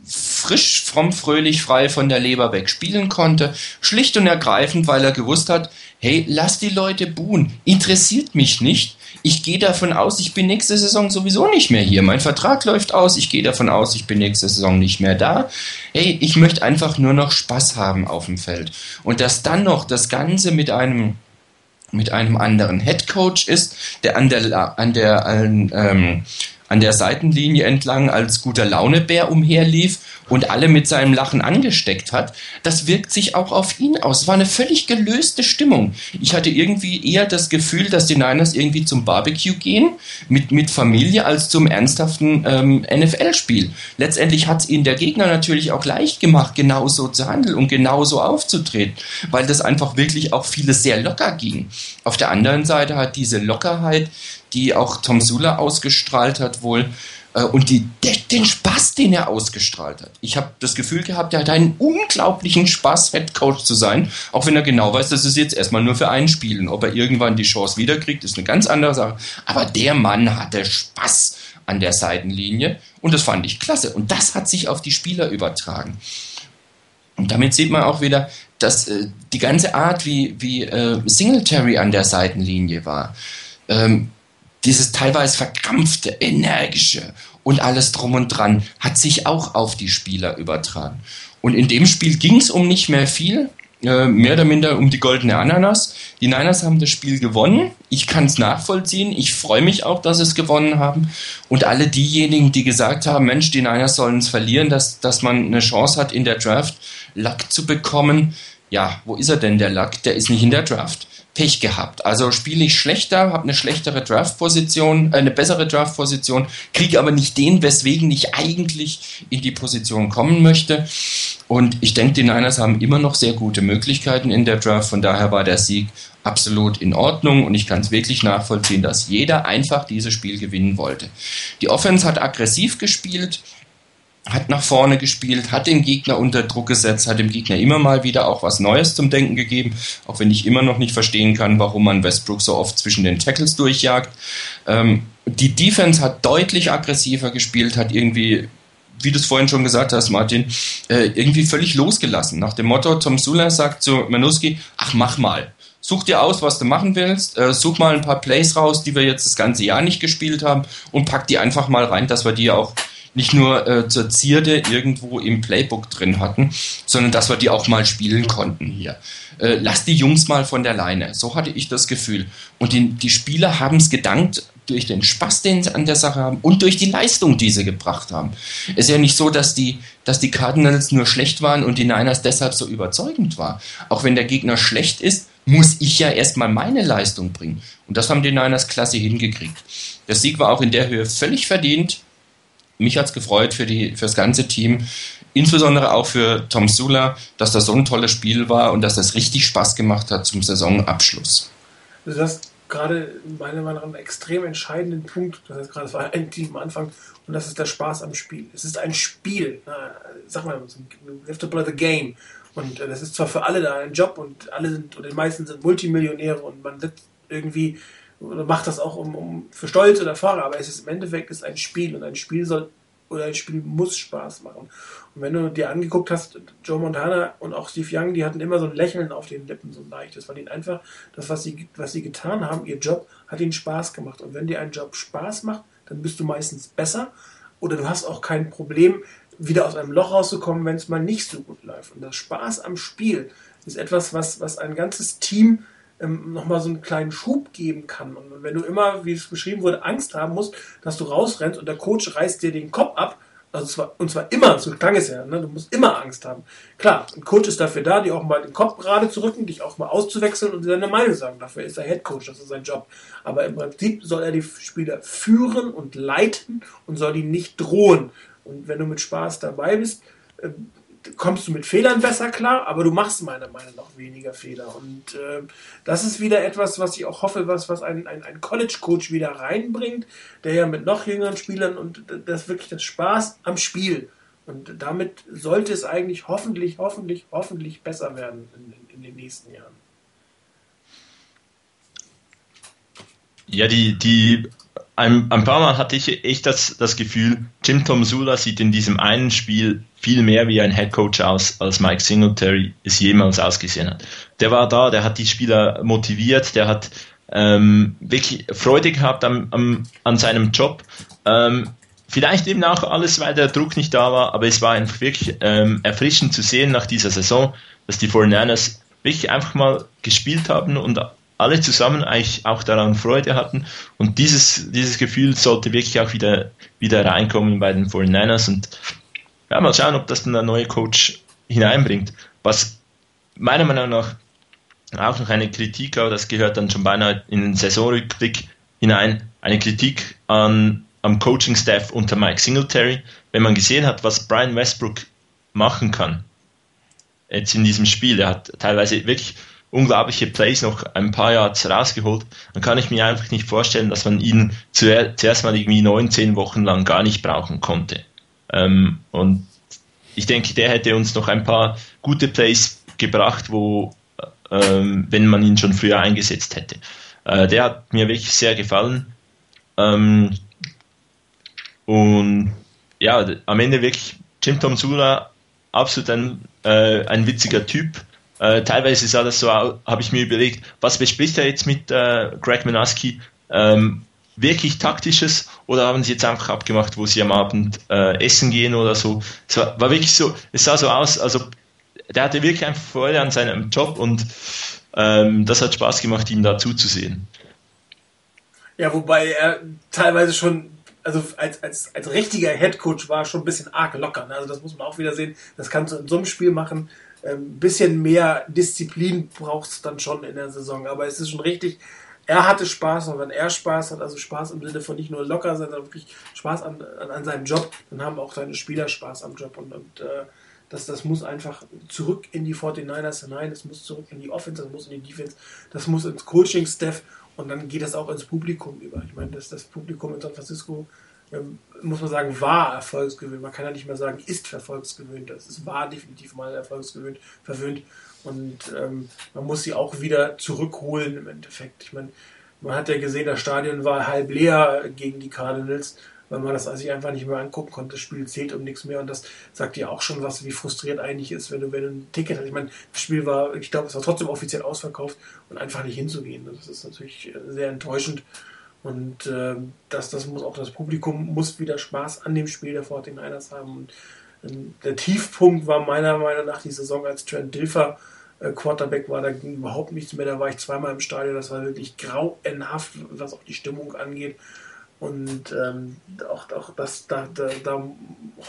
frisch, fromm, fröhlich, frei von der Leber weg spielen konnte. Schlicht und ergreifend, weil er gewusst hat, hey, lass die Leute buhen. Interessiert mich nicht. Ich gehe davon aus, ich bin nächste Saison sowieso nicht mehr hier. Mein Vertrag läuft aus. Ich gehe davon aus, ich bin nächste Saison nicht mehr da. Hey, ich möchte einfach nur noch Spaß haben auf dem Feld. Und dass dann noch das Ganze mit einem mit einem anderen Head Coach ist, der an der an der ähm, an der Seitenlinie entlang als guter Launebär umherlief und alle mit seinem Lachen angesteckt hat, das wirkt sich auch auf ihn aus. Es war eine völlig gelöste Stimmung. Ich hatte irgendwie eher das Gefühl, dass die Niners irgendwie zum Barbecue gehen mit, mit Familie als zum ernsthaften ähm, NFL-Spiel. Letztendlich hat es ihnen der Gegner natürlich auch leicht gemacht, genauso zu handeln und genauso aufzutreten, weil das einfach wirklich auch vieles sehr locker ging. Auf der anderen Seite hat diese Lockerheit, die auch Tom Sula ausgestrahlt hat, wohl äh, und die, den Spaß, den er ausgestrahlt hat. Ich habe das Gefühl gehabt, er hat einen unglaublichen Spaß, Head Coach zu sein, auch wenn er genau weiß, dass es jetzt erstmal nur für ein Spiel. Und ob er irgendwann die Chance wiederkriegt, ist eine ganz andere Sache. Aber der Mann hatte Spaß an der Seitenlinie und das fand ich klasse. Und das hat sich auf die Spieler übertragen. Und damit sieht man auch wieder, dass äh, die ganze Art, wie, wie äh, Singletary an der Seitenlinie war, ähm, dieses teilweise verkrampfte, energische und alles drum und dran hat sich auch auf die Spieler übertragen. Und in dem Spiel ging es um nicht mehr viel, äh, mehr oder minder um die goldene Ananas. Die Niners haben das Spiel gewonnen. Ich kann es nachvollziehen. Ich freue mich auch, dass sie es gewonnen haben. Und alle diejenigen, die gesagt haben, Mensch, die Niners sollen es verlieren, dass, dass man eine Chance hat, in der Draft Luck zu bekommen. Ja, wo ist er denn, der Luck? Der ist nicht in der Draft. Pech gehabt. Also spiele ich schlechter, habe eine schlechtere Draft-Position, äh, eine bessere Draft-Position, kriege aber nicht den, weswegen ich eigentlich in die Position kommen möchte. Und ich denke, die Niners haben immer noch sehr gute Möglichkeiten in der Draft. Von daher war der Sieg absolut in Ordnung und ich kann es wirklich nachvollziehen, dass jeder einfach dieses Spiel gewinnen wollte. Die Offense hat aggressiv gespielt hat nach vorne gespielt, hat den Gegner unter Druck gesetzt, hat dem Gegner immer mal wieder auch was Neues zum Denken gegeben, auch wenn ich immer noch nicht verstehen kann, warum man Westbrook so oft zwischen den Tackles durchjagt. Ähm, die Defense hat deutlich aggressiver gespielt, hat irgendwie wie du es vorhin schon gesagt hast, Martin, äh, irgendwie völlig losgelassen. Nach dem Motto, Tom Sula sagt zu Manuski, ach mach mal. Such dir aus, was du machen willst. Äh, such mal ein paar Plays raus, die wir jetzt das ganze Jahr nicht gespielt haben und pack die einfach mal rein, dass wir die auch nicht nur äh, zur Zierde irgendwo im Playbook drin hatten, sondern dass wir die auch mal spielen konnten hier. Äh, lass die Jungs mal von der Leine. So hatte ich das Gefühl. Und die, die Spieler haben es gedankt durch den Spaß, den sie an der Sache haben und durch die Leistung, die sie gebracht haben. Es ist ja nicht so, dass die, dass die Cardinals nur schlecht waren und die Niners deshalb so überzeugend war. Auch wenn der Gegner schlecht ist, muss ich ja erstmal meine Leistung bringen. Und das haben die Niners klasse hingekriegt. Der Sieg war auch in der Höhe völlig verdient mich hat es gefreut für, die, für das ganze Team, insbesondere auch für Tom Sula, dass das so ein tolles Spiel war und dass das richtig Spaß gemacht hat zum Saisonabschluss. Also das gerade meiner Meinung nach einen extrem entscheidenden Punkt, das heißt gerade, es war ein Team am Anfang und das ist der Spaß am Spiel. Es ist ein Spiel, sag mal, you have to play the game. Und äh, das ist zwar für alle da ein Job und alle sind, oder die meisten sind Multimillionäre und man sitzt irgendwie oder macht das auch um, um für Stolz oder Fahrer, aber es ist im Endeffekt ist ein Spiel und ein Spiel soll oder ein Spiel muss Spaß machen. Und wenn du dir angeguckt hast, Joe Montana und auch Steve Young, die hatten immer so ein Lächeln auf den Lippen, so ein leichtes, weil ihnen einfach das, was sie, was sie getan haben, ihr Job, hat ihnen Spaß gemacht. Und wenn dir ein Job Spaß macht, dann bist du meistens besser oder du hast auch kein Problem, wieder aus einem Loch rauszukommen, wenn es mal nicht so gut läuft. Und das Spaß am Spiel ist etwas, was, was ein ganzes Team ähm, nochmal so einen kleinen Schub geben kann. Und wenn du immer, wie es beschrieben wurde, Angst haben musst, dass du rausrennst und der Coach reißt dir den Kopf ab, also zwar, und zwar immer, so klang es ja, ne? du musst immer Angst haben. Klar, ein Coach ist dafür da, dir auch mal den Kopf gerade zu rücken, dich auch mal auszuwechseln und seine Meinung sagen. Dafür ist er Head Coach, das ist sein Job. Aber im Prinzip soll er die Spieler führen und leiten und soll die nicht drohen. Und wenn du mit Spaß dabei bist, ähm, kommst du mit Fehlern besser klar, aber du machst meiner Meinung nach weniger Fehler. Und äh, das ist wieder etwas, was ich auch hoffe, was, was ein, ein, ein College-Coach wieder reinbringt, der ja mit noch jüngeren Spielern und das wirklich das Spaß am Spiel. Und damit sollte es eigentlich hoffentlich, hoffentlich, hoffentlich besser werden in, in, in den nächsten Jahren. Ja, die, die ein, ein paar Mal hatte ich echt das, das Gefühl, Tom Sula sieht in diesem einen Spiel viel mehr wie ein Head Coach aus, als Mike Singletary es jemals ausgesehen hat. Der war da, der hat die Spieler motiviert, der hat ähm, wirklich Freude gehabt am, am, an seinem Job. Ähm, vielleicht eben auch alles, weil der Druck nicht da war, aber es war einfach wirklich ähm, erfrischend zu sehen nach dieser Saison, dass die 49ers wirklich einfach mal gespielt haben und alle zusammen eigentlich auch daran Freude hatten. Und dieses, dieses Gefühl sollte wirklich auch wieder, wieder reinkommen bei den 49ers. Und ja, mal schauen, ob das dann der neue Coach hineinbringt. Was meiner Meinung nach auch noch eine Kritik, aber das gehört dann schon beinahe in den Saisonrückblick hinein, eine Kritik an, am Coaching-Staff unter Mike Singletary. Wenn man gesehen hat, was Brian Westbrook machen kann, jetzt in diesem Spiel, er hat teilweise wirklich unglaubliche Plays noch ein paar Yards rausgeholt, dann kann ich mir einfach nicht vorstellen, dass man ihn zuerst mal irgendwie neun, zehn Wochen lang gar nicht brauchen konnte. Ähm, und ich denke, der hätte uns noch ein paar gute Plays gebracht, wo, ähm, wenn man ihn schon früher eingesetzt hätte. Äh, der hat mir wirklich sehr gefallen. Ähm, und ja, am Ende wirklich Jim Tom Sula, absolut ein, äh, ein witziger Typ. Äh, teilweise sah das so habe ich mir überlegt, was bespricht er jetzt mit äh, Greg Manaski? Ähm, wirklich taktisches oder haben sie jetzt einfach abgemacht, wo sie am Abend äh, essen gehen oder so? Es war, war, wirklich so, es sah so aus, also der hatte wirklich einfach Freude an seinem Job und ähm, das hat Spaß gemacht, ihm da zuzusehen. Ja, wobei er teilweise schon, also als, als, als richtiger Headcoach war, schon ein bisschen arg locker. Ne? Also das muss man auch wieder sehen. Das kannst du in so einem Spiel machen. Ein ähm, bisschen mehr Disziplin brauchst du dann schon in der Saison. Aber es ist schon richtig, er hatte Spaß und wenn er Spaß hat, also Spaß im Sinne von nicht nur locker sein, sondern wirklich Spaß an, an, an seinem Job, dann haben auch seine Spieler Spaß am Job und, und äh, das, das muss einfach zurück in die 49ers hinein, das muss zurück in die Offense, das muss in die Defense, das muss ins Coaching-Staff und dann geht das auch ins Publikum über. Ich meine, das, das Publikum in San Francisco, ähm, muss man sagen, war erfolgsgewöhnt. Man kann ja nicht mehr sagen, ist erfolgsgewöhnt. Das ist, war definitiv mal erfolgsgewöhnt, verwöhnt. Und ähm, man muss sie auch wieder zurückholen im Endeffekt. Ich meine, man hat ja gesehen, das Stadion war halb leer gegen die Cardinals weil man das sich einfach nicht mehr angucken konnte. Das Spiel zählt um nichts mehr und das sagt ja auch schon was, wie frustriert eigentlich ist, wenn du, wenn du ein Ticket hast. Ich meine, das Spiel war, ich glaube, es war trotzdem offiziell ausverkauft und einfach nicht hinzugehen. Das ist natürlich sehr enttäuschend. Und äh, das, das muss auch das Publikum muss wieder Spaß an dem Spiel der 49ers haben. Und, der Tiefpunkt war meiner Meinung nach die Saison, als Trent Dilfer äh, Quarterback war, da ging überhaupt nichts mehr. Da war ich zweimal im Stadion, das war wirklich grauenhaft, was auch die Stimmung angeht. Und ähm, auch, auch das, da, da, da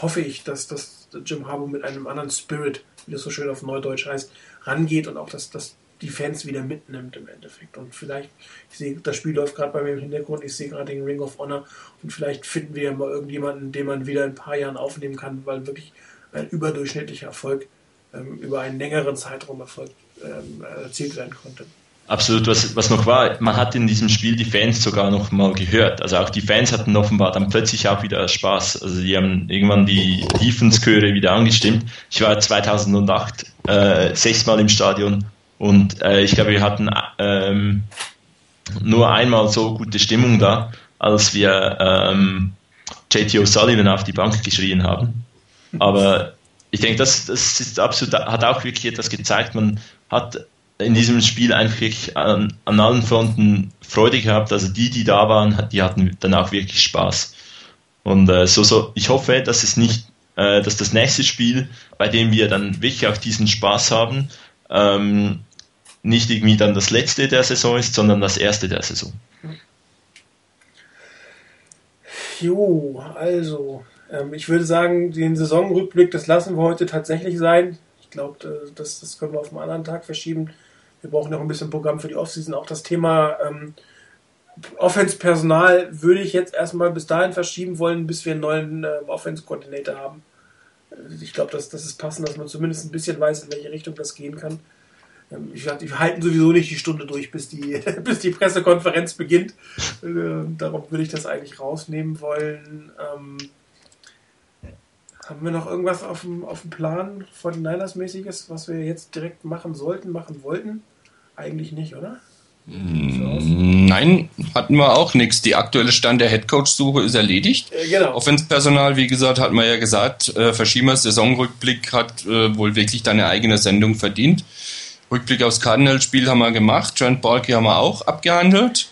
hoffe ich, dass, dass Jim Harbour mit einem anderen Spirit, wie das so schön auf Neudeutsch heißt, rangeht und auch, dass, dass die Fans wieder mitnimmt im Endeffekt. Und vielleicht, ich sehe, das Spiel läuft gerade bei mir im Hintergrund, ich sehe gerade den Ring of Honor und vielleicht finden wir ja mal irgendjemanden, den man wieder in ein paar Jahren aufnehmen kann, weil wirklich ein überdurchschnittlicher Erfolg ähm, über einen längeren Zeitraum Erfolg ähm, erzielt werden konnte. Absolut, was, was noch war, man hat in diesem Spiel die Fans sogar noch mal gehört. Also auch die Fans hatten offenbar dann plötzlich auch wieder Spaß. Also die haben irgendwann die Defense-Chöre wieder angestimmt. Ich war 2008 äh, sechsmal im Stadion und äh, ich glaube, wir hatten ähm, nur einmal so gute Stimmung da, als wir ähm, JT O'Sullivan auf die Bank geschrien haben. Aber ich denke, das, das ist absolut, hat auch wirklich etwas gezeigt. Man hat in diesem Spiel einfach wirklich an, an allen Fronten Freude gehabt. Also die, die da waren, die hatten dann auch wirklich Spaß. Und äh, so, so, ich hoffe, dass es nicht, äh, dass das nächste Spiel, bei dem wir dann wirklich auch diesen Spaß haben, ähm, nicht irgendwie dann das letzte der Saison ist, sondern das erste der Saison. Jo, also, ähm, ich würde sagen, den Saisonrückblick, das lassen wir heute tatsächlich sein. Ich glaube, äh, das, das können wir auf einen anderen Tag verschieben. Wir brauchen noch ein bisschen Programm für die Offseason. Auch das Thema ähm, Offense-Personal würde ich jetzt erstmal bis dahin verschieben wollen, bis wir einen neuen äh, Offense-Koordinator haben. Ich glaube, das, das ist passend, dass man zumindest ein bisschen weiß, in welche Richtung das gehen kann. Ähm, ich wir halten sowieso nicht die Stunde durch, bis die, bis die Pressekonferenz beginnt. Äh, darum würde ich das eigentlich rausnehmen wollen. Ähm, haben wir noch irgendwas auf dem, auf dem Plan von Niners-mäßiges, was wir jetzt direkt machen sollten, machen wollten? Eigentlich nicht, oder? Nein, hatten wir auch nichts. Die aktuelle Stand der Headcoach-Suche ist erledigt. Äh, genau. Offenspersonal, wie gesagt, hat man ja gesagt, äh, Verschiemers Saisonrückblick hat äh, wohl wirklich deine eigene Sendung verdient. Rückblick aufs Cardinals-Spiel haben wir gemacht. Trent Balky haben wir auch abgehandelt.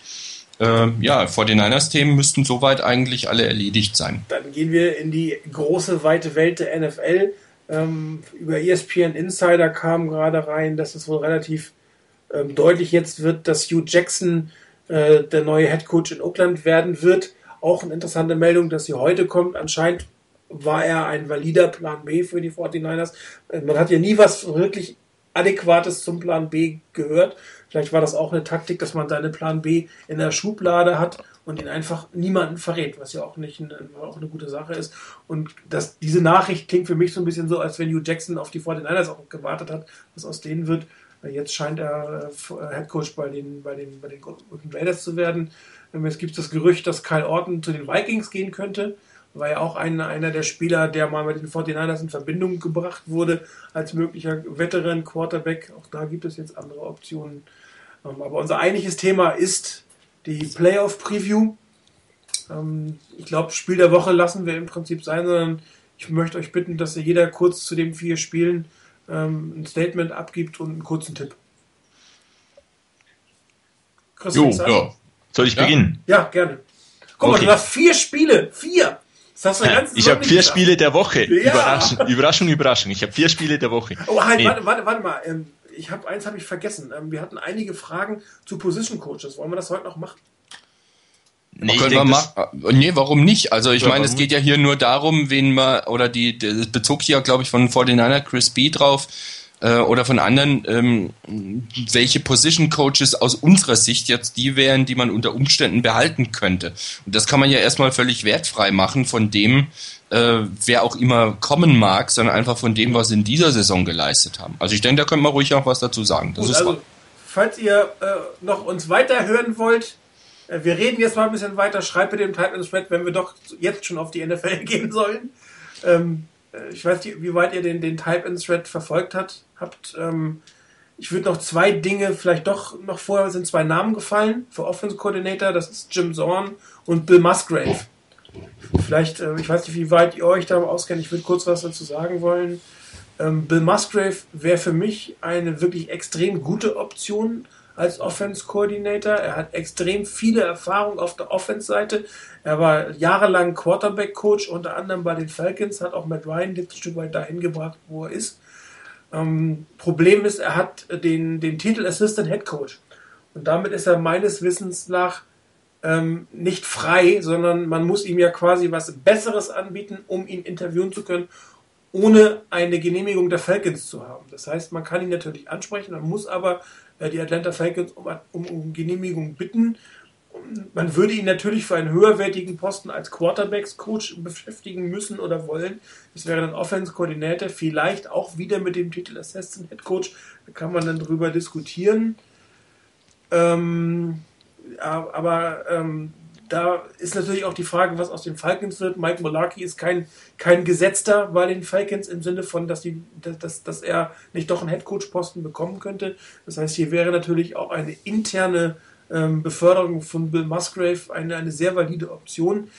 Äh, ja, 49ers-Themen müssten soweit eigentlich alle erledigt sein. Dann gehen wir in die große, weite Welt der NFL. Ähm, über ESPN Insider kam gerade rein, dass es wohl relativ ähm, deutlich jetzt wird, dass Hugh Jackson äh, der neue Head Coach in Oakland werden wird. Auch eine interessante Meldung, dass sie heute kommt. Anscheinend war er ein valider Plan B für die 49ers. Äh, man hat ja nie was wirklich Adäquates zum Plan B gehört. Vielleicht war das auch eine Taktik, dass man seine Plan B in der Schublade hat und ihn einfach niemanden verrät, was ja auch nicht eine, auch eine gute Sache ist. Und das, diese Nachricht klingt für mich so ein bisschen so, als wenn Hugh Jackson auf die 49ers auch gewartet hat, was aus denen wird. Jetzt scheint er äh, Head Coach bei den, bei den, bei den Raiders zu werden. Jetzt gibt es das Gerücht, dass Kyle Orton zu den Vikings gehen könnte. War ja auch ein, einer der Spieler, der mal mit den 49ers in Verbindung gebracht wurde als möglicher Veteran Quarterback. Auch da gibt es jetzt andere Optionen. Ähm, aber unser eigentliches Thema ist die Playoff Preview. Ähm, ich glaube, Spiel der Woche lassen wir im Prinzip sein, sondern ich möchte euch bitten, dass ihr jeder kurz zu den vier Spielen ähm, ein Statement abgibt und einen kurzen Tipp. Chris, jo, ja. Soll ich ja? beginnen? Ja, gerne. Guck okay. mal, du hast vier Spiele. Vier. Das hast du ich habe vier gesagt. Spiele der Woche. Ja. Überraschung, Überraschung, Überraschung. Ich habe vier Spiele der Woche. Oh, halt, nee. warte, warte, warte mal. Ähm, ich habe eins habe ich vergessen. Ähm, wir hatten einige Fragen zu Position Coaches. Wollen wir das heute noch machen? Nee, können wir mal, nee, warum nicht? Also ich ja, meine, es geht ja hier nur darum, wen man, oder die, das bezog sich ja, glaube ich, von 49er Chris B drauf, äh, oder von anderen, ähm, welche Position Coaches aus unserer Sicht jetzt die wären, die man unter Umständen behalten könnte. Und das kann man ja erstmal völlig wertfrei machen von dem, äh, wer auch immer kommen mag, sondern einfach von dem, was sie in dieser Saison geleistet haben. Also ich denke, da können wir ruhig auch was dazu sagen. Das Gut, ist also, falls ihr äh, noch uns weiterhören wollt, äh, wir reden jetzt mal ein bisschen weiter. Schreibt bitte im Titan Thread, wenn wir doch jetzt schon auf die NFL gehen sollen. Ähm, äh, ich weiß nicht, wie weit ihr den, den Type-In-Thread verfolgt hat, habt. Ähm, ich würde noch zwei Dinge, vielleicht doch noch vorher sind zwei Namen gefallen für Offense Coordinator. Das ist Jim Zorn und Bill Musgrave. Vielleicht, äh, ich weiß nicht, wie weit ihr euch da auskennt. Ich würde kurz was dazu sagen wollen. Ähm, Bill Musgrave wäre für mich eine wirklich extrem gute Option als Offense Coordinator. Er hat extrem viele Erfahrungen auf der Offense-Seite. Er war jahrelang Quarterback-Coach, unter anderem bei den Falcons, hat auch Matt Ryan ein Stück weit dahin gebracht, wo er ist. Ähm, Problem ist, er hat den, den Titel Assistant Head Coach. Und damit ist er meines Wissens nach ähm, nicht frei, sondern man muss ihm ja quasi was Besseres anbieten, um ihn interviewen zu können, ohne eine Genehmigung der Falcons zu haben. Das heißt, man kann ihn natürlich ansprechen, man muss aber äh, die Atlanta Falcons um, um, um Genehmigung bitten. Man würde ihn natürlich für einen höherwertigen Posten als Quarterbacks-Coach beschäftigen müssen oder wollen. Das wäre dann Offense-Koordinator, vielleicht auch wieder mit dem Titel Assistant Head Coach. Da kann man dann drüber diskutieren. Ähm, aber ähm, da ist natürlich auch die Frage, was aus den Falcons wird. Mike Mularkey ist kein, kein Gesetzter bei den Falcons im Sinne von, dass, die, dass, dass er nicht doch einen Headcoach-Posten bekommen könnte. Das heißt, hier wäre natürlich auch eine interne ähm, Beförderung von Bill Musgrave eine, eine sehr valide Option.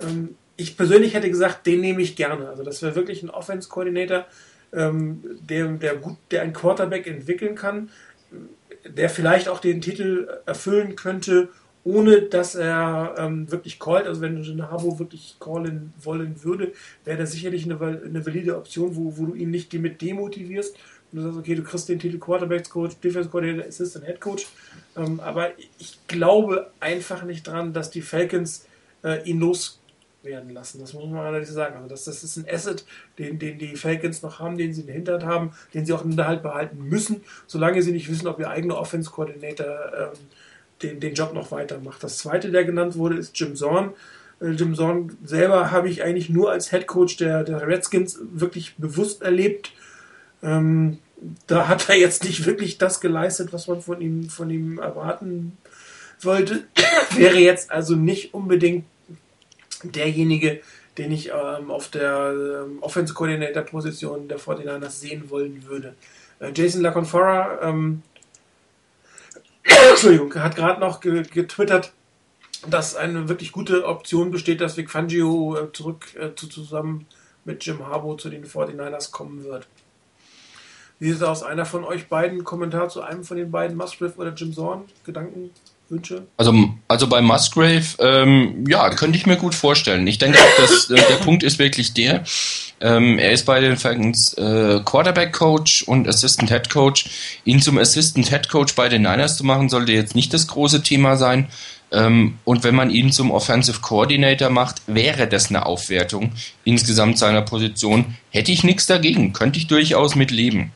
Ähm, ich persönlich hätte gesagt, den nehme ich gerne. Also das wäre wirklich ein Offense-Coordinator, ähm, der, der, gut, der ein Quarterback entwickeln kann, der vielleicht auch den Titel erfüllen könnte ohne dass er ähm, wirklich callt. Also wenn du Habo wirklich callen wollen würde, wäre das sicherlich eine, eine valide Option, wo, wo du ihn nicht mit demotivierst. Und du sagst, okay, du kriegst den Titel Quarterbacks Coach, Defense Coordinator, Assistant Head Coach. Ähm, aber ich glaube einfach nicht dran, dass die Falcons äh, ihn loswerden lassen. Das muss man allerdings sagen. Also das, das ist ein Asset, den, den die Falcons noch haben, den sie in der Hinterhand haben, den sie auch im Unterhalt behalten müssen, solange sie nicht wissen, ob ihr eigener Offense Coordinator ähm, den, den Job noch weitermacht. Das zweite, der genannt wurde, ist Jim Zorn. Äh, Jim Zorn selber habe ich eigentlich nur als Head Coach der, der Redskins wirklich bewusst erlebt. Ähm, da hat er jetzt nicht wirklich das geleistet, was man von ihm, von ihm erwarten wollte. Wäre jetzt also nicht unbedingt derjenige, den ich ähm, auf der ähm, Offensive Coordinator Position der 49ers sehen wollen würde. Äh, Jason LaConfora ähm, hat gerade noch getwittert, dass eine wirklich gute Option besteht, dass Vic Fangio äh, zurück äh, zu, zusammen mit Jim Harbaugh zu den 49ers kommen wird. Wie ist aus einer von euch beiden Kommentar zu einem von den beiden, Musgrave oder Jim Zorn? Gedanken, Wünsche? Also, also bei Musgrave, ähm, ja, könnte ich mir gut vorstellen. Ich denke auch, dass äh, der Punkt ist wirklich der, Ähm, er ist bei den Falcons äh, Quarterback Coach und Assistant Head Coach. Ihn zum Assistant Head Coach bei den Niners zu machen, sollte jetzt nicht das große Thema sein. Ähm, und wenn man ihn zum Offensive Coordinator macht, wäre das eine Aufwertung insgesamt seiner Position. Hätte ich nichts dagegen, könnte ich durchaus mit leben.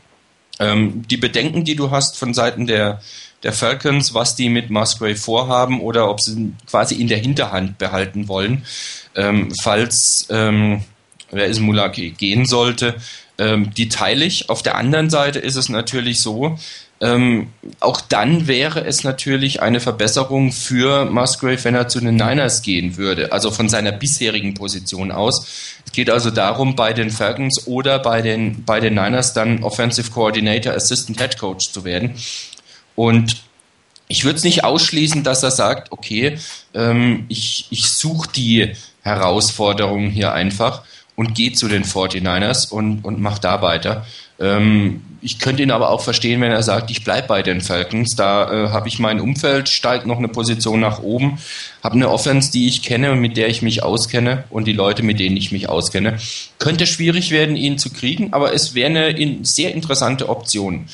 Ähm, die Bedenken, die du hast von Seiten der, der Falcons, was die mit Musgrave vorhaben oder ob sie ihn quasi in der Hinterhand behalten wollen, ähm, falls ähm, wer ist Mulaki gehen sollte, ähm, die teile ich. Auf der anderen Seite ist es natürlich so, ähm, auch dann wäre es natürlich eine Verbesserung für Musgrave, wenn er zu den Niners gehen würde, also von seiner bisherigen Position aus. Es geht also darum, bei den Falcons oder bei den, bei den Niners dann Offensive Coordinator, Assistant Head Coach zu werden. Und ich würde es nicht ausschließen, dass er sagt, okay, ähm, ich, ich suche die Herausforderung hier einfach und gehe zu den 49ers und, und mache da weiter. Ähm, ich könnte ihn aber auch verstehen, wenn er sagt, ich bleibe bei den Falcons. Da äh, habe ich mein Umfeld, steigt noch eine Position nach oben, habe eine Offense, die ich kenne und mit der ich mich auskenne und die Leute, mit denen ich mich auskenne. Könnte schwierig werden, ihn zu kriegen, aber es wäre eine in, sehr interessante Option.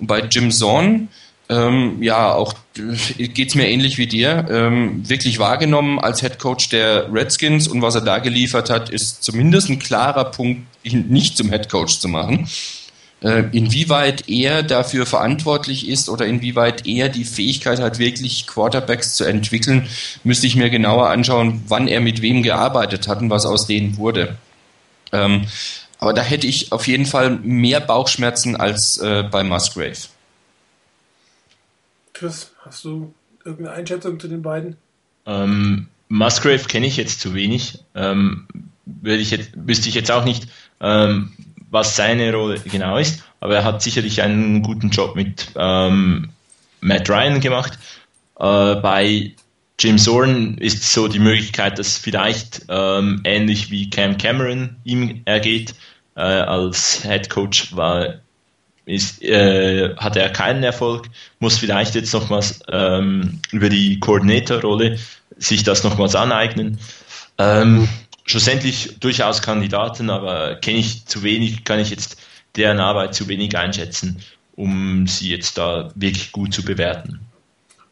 Und bei Jim Zorn, ähm, ja, auch äh, geht's mir ähnlich wie dir. Ähm, wirklich wahrgenommen als Head Coach der Redskins und was er da geliefert hat, ist zumindest ein klarer Punkt, ihn nicht zum Head Coach zu machen. Äh, inwieweit er dafür verantwortlich ist oder inwieweit er die Fähigkeit hat, wirklich Quarterbacks zu entwickeln, müsste ich mir genauer anschauen, wann er mit wem gearbeitet hat und was aus denen wurde. Ähm, aber da hätte ich auf jeden Fall mehr Bauchschmerzen als äh, bei Musgrave. Chris, hast du irgendeine Einschätzung zu den beiden? Ähm, Musgrave kenne ich jetzt zu wenig. Ähm, würde ich jetzt, wüsste ich jetzt auch nicht, ähm, was seine Rolle genau ist, aber er hat sicherlich einen guten Job mit ähm, Matt Ryan gemacht. Äh, bei Jim Zorn ist so die Möglichkeit, dass vielleicht ähm, ähnlich wie Cam Cameron ihm ergeht, äh, als Head Coach war, ist, äh, hatte er keinen Erfolg, muss vielleicht jetzt nochmals ähm, über die Koordinatorrolle sich das nochmals aneignen. Ähm, schlussendlich durchaus Kandidaten, aber kenne ich zu wenig, kann ich jetzt deren Arbeit zu wenig einschätzen, um sie jetzt da wirklich gut zu bewerten.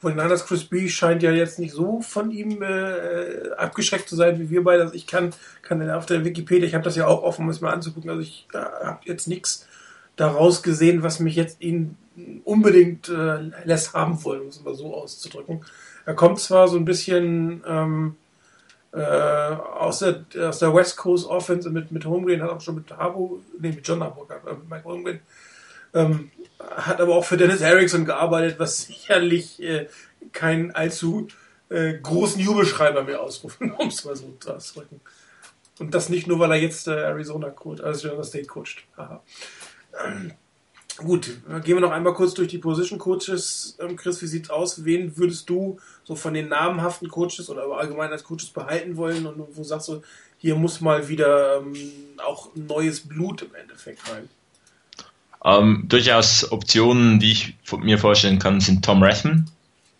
Von Chris B scheint ja jetzt nicht so von ihm äh, abgeschreckt zu sein wie wir beide. Also ich kann, kann auf der Wikipedia, ich habe das ja auch offen, um es mal anzugucken, also ich äh, habe jetzt nichts daraus gesehen, was mich jetzt ihn unbedingt äh, lässt haben wollen, um es mal so auszudrücken. Er kommt zwar so ein bisschen ähm, äh, aus, der, aus der West Coast Offense mit, mit Holmgren, hat auch schon mit Harbo, nee, mit John Harbo, äh, Mike Holmgren, ähm, hat aber auch für Dennis Erickson gearbeitet, was sicherlich äh, keinen allzu äh, großen Jubelschreiber mehr ausrufen, um es mal so auszudrücken. Und das nicht nur, weil er jetzt äh, Arizona coacht, also Arizona State coacht. Aha. Ähm, Gut, gehen wir noch einmal kurz durch die Position Coaches. Ähm, Chris, wie sieht's aus? Wen würdest du so von den namhaften Coaches oder allgemein als Coaches behalten wollen und wo sagst du, hier muss mal wieder ähm, auch neues Blut im Endeffekt rein? Ähm, durchaus Optionen, die ich mir vorstellen kann, sind Tom Rathman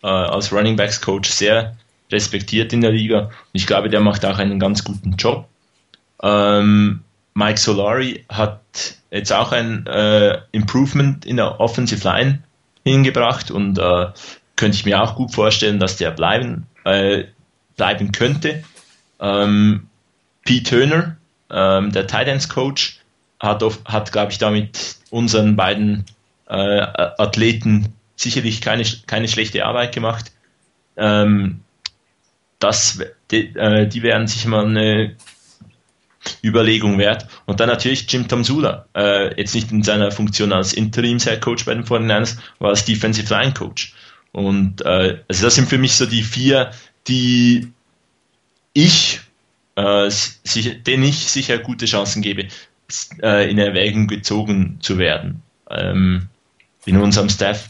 äh, als Running Backs Coach sehr respektiert in der Liga. Ich glaube, der macht auch einen ganz guten Job. Ähm, Mike Solari hat jetzt auch ein äh, Improvement in der Offensive Line hingebracht und äh, könnte ich mir auch gut vorstellen, dass der bleiben, äh, bleiben könnte. Ähm, Pete Turner, ähm, der Titans Coach, hat, hat glaube ich, damit unseren beiden äh, Athleten sicherlich keine, keine schlechte Arbeit gemacht. Ähm, das, die, äh, die werden sich mal eine Überlegung wert. Und dann natürlich Jim Tomsula, äh, jetzt nicht in seiner Funktion als Interims-Head-Coach bei den 49ers, aber als Defensive Line-Coach. Und äh, also das sind für mich so die vier, die ich, äh, sich, denen ich sicher gute Chancen gebe, äh, in Erwägung gezogen zu werden ähm, in unserem Staff.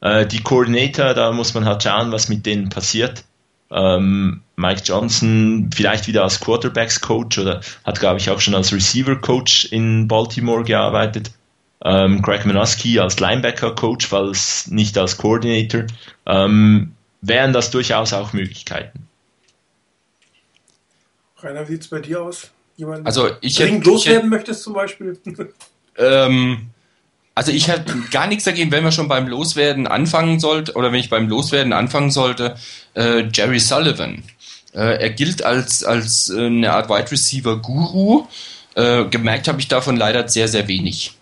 Äh, die Coordinator, da muss man halt schauen, was mit denen passiert. Ähm, Mike Johnson vielleicht wieder als Quarterbacks Coach oder hat, glaube ich, auch schon als Receiver Coach in Baltimore gearbeitet. Ähm, Greg Manoski als Linebacker Coach, falls nicht als Coordinator. Ähm, wären das durchaus auch Möglichkeiten. Rainer, wie sieht es bei dir aus? jemanden Also ich dringend hätte- loswerden möchtest zum Beispiel? Ähm, also ich habe gar nichts dagegen, wenn wir schon beim Loswerden anfangen sollte, oder wenn ich beim Loswerden anfangen sollte, äh, Jerry Sullivan. Äh, er gilt als, als äh, eine Art Wide Receiver Guru. Äh, gemerkt habe ich davon leider sehr, sehr wenig.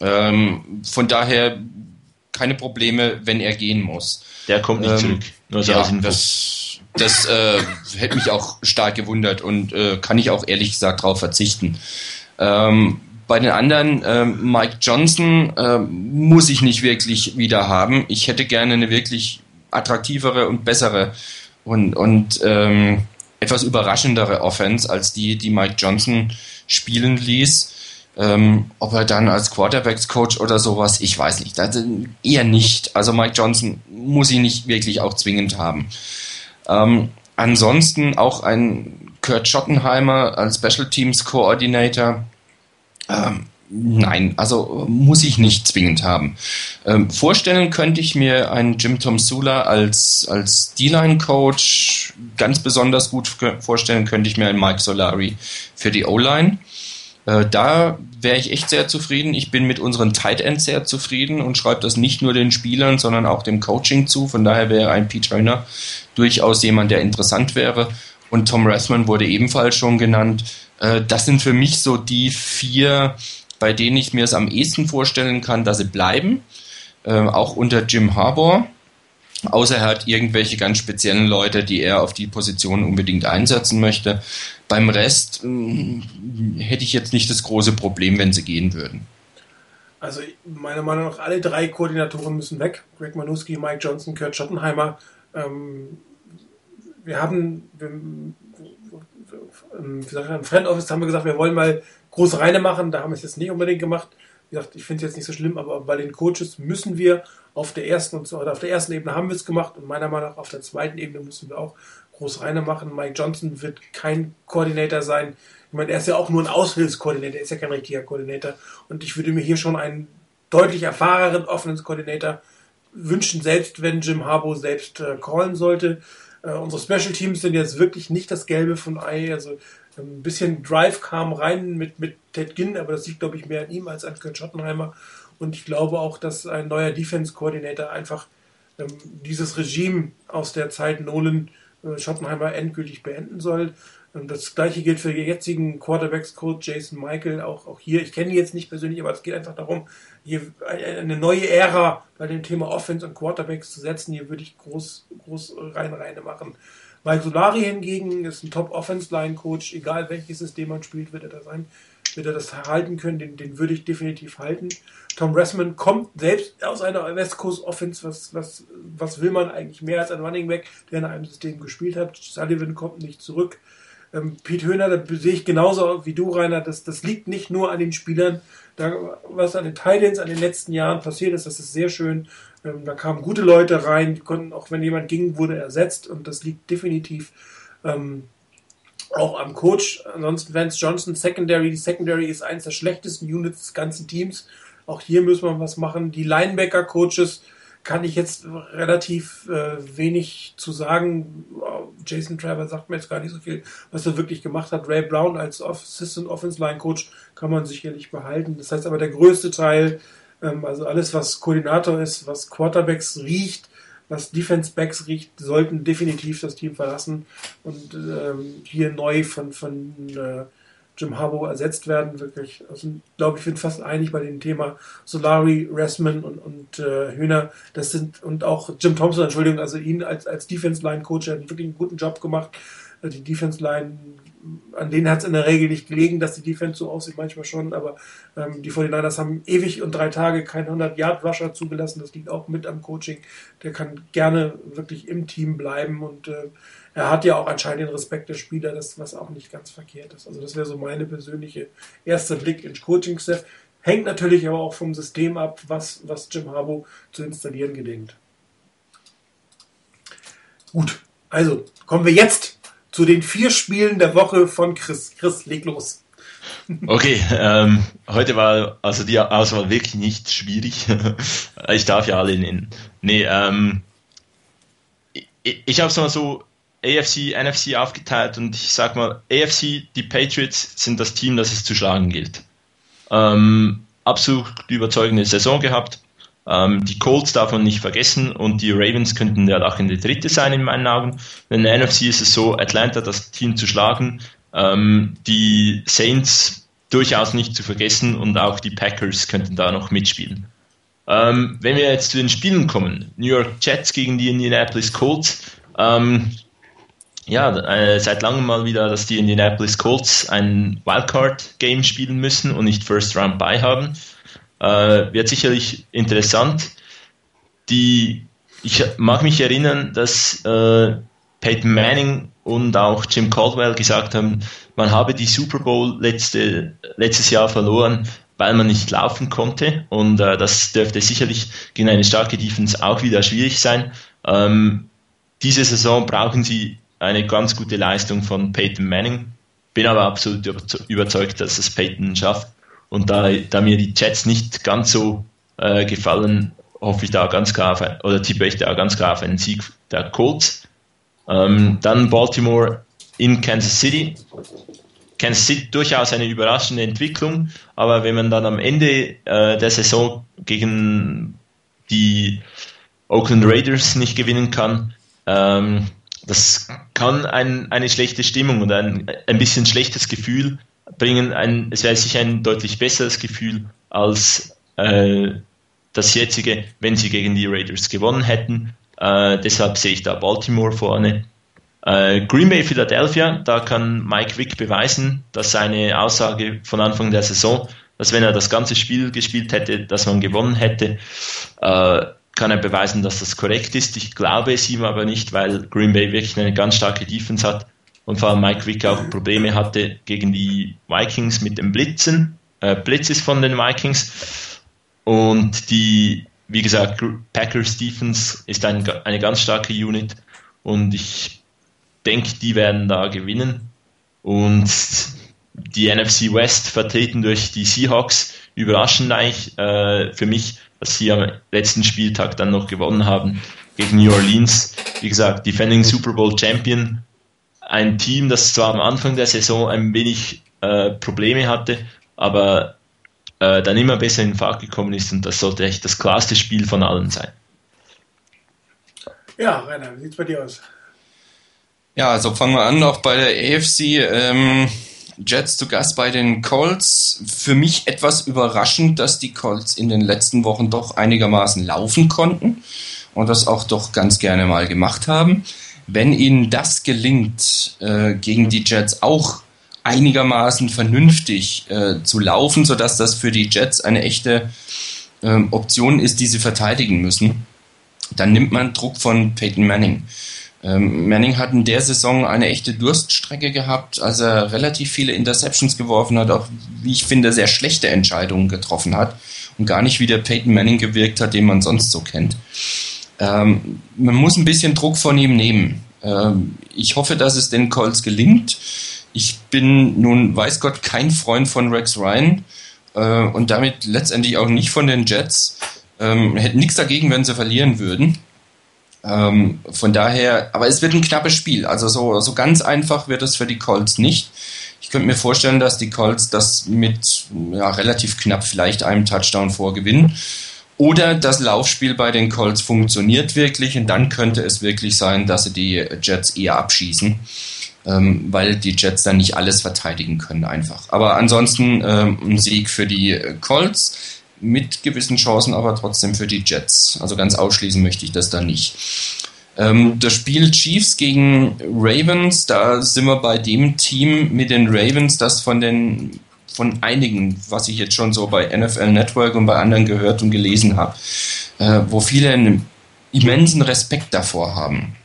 Ähm, von daher keine Probleme, wenn er gehen muss. Der kommt nicht Ähm, zurück. Nur Ja, das, das äh, hätte mich auch stark gewundert und äh, kann ich auch ehrlich gesagt darauf verzichten. Ähm, bei den anderen, ähm, Mike Johnson, ähm, muss ich nicht wirklich wieder haben. Ich hätte gerne eine wirklich attraktivere und bessere und, und ähm, etwas überraschendere Offense als die, die Mike Johnson spielen ließ. Ähm, ob er dann als Quarterbacks-Coach oder sowas, ich weiß nicht. Also eher nicht. Also Mike Johnson muss ich nicht wirklich auch zwingend haben. Ähm, ansonsten auch ein Kurt Schottenheimer als Special Teams Coordinator. Ähm, nein, also muss ich nicht zwingend haben. Ähm, vorstellen könnte ich mir einen Jim Tom Sula als, als D-Line-Coach. Ganz besonders gut vorstellen könnte ich mir einen Mike Solari für die O-Line. Äh, da wäre ich echt sehr zufrieden. Ich bin mit unseren Tight Ends sehr zufrieden und schreibe das nicht nur den Spielern, sondern auch dem Coaching zu. Von daher wäre ein Pete Turner durchaus jemand, der interessant wäre. Und Tom Rathman wurde ebenfalls schon genannt. Äh, das sind für mich so die vier, bei denen ich mir es am ehesten vorstellen kann, dass sie bleiben. Äh, auch unter Jim Harbour. Außer er hat irgendwelche ganz speziellen Leute, die er auf die Position unbedingt einsetzen möchte. Beim Rest mh, hätte ich jetzt nicht das große Problem, wenn sie gehen würden. Also meiner Meinung nach, alle drei Koordinatoren müssen weg. Greg Manuski, Mike Johnson, Kurt Schottenheimer. Ähm, wir haben, wir, wie gesagt, im Friend Office haben wir gesagt, wir wollen mal große Reine machen. Da haben wir es jetzt nicht unbedingt gemacht. Wie gesagt, ich finde es jetzt nicht so schlimm, aber bei den Coaches müssen wir auf der ersten und auf der ersten Ebene haben wir es gemacht und meiner Meinung nach auf der zweiten Ebene müssen wir auch groß Reine machen. Mike Johnson wird kein Koordinator sein. Ich meine, er ist ja auch nur ein Aushilfskoordinator, er ist ja kein richtiger Koordinator. Und ich würde mir hier schon einen deutlich erfahreneren Offense-Koordinator wünschen, selbst wenn Jim Harbaugh selbst äh, callen sollte. Äh, unsere Special Teams sind jetzt wirklich nicht das Gelbe von Ei. Also ein bisschen Drive kam rein mit, mit Ted Ginn, aber das liegt, glaube ich, mehr an ihm als an Kurt Schottenheimer. Und ich glaube auch, dass ein neuer Defense-Koordinator einfach ähm, dieses Regime aus der Zeit Nolan äh, Schottenheimer endgültig beenden soll. Das gleiche gilt für den jetzigen Quarterbacks-Coach Jason Michael, auch, auch hier. Ich kenne ihn jetzt nicht persönlich, aber es geht einfach darum, hier eine neue Ära bei dem Thema Offense und Quarterbacks zu setzen. Hier würde ich groß, groß rein, reine machen. Mike Solari hingegen ist ein Top-Offense-Line-Coach, egal welches System man spielt, wird er da sein, wird er das halten können, den, den würde ich definitiv halten. Tom Ressman kommt selbst aus einer West Coast Offense, was, was, was will man eigentlich mehr als ein Running Back, der in einem System gespielt hat. Sullivan kommt nicht zurück. Ähm, Pete Höhner, da sehe ich genauso wie du, Rainer, das, das liegt nicht nur an den Spielern, da, was an den Titans an den letzten Jahren passiert ist, das ist sehr schön. Ähm, da kamen gute Leute rein, die konnten, auch wenn jemand ging, wurde ersetzt und das liegt definitiv ähm, auch am Coach. Ansonsten Vance Johnson, Secondary. Die Secondary ist eines der schlechtesten Units des ganzen Teams. Auch hier müssen wir was machen. Die Linebacker-Coaches kann ich jetzt relativ äh, wenig zu sagen. Jason Trevor sagt mir jetzt gar nicht so viel, was er wirklich gemacht hat. Ray Brown als Assistant Offense Line Coach kann man sicherlich behalten. Das heißt aber, der größte Teil, ähm, also alles, was Koordinator ist, was Quarterbacks riecht, was Defense Backs riecht, sollten definitiv das Team verlassen und ähm, hier neu von, von äh, Jim Harbaugh ersetzt werden. Wirklich, also glaube ich, bin fast einig bei dem Thema Solari, Ressman und, und äh, Hühner. Das sind und auch Jim Thompson, Entschuldigung, also ihn als, als Defense Line Coach hat wirklich einen guten Job gemacht. Die Defense Line, an denen hat es in der Regel nicht gelegen, dass die Defense so aussieht, manchmal schon, aber ähm, die 49ers haben ewig und drei Tage keinen 100-Yard-Rusher zugelassen. Das liegt auch mit am Coaching. Der kann gerne wirklich im Team bleiben und äh, er hat ja auch anscheinend den Respekt der Spieler, das, was auch nicht ganz verkehrt ist. Also das wäre so meine persönliche erster Blick ins Coaching-Staff. Hängt natürlich aber auch vom System ab, was, was Jim Harbaugh zu installieren gedenkt. Gut, also kommen wir jetzt zu den vier Spielen der Woche von Chris. Chris, leg los. Okay, ähm, heute war also die Auswahl wirklich nicht schwierig. ich darf ja alle nennen. Nee, ähm, ich, ich habe es mal so AFC, NFC aufgeteilt und ich sag mal, AFC, die Patriots sind das Team, das es zu schlagen gilt. Ähm, absolut überzeugende Saison gehabt. Ähm, die Colts darf man nicht vergessen und die Ravens könnten der Dritte sein in meinen Augen. In der NFC ist es so, Atlanta das Team zu schlagen, ähm, die Saints durchaus nicht zu vergessen und auch die Packers könnten da noch mitspielen. Ähm, wenn wir jetzt zu den Spielen kommen, New York Jets gegen die Indianapolis Colts, ähm, ja, äh, seit langem mal wieder, dass die Indianapolis Colts ein Wildcard-Game spielen müssen und nicht First Round bei haben. Äh, wird sicherlich interessant. Die, ich mag mich erinnern, dass äh, Peyton Manning und auch Jim Caldwell gesagt haben, man habe die Super Bowl letzte, letztes Jahr verloren, weil man nicht laufen konnte. Und äh, das dürfte sicherlich gegen eine starke Defense auch wieder schwierig sein. Ähm, diese Saison brauchen sie eine ganz gute Leistung von Peyton Manning. Bin aber absolut überzeugt, dass es Peyton schafft. Und da, da mir die Jets nicht ganz so äh, gefallen, hoffe ich da ganz klar auf ein, oder tippe ich da ganz klar auf einen Sieg der Colts. Ähm, dann Baltimore in Kansas City. Kansas City durchaus eine überraschende Entwicklung, aber wenn man dann am Ende äh, der Saison gegen die Oakland Raiders nicht gewinnen kann, ähm, das kann ein, eine schlechte Stimmung und ein, ein bisschen schlechtes Gefühl bringen. Ein, es wäre sicher ein deutlich besseres Gefühl als äh, das jetzige, wenn sie gegen die Raiders gewonnen hätten. Äh, deshalb sehe ich da Baltimore vorne. Äh, Green Bay Philadelphia, da kann Mike Wick beweisen, dass seine Aussage von Anfang der Saison, dass wenn er das ganze Spiel gespielt hätte, dass man gewonnen hätte, äh, kann er beweisen, dass das korrekt ist. Ich glaube es ihm aber nicht, weil Green Bay wirklich eine ganz starke Defense hat und vor allem Mike Wick auch Probleme hatte gegen die Vikings mit dem Blitzen, äh, Blitzes von den Vikings. Und die, wie gesagt, Packers Defense ist ein, eine ganz starke Unit und ich denke, die werden da gewinnen. Und die NFC West vertreten durch die Seahawks überraschend eigentlich äh, für mich dass sie am letzten Spieltag dann noch gewonnen haben gegen New Orleans. Wie gesagt, Defending Super Bowl Champion. Ein Team, das zwar am Anfang der Saison ein wenig äh, Probleme hatte, aber äh, dann immer besser in Fahrt gekommen ist und das sollte echt das klarste Spiel von allen sein. Ja, Rainer, wie sieht es bei dir aus? Ja, also fangen wir an, auch bei der AFC. Ähm Jets zu Gast bei den Colts. Für mich etwas überraschend, dass die Colts in den letzten Wochen doch einigermaßen laufen konnten und das auch doch ganz gerne mal gemacht haben. Wenn ihnen das gelingt, äh, gegen die Jets auch einigermaßen vernünftig äh, zu laufen, sodass das für die Jets eine echte äh, Option ist, die sie verteidigen müssen, dann nimmt man Druck von Peyton Manning. Ähm, Manning hat in der Saison eine echte Durststrecke gehabt, als er relativ viele Interceptions geworfen hat, auch wie ich finde sehr schlechte Entscheidungen getroffen hat und gar nicht wie der Peyton Manning gewirkt hat, den man sonst so kennt. Ähm, man muss ein bisschen Druck von ihm nehmen. Ähm, ich hoffe, dass es den Colts gelingt. Ich bin nun, weiß Gott, kein Freund von Rex Ryan äh, und damit letztendlich auch nicht von den Jets. Ähm, hätte nichts dagegen, wenn sie verlieren würden. Ähm, von daher, aber es wird ein knappes Spiel. Also so, so ganz einfach wird es für die Colts nicht. Ich könnte mir vorstellen, dass die Colts das mit ja, relativ knapp vielleicht einem Touchdown vorgewinnen. Oder das Laufspiel bei den Colts funktioniert wirklich und dann könnte es wirklich sein, dass sie die Jets eher abschießen, ähm, weil die Jets dann nicht alles verteidigen können einfach. Aber ansonsten ähm, ein Sieg für die Colts mit gewissen Chancen, aber trotzdem für die Jets. Also ganz ausschließen möchte ich das da nicht. Ähm, das Spiel Chiefs gegen Ravens, da sind wir bei dem Team mit den Ravens, das von den von einigen, was ich jetzt schon so bei NFL Network und bei anderen gehört und gelesen habe, äh, wo viele einen immensen Respekt davor haben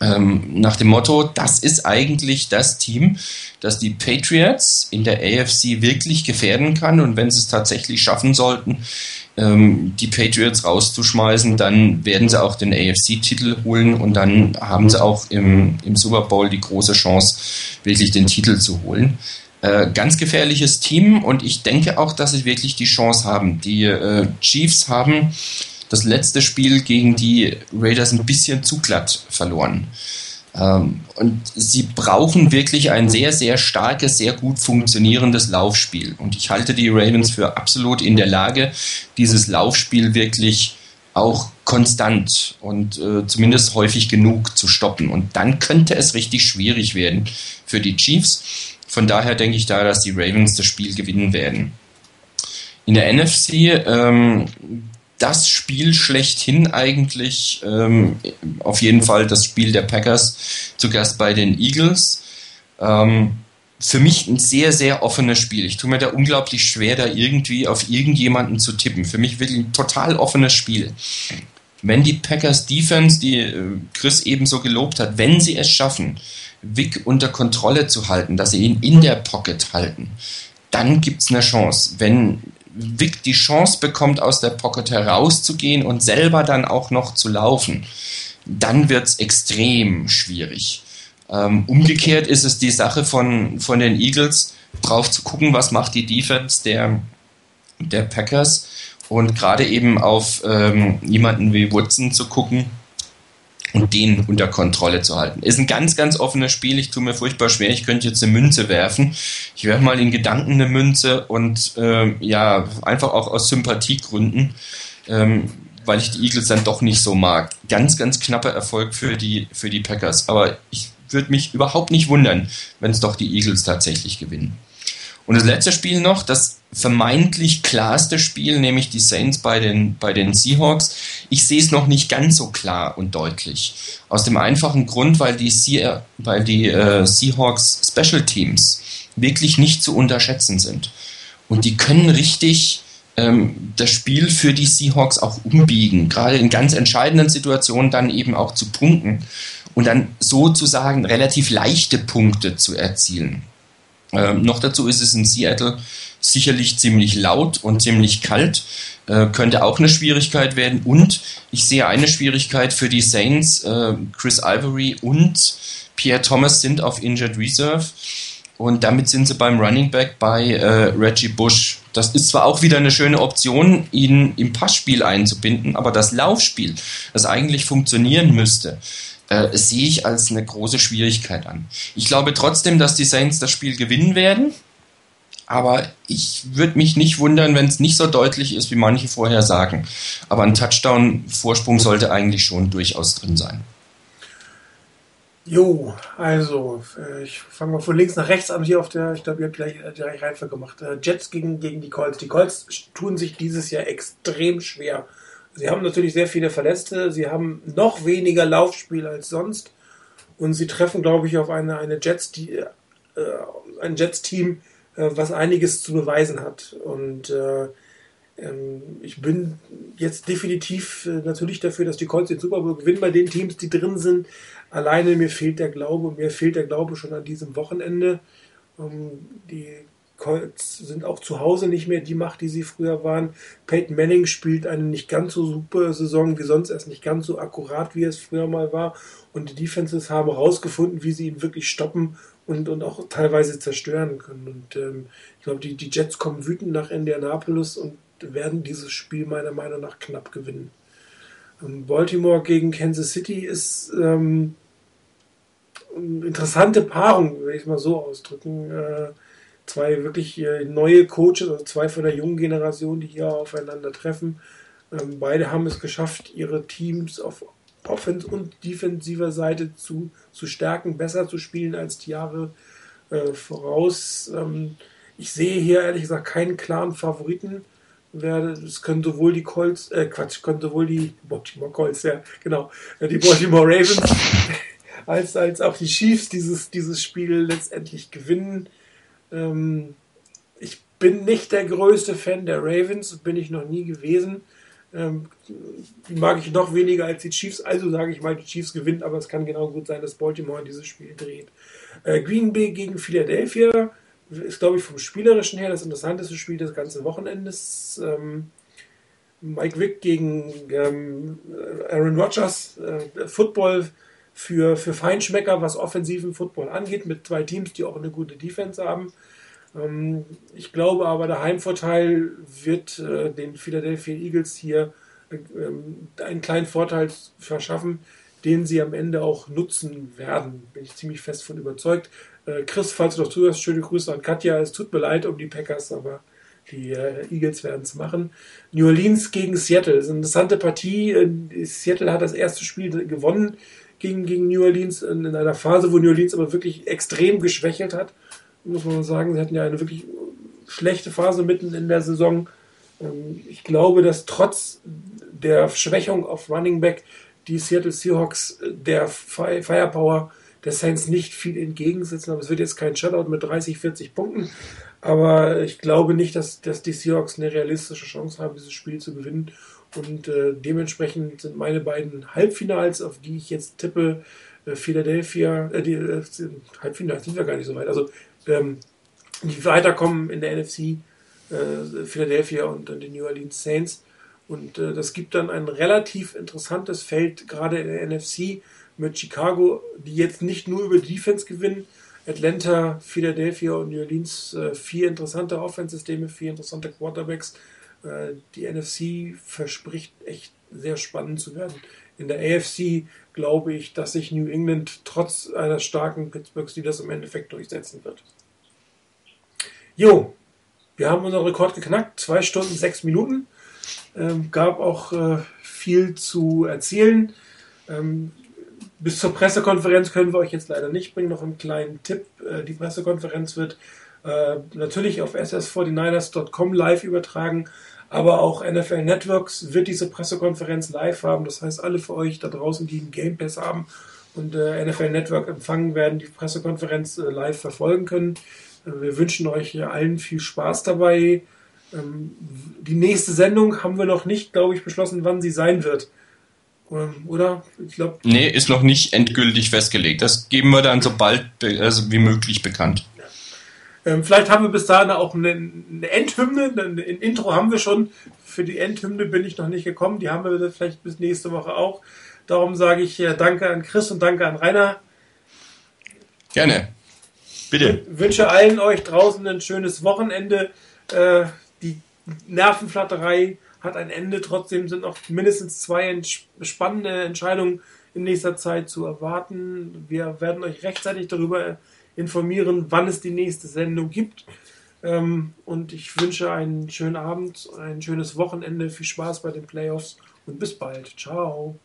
ähm, nach dem Motto, das ist eigentlich das Team, das die Patriots in der AFC wirklich gefährden kann. Und wenn sie es tatsächlich schaffen sollten, ähm, die Patriots rauszuschmeißen, dann werden sie auch den AFC-Titel holen und dann haben sie auch im, im Super Bowl die große Chance, wirklich den Titel zu holen. Äh, ganz gefährliches Team und ich denke auch, dass sie wirklich die Chance haben. Die äh, Chiefs haben das letzte Spiel gegen die Raiders ein bisschen zu glatt verloren. Ähm, und sie brauchen wirklich ein sehr, sehr starkes, sehr gut funktionierendes Laufspiel. Und ich halte die Ravens für absolut in der Lage, dieses Laufspiel wirklich auch konstant und äh, zumindest häufig genug zu stoppen. Und dann könnte es richtig schwierig werden für die Chiefs. Von daher denke ich da, dass die Ravens das Spiel gewinnen werden. In der NFC ähm, das Spiel schlechthin eigentlich. Ähm, auf jeden Fall das Spiel der Packers zu Gast bei den Eagles. Ähm, für mich ein sehr, sehr offenes Spiel. Ich tue mir da unglaublich schwer, da irgendwie auf irgendjemanden zu tippen. Für mich wirklich ein total offenes Spiel. Wenn die Packers Defense, die äh, Chris ebenso gelobt hat, wenn sie es schaffen, Vic unter Kontrolle zu halten, dass sie ihn in der Pocket halten, dann gibt es eine Chance. Wenn Vic die Chance bekommt, aus der Pocket herauszugehen und selber dann auch noch zu laufen, dann wird es extrem schwierig. Ähm, umgekehrt ist es die Sache von, von den Eagles, drauf zu gucken, was macht die Defense der, der Packers und gerade eben auf ähm, jemanden wie Woodson zu gucken, und den unter Kontrolle zu halten. Ist ein ganz, ganz offenes Spiel. Ich tue mir furchtbar schwer. Ich könnte jetzt eine Münze werfen. Ich werfe mal in Gedanken eine Münze und äh, ja, einfach auch aus Sympathiegründen, ähm, weil ich die Eagles dann doch nicht so mag. Ganz, ganz knapper Erfolg für die, für die Packers. Aber ich würde mich überhaupt nicht wundern, wenn es doch die Eagles tatsächlich gewinnen. Und das letzte Spiel noch, das vermeintlich klarste Spiel, nämlich die Saints bei den, bei den Seahawks. Ich sehe es noch nicht ganz so klar und deutlich. Aus dem einfachen Grund, weil die, Se weil die äh, Seahawks Special Teams wirklich nicht zu unterschätzen sind. Und die können richtig ähm, das Spiel für die Seahawks auch umbiegen, gerade in ganz entscheidenden Situationen dann eben auch zu punkten und dann sozusagen relativ leichte Punkte zu erzielen. Ähm, noch dazu ist es in Seattle sicherlich ziemlich laut und ziemlich kalt. Äh, könnte auch eine Schwierigkeit werden. Und ich sehe eine Schwierigkeit für die Saints. Äh, Chris Ivory und Pierre Thomas sind auf Injured Reserve. Und damit sind sie beim Running Back bei äh, Reggie Bush. Das ist zwar auch wieder eine schöne Option, ihn im Passspiel einzubinden, aber das Laufspiel, das eigentlich funktionieren müsste, äh, sehe ich als eine große Schwierigkeit an. Ich glaube trotzdem, dass die Saints das Spiel gewinnen werden. Aber ich würde mich nicht wundern, wenn es nicht so deutlich ist, wie manche vorher sagen. Aber ein Touchdown-Vorsprung sollte eigentlich schon durchaus drin sein. Jo, also äh, ich fange mal von links nach rechts an hier auf der, ich glaube, ihr habt gleich, äh, gleich Reihenfolge gemacht. Äh, Jets gegen, gegen die Colts. Die Colts tun sich dieses Jahr extrem schwer. Sie haben natürlich sehr viele Verletzte, sie haben noch weniger Laufspiel als sonst und sie treffen, glaube ich, auf eine, eine Jets, die, äh, ein Jets-Team, äh, was einiges zu beweisen hat. Und äh, ähm, ich bin jetzt definitiv äh, natürlich dafür, dass die Colts den Super Bowl gewinnen bei den Teams, die drin sind. Alleine mir fehlt der Glaube, mir fehlt der Glaube schon an diesem Wochenende. Ähm, die Colts sind auch zu Hause nicht mehr die Macht, die sie früher waren. Peyton Manning spielt eine nicht ganz so super Saison wie sonst, erst nicht ganz so akkurat, wie es früher mal war. Und die Defenses haben herausgefunden, wie sie ihn wirklich stoppen und, und auch teilweise zerstören können. Und ähm, ich glaube, die, die Jets kommen wütend nach Indianapolis und werden dieses Spiel meiner Meinung nach knapp gewinnen. Ähm, Baltimore gegen Kansas City ist ähm, eine interessante Paarung, will ich es mal so ausdrücken. Äh, zwei wirklich neue Coaches, also zwei von der jungen Generation, die hier aufeinander treffen. Ähm, beide haben es geschafft, ihre Teams auf Offens- und defensiver Seite zu, zu stärken, besser zu spielen als die Jahre äh, voraus. Ähm, ich sehe hier ehrlich gesagt keinen klaren Favoriten. Es können sowohl die Colts, äh, Quatsch, können sowohl die Baltimore Colts, ja, genau, äh, die Baltimore Ravens als, als auch die Chiefs dieses, dieses Spiel letztendlich gewinnen. Ähm, ich bin nicht der größte Fan der Ravens, bin ich noch nie gewesen. Ähm, die mag ich noch weniger als die Chiefs, also sage ich mal, die Chiefs gewinnen, aber es kann genau gut sein, dass Baltimore dieses Spiel dreht. Äh, Green Bay gegen Philadelphia ist, glaube ich, vom Spielerischen her das interessanteste Spiel des ganzen Wochenendes. Ähm, Mike Wick gegen ähm, Aaron Rodgers, äh, Football für, für Feinschmecker, was offensiven Football angeht, mit zwei Teams, die auch eine gute Defense haben. Ähm, ich glaube aber, der Heimvorteil wird äh, den Philadelphia Eagles hier äh, einen kleinen Vorteil verschaffen. den sie am Ende auch nutzen werden. Bin ich ziemlich fest von überzeugt. Äh, Chris, falls du noch zuhörst, schöne Grüße an Katja. Es tut mir leid um die Packers, aber die äh, Eagles werden es machen. New Orleans gegen Seattle. Das ist eine interessante Partie. Äh, Seattle hat das erste Spiel gewonnen gegen, gegen New Orleans in, in einer Phase, wo New Orleans aber wirklich extrem geschwächelt hat. Muss man sagen, sie hatten ja eine wirklich schlechte Phase mitten in der Saison. Ähm, ich glaube, dass trotz der Schwächung auf Running Back die Seattle Seahawks äh, der Firepower der Saints nicht viel entgegensetzen. Aber es wird jetzt kein Shutout mit 30, 40 Punkten. Aber ich glaube nicht, dass, dass die Seahawks eine realistische Chance haben, dieses Spiel zu gewinnen. Und äh, dementsprechend sind meine beiden Halbfinals, auf die ich jetzt tippe, äh, Philadelphia, äh, die äh, Halbfinals sind wir gar nicht so weit. Also ähm, die weiterkommen in der NFC, äh, Philadelphia und die New Orleans Saints. Und äh, das gibt dann ein relativ interessantes Feld, gerade in der NFC mit Chicago, die jetzt nicht nur über Defense gewinnen, Atlanta, Philadelphia und New Orleans äh, vier interessante Offense-Systeme, vier interessante Quarterbacks. Äh, die NFC verspricht echt sehr spannend zu werden. In der AFC glaube ich, dass sich New England trotz einer starken Pittsburghs, die das im Endeffekt durchsetzen wird. Jo, wir haben unseren Rekord geknackt, zwei Stunden, sechs Minuten. Ähm, gab auch äh, viel zu erzählen. Ähm, bis zur Pressekonferenz können wir euch jetzt leider nicht bringen. Noch einen kleinen Tipp. Äh, die Pressekonferenz wird äh, natürlich auf ss49ers.com live übertragen, aber auch NFL Networks wird diese Pressekonferenz live haben. Das heißt, alle für euch da draußen, die einen Game Pass haben und äh, NFL Network empfangen, werden die Pressekonferenz live verfolgen können. wir wünschen euch allen viel Spaß dabei. Ähm, die nächste Sendung haben wir noch nicht, glaube ich, beschlossen, wann sie sein wird. Oder? Ich glaube. Nee, ist noch nicht endgültig festgelegt. Das geben wir dann so bald also wie möglich bekannt. Ähm, vielleicht haben wir bis dahin auch eine, eine Endhymne. Ein Intro haben wir schon. Für die Endhymne bin ich noch nicht gekommen. Die haben wir vielleicht bis nächste Woche auch. Darum sage ich äh, Danke an Chris und Danke an Rainer. Gerne. Bitte. Ich wünsche allen euch draußen ein schönes Wochenende. Äh, die Nervenflatterei hat ein Ende. Trotzdem sind noch mindestens zwei spannende Entscheidungen in nächster Zeit zu erwarten. Wir werden euch rechtzeitig darüber informieren, wann es die nächste Sendung gibt. Ähm, und ich wünsche einen schönen Abend, ein schönes Wochenende, viel Spaß bei den Playoffs und bis bald. Ciao.